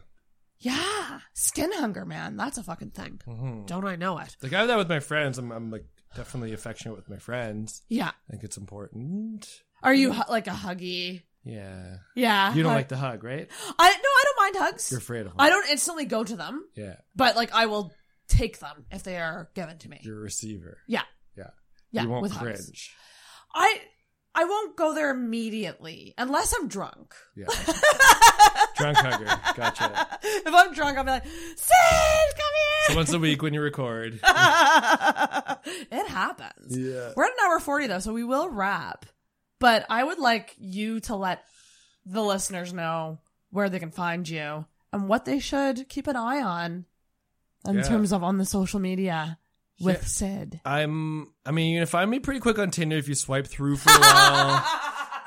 Yeah, skin hunger, man. That's a fucking thing. Mm-hmm. Don't I know it? Like I have that with my friends. I'm, I'm like definitely affectionate with my friends. Yeah. I think it's important. Are you hu- like a huggy? Yeah. Yeah. You don't like the hug, right? I no, I don't mind hugs. You're afraid of hugs. I don't instantly go to them, Yeah. but like I will take them if they are given to me. You're a receiver. yeah. Yeah. Yeah, You won't with cringe. hugs. I I won't go there immediately unless I'm drunk. Yeah. [laughs] Drunk hugger. Gotcha. [laughs] if I'm drunk, I'll be like, Sid, come here. So once a week when you record. [laughs] it happens. Yeah. We're at an hour 40 though, so we will wrap. But I would like you to let the listeners know where they can find you and what they should keep an eye on in Yeah. terms of on the social media with Yeah. Sid. I'm. I mean, you can find me pretty quick on Tinder if you swipe through for a while.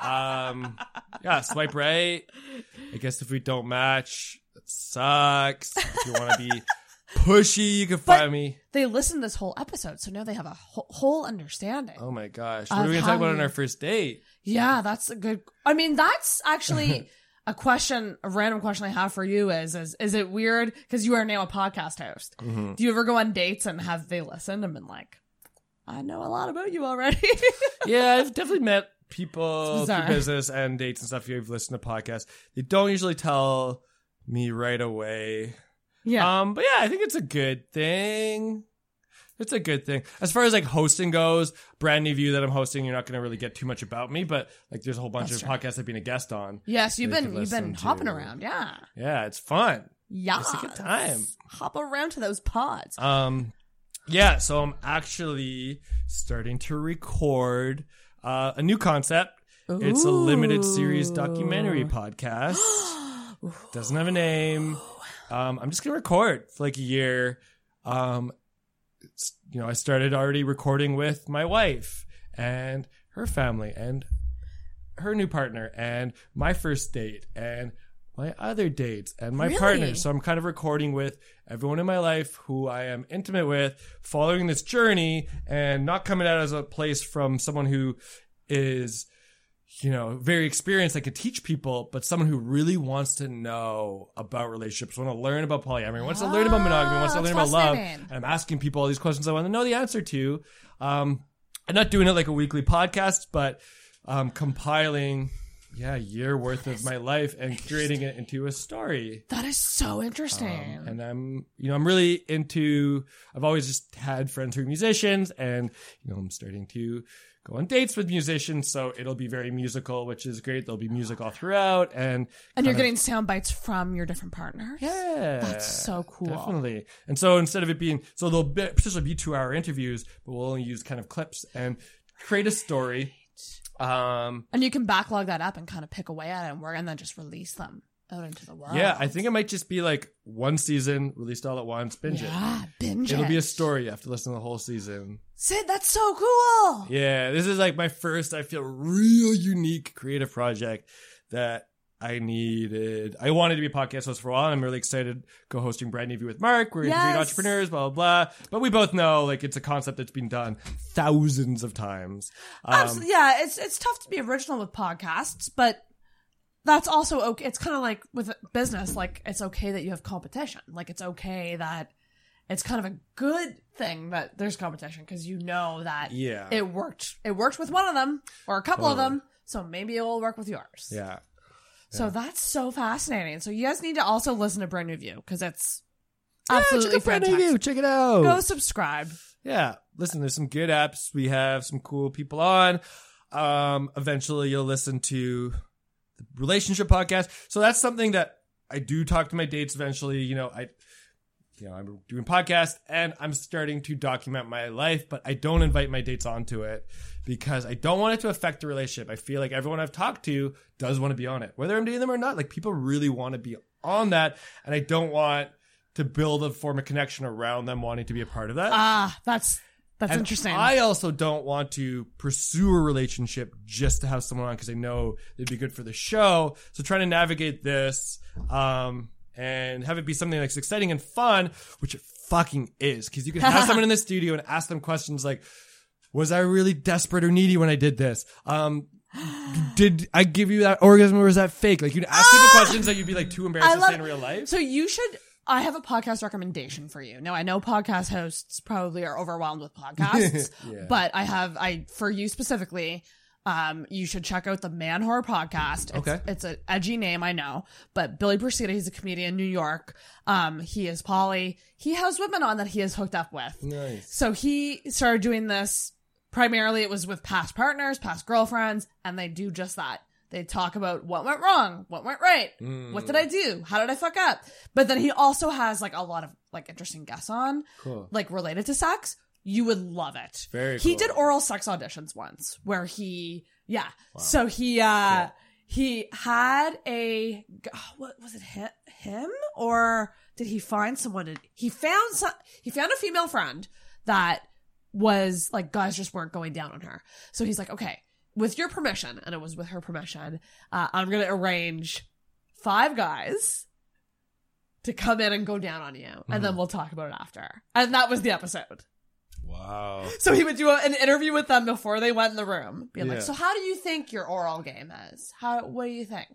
[laughs] um, yeah, swipe right. I guess if we don't match, that sucks. If you want to be pushy, you can find me. They listened this whole episode, so now they have a whole, whole understanding. Oh my gosh, what are we gonna talk about on our first date? Yeah, that's a good. I mean, that's actually [laughs] a question, a random question I have for you is: is is it weird because you are now a podcast host? Mm-hmm. Do you ever go on dates and have they listened and been like, "I know a lot about you already"? [laughs] Yeah, I've definitely met people through business and dates and stuff. You've listened to podcasts. They don't usually tell me right away. yeah, Um, but yeah, I think it's a good thing. It's a good thing. As far as like hosting goes, brand new view that I'm hosting, you're not going to really get too much about me, but like there's a whole bunch That's of true. podcasts I've been a guest on. yes, you've been you've been hopping to. around. Yeah, Yeah, it's fun. yeah, It's a good time. Hop around to those pods. Um, yeah, so I'm actually starting to record uh, a new concept. It's a limited series documentary podcast. [gasps] Doesn't have a name. Um, I'm just gonna record for like a year. Um, you know, I started already recording with my wife and her family and her new partner and my first date and my other dates and my Really? partners. So I'm kind of recording with everyone in my life who I am intimate with, following this journey and not coming out as a place from someone who is, you know, very experienced that could teach people, but someone who really wants to know about relationships, want to learn about polyamory, wants to learn about monogamy, wants to Ah, learn about love. And I'm asking people all these questions I want to know the answer to. Um, I'm not doing it like a weekly podcast, but um, compiling, yeah, a year worth of my life and curating it into a story. that is so interesting. Um, and I'm, you know, I'm really into. I've always just had friends who are musicians, and you know, I'm starting to go on dates with musicians, so it'll be very musical, which is great. There'll be music all throughout, and and you're kinda- getting sound bites from your different partners. yeah, That's so cool. Definitely. And so instead of it being, so there'll be, potentially be two hour interviews, but we'll only use kind of clips and create a story. Um, And you can backlog that up and kind of pick away at it and work and then just release them. Out into the world. Yeah, I think it might just be like one season released all at once, binge Yeah, binge it. It'll it. be a story. You have to listen to the whole season. Sid, that's so cool. Yeah, this is like my first, I feel, real unique creative project that I needed. I wanted to be a podcast host for a while. And I'm really excited co-hosting Brand New View with Mark. We're interviewing Yes. entrepreneurs, blah, blah, blah. But we both know like it's a concept that's been done thousands of times. Um, Absolutely. Yeah, it's it's tough to be original with podcasts, but that's also okay. It's kind of like with business. Like it's okay that you have competition. Like it's okay that it's kind of a good thing that there's competition because you know that Yeah. it worked. It worked with one of them or a couple of them. So maybe it will work with yours. yeah. So that's so fascinating. So you guys need to also listen to Brand New View because it's Yeah, absolutely check Brand New. View. Check it out. Go subscribe. Yeah. Listen, there's some good apps. We have some cool people on. Um, eventually you'll listen to the relationship podcast. So that's something that I do talk to my dates eventually. You know, I, you know, I'm doing podcast and I'm starting to document my life, but I don't invite my dates onto it because I don't want it to affect the relationship. I feel like everyone I've talked to does want to be on it, whether I'm dating them or not. Like people really want to be on that. And I don't want to build a form of connection around them wanting to be a part of that. Ah, that's that's And interesting. I also don't want to pursue a relationship just to have someone on because I know they'd be good for the show. So trying to navigate this um, and have it be something that's exciting and fun, which it fucking is, because you can have someone in the [laughs] studio and ask them questions like, "Was I really desperate or needy when I did this?" Um, did I give you that orgasm or was that fake? Like you'd ask people questions that you'd be like too embarrassed I to love- say in real life. So you should. I have a podcast recommendation for you. Now I know podcast hosts probably are overwhelmed with podcasts, [laughs] but I have I for you specifically. Um, you should check out the Manwhore podcast. It's, Okay. it's an edgy name, I know, but Billy Procida, he's a comedian in New York. Um, he is poly. He has women on that he is hooked up with. Nice. So he started doing this primarily it was with past partners, past girlfriends, and they do just that. They talk about what went wrong, what went right, what did I do, how did I fuck up. But then he also has like a lot of like interesting guests on, Cool. like related to sex. You would love it. Very He cool. did oral sex auditions once, where he, yeah. So he, uh, he had a what was it him, him or did he find someone to, he found some he found a female friend that was like guys just weren't going down on her so he's like okay with your permission and it was with her permission uh, i'm gonna arrange five guys to come in and go down on you and then we'll talk about it after and that was the episode Wow. so he would do a, an interview with them before they went in the room, being Yeah. like, "So how do you think your oral game is? How what do you think?"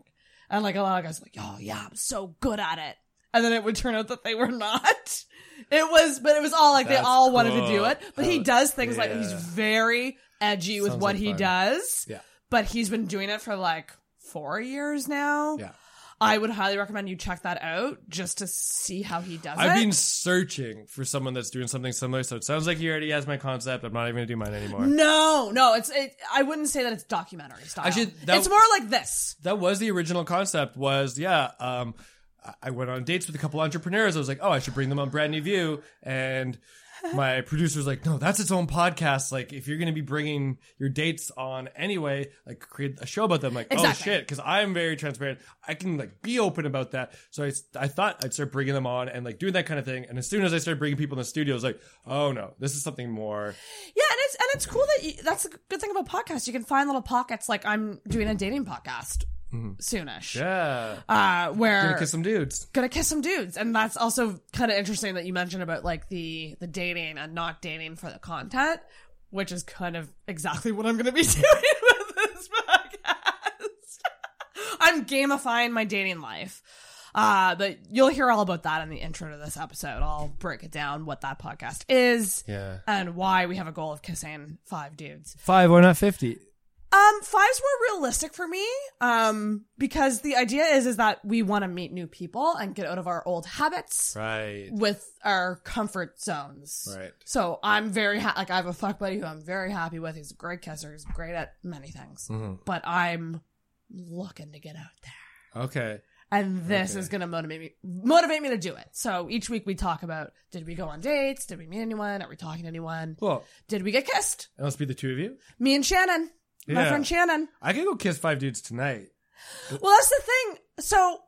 And like a lot of guys, were like, "Oh yeah, I'm so good at it." And then it would turn out that they were [laughs] not. It was, but it was all like they That's all wanted to do it. But he does things like he's very edgy with Sounds what like he fun. does. Yeah. But he's been doing it for like four years now. Yeah. I would highly recommend you check that out just to see how he does it. I've it. been searching for someone that's doing something similar, so it sounds like he already has my concept. I'm not even gonna do mine anymore. no, no, it's it, I wouldn't say that it's documentary style. Actually, that- it's more like this. That was the original concept. Was yeah. Um, I- went on dates with a couple entrepreneurs. I was like, oh, I should bring them on Brand New View, and my producer was like, no, that's its own podcast. Like, if you're gonna be bringing your dates on anyway, like create a show about them. Like, oh, Exactly. oh shit, because I'm very transparent. I can like be open about that. So I, I thought I'd start bringing them on and like doing that kind of thing. And as soon as I started bringing people in the studio, I was like, oh no, this is something more. Yeah, and it's and it's cool that you, that's a good thing about podcasts. You can find little pockets. Like I'm doing a dating podcast soonish, Yeah, uh, where gonna kiss some dudes. gonna kiss some dudes, and that's also kind of interesting that you mentioned about like the the dating and not dating for the content, which is kind of exactly what I'm gonna be [laughs] doing with this podcast. [laughs] I'm gamifying my dating life. Uh, but you'll hear all about that in the intro to this episode. I'll break it down what that podcast is Yeah, and why we have a goal of kissing five dudes. five or not fifty. Um, five's more realistic for me. Um, because the idea is is that we want to meet new people and get out of our old habits Right. with our comfort zones. Right. So I'm very ha- like I have a fuck buddy who I'm very happy with. He's a great kisser. He's great at many things. Mm-hmm. But I'm looking to get out there. Okay. And this is gonna motivate me motivate me to do it. So each week we talk about did we go on dates? Did we meet anyone? Are we talking to anyone? Cool. Did we get kissed? It must be the two of you. Me and Shannon. My Yeah. friend Shannon. I can go kiss five dudes tonight. Well, that's the thing. So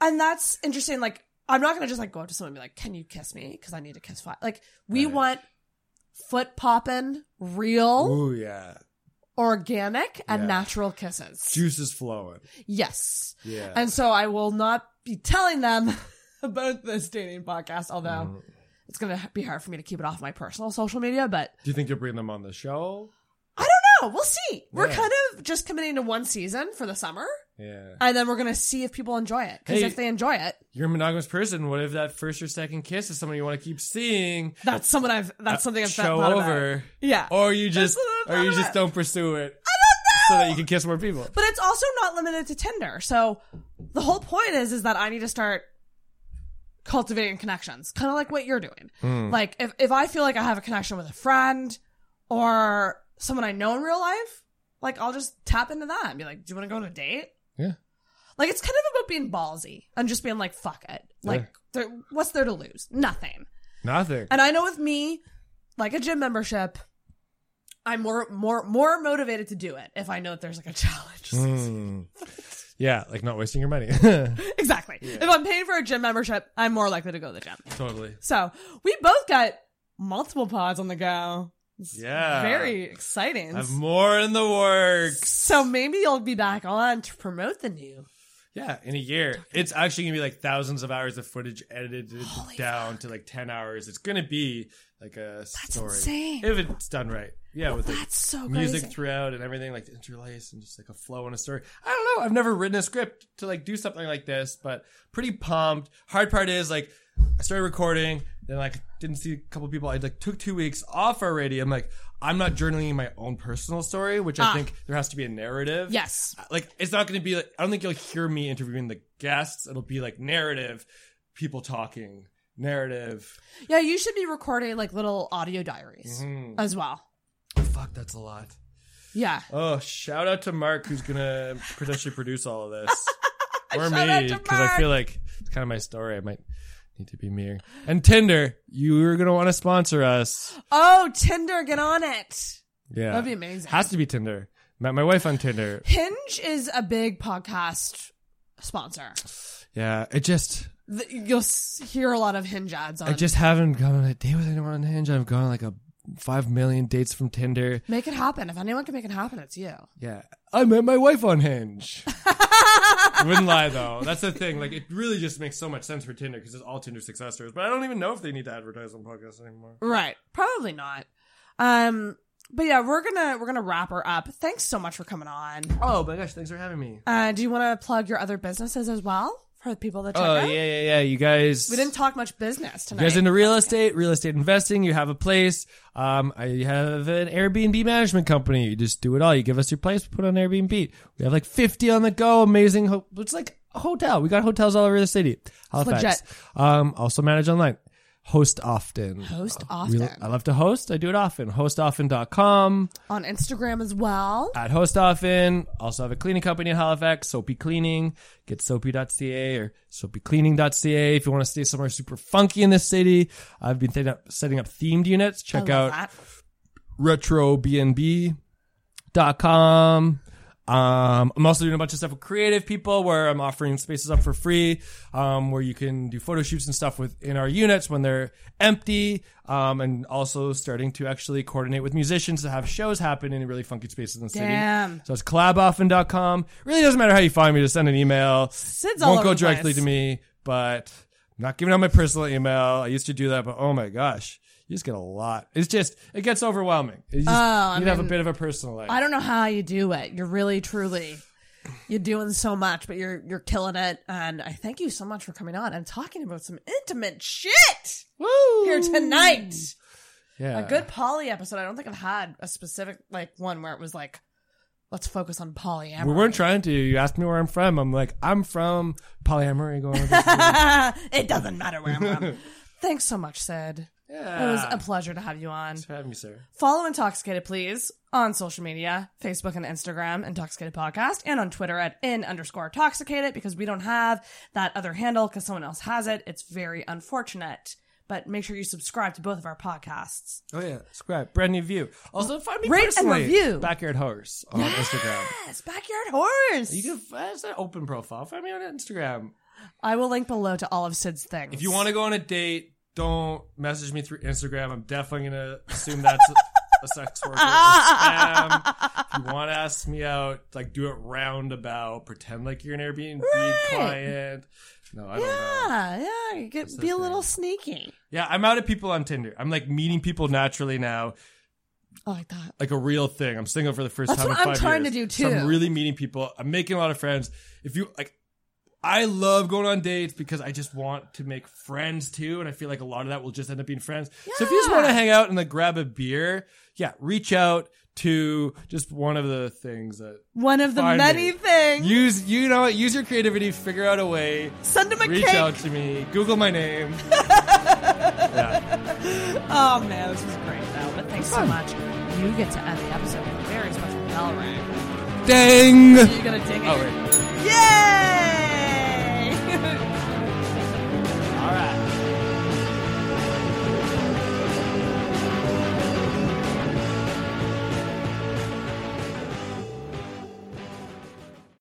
and that's interesting. Like, I'm not gonna just like go up to someone and be like, "Can you kiss me?" Because I need to kiss five. Like, we want foot popping, real, Ooh, yeah. organic, and Yeah. natural kisses. Juice is flowing. yes. Yeah. And so I will not be telling them [laughs] about this dating podcast, although Mm. it's gonna be hard for me to keep it off my personal social media. But Do you think you'll bring them on the show? Know. We'll see. We're Yeah. kind of just committing to one season for the summer. Yeah. And then we're gonna see if people enjoy it. Because Hey. if they enjoy it, You're a monogamous person. What if that first or second kiss is someone you want to keep seeing? that's someone I've that's something I've show thought about. over. Yeah. Or you just what I or you thought just about. don't pursue it. I So that you can kiss more people. But it's also not limited to Tinder. So the whole point is is that I need to start cultivating connections, kind of like what you're doing. Hmm. Like if if I feel like I have a connection with a friend or someone I know in real life, like I'll just tap into that and be like, "Do you want to go on a date?" Yeah. Like it's kind of about being ballsy and just being like, "Fuck it." Like, there, what's there to lose? Nothing. Nothing. And I know with me, like a gym membership, I'm more more more motivated to do it if I know that there's like a challenge. Hmm. Yeah, like not wasting your money. [laughs] Exactly. If I'm paying for a gym membership, I'm more likely to go to the gym. totally. So we both got multiple pods on the go. Yeah. Very exciting. Have more in the works. So maybe you'll be back on to promote the new. Yeah, in a year. It's actually gonna be like thousands of hours of footage edited down to like ten hours. It's gonna be like a story. insane. If it's done right. Yeah, with like That's so music crazy. throughout and everything like interlaced and just like a flow and a story. I don't know. I've never written a script to like do something like this, but pretty pumped. Hard part is like I started recording, then like didn't see a couple people. I like took two weeks off already. I'm like, I'm not journaling my own personal story, which I Ah. think there has to be a narrative. Yes. Like it's not going to be like I don't think you'll hear me interviewing the guests. It'll be like narrative, people talking, narrative. Yeah, you should be recording like little audio diaries Mm-hmm. as well. Fuck, that's a lot. Yeah. Oh, shout out to Mark who's gonna potentially produce all of this, [laughs] or Shout out me to because I Mark. feel like it's kind of my story. I might need to be me. And Tinder, you are gonna want to sponsor us. Oh, Tinder, get on it. Yeah, That'd be amazing. Has to be Tinder. Met my wife on Tinder. Hinge is a big podcast sponsor. Yeah, it just Th- You'll hear a lot of Hinge ads on. I just haven't gone on a date with anyone on Hinge. I've gone on like a five million dates from Tinder. make it happen. If anyone can make it happen, it's you. Yeah. I met my wife on Hinge. [laughs] Wouldn't lie though. That's the thing. Like it really just makes so much sense for Tinder because it's all Tinder success stories. But I don't even know if they need to advertise on podcasts anymore. Right. Probably not. Um, but yeah, we're gonna we're gonna wrap her up. Thanks so much for coming on. Oh my gosh, thanks for having me. Uh, do you want to plug your other businesses as well for the people that check Oh out? yeah, yeah, yeah. You guys We didn't talk much business tonight. you guys into real estate, real estate investing, you have a place. Um, I have an Airbnb management company. You just do it all. You give us your place, we put it on Airbnb. We have like 50 on the go. Amazing. Ho- it's like a hotel. We got hotels all over the city. Halifax. legit. Um, also manage online. Host often. Host Uh, often. we- I love to host. I do it often. Hostoften.com on Instagram as well. at host often. Also have a cleaning company in Halifax, Soapy Cleaning. Get soapy.ca or soapycleaning.ca if you want to stay somewhere super funky in the city. I've been setting up, setting up themed units. Check out that. retrobnb.com. Um, I'm also doing a bunch of stuff with creative people where I'm offering spaces up for free, um, where you can do photo shoots and stuff within our units when they're empty. Um, and also starting to actually coordinate with musicians to have shows happen in really funky spaces in the Damn. city. So it's collaboften.com. Really doesn't matter how you find me, just send an email. Sid's Won't go directly place. to me, but I'm not giving out my personal email. I used to do that, but oh my gosh. You just get a lot. It's just, it gets overwhelming. You just, Oh, I you'd have a bit of a personal life. I don't know how you do it. You're really, truly, you're doing so much, but you're you're killing it. And I thank you so much for coming on and talking about some intimate shit Woo! here tonight. Yeah. A good poly episode. I don't think I've had a specific like one where it was like, let's focus on polyamory. We weren't trying to. You asked me where I'm from. I'm like, I'm from polyamory. Going, [laughs] it doesn't matter where I'm from. [laughs] Thanks so much, Sid. Yeah. It was a pleasure to have you on. Thanks for having me, sir. Follow Intoxicated, please, on social media, Facebook and Instagram, Intoxicated Podcast, and on Twitter at in underscore intoxicated, because we don't have that other handle because someone else has it. It's very unfortunate. But make sure you subscribe to both of our podcasts. Oh yeah, subscribe. Brand new view. Also, oh, find me Rate and personally. review. Backyard Horse on Instagram. Yes, Backyard Horse. You can. That's an open profile. Find me on Instagram. I will link below to all of Sid's things. If you want to go on a date, don't message me through Instagram. I'm definitely gonna assume that's a, sex worker or spam. If you want to ask me out, like do it roundabout. Pretend like you're an Airbnb client. No, I don't know. yeah, yeah, you get, be a little sneaky. Yeah, I'm out of people on Tinder. I'm like meeting people naturally now, I like that. like a real thing. I'm single for the first That's time what in I'm trying years. to do, So I'm really meeting people. I'm making a lot of friends. If you like, I love going on dates because I just want to make friends too, and I feel like a lot of that will just end up being friends. So if you just want to hang out and like grab a beer, yeah, reach out to just one of the things that One of the many me. things. use. You know, what? use your creativity, figure out a way. Send him a Reach cake. out to me. Google my name. [laughs] Oh man, this was great though. But thanks so much. You get to end the episode with a very special bell ring. Dang. You gonna ding it? Oh wait. Yay!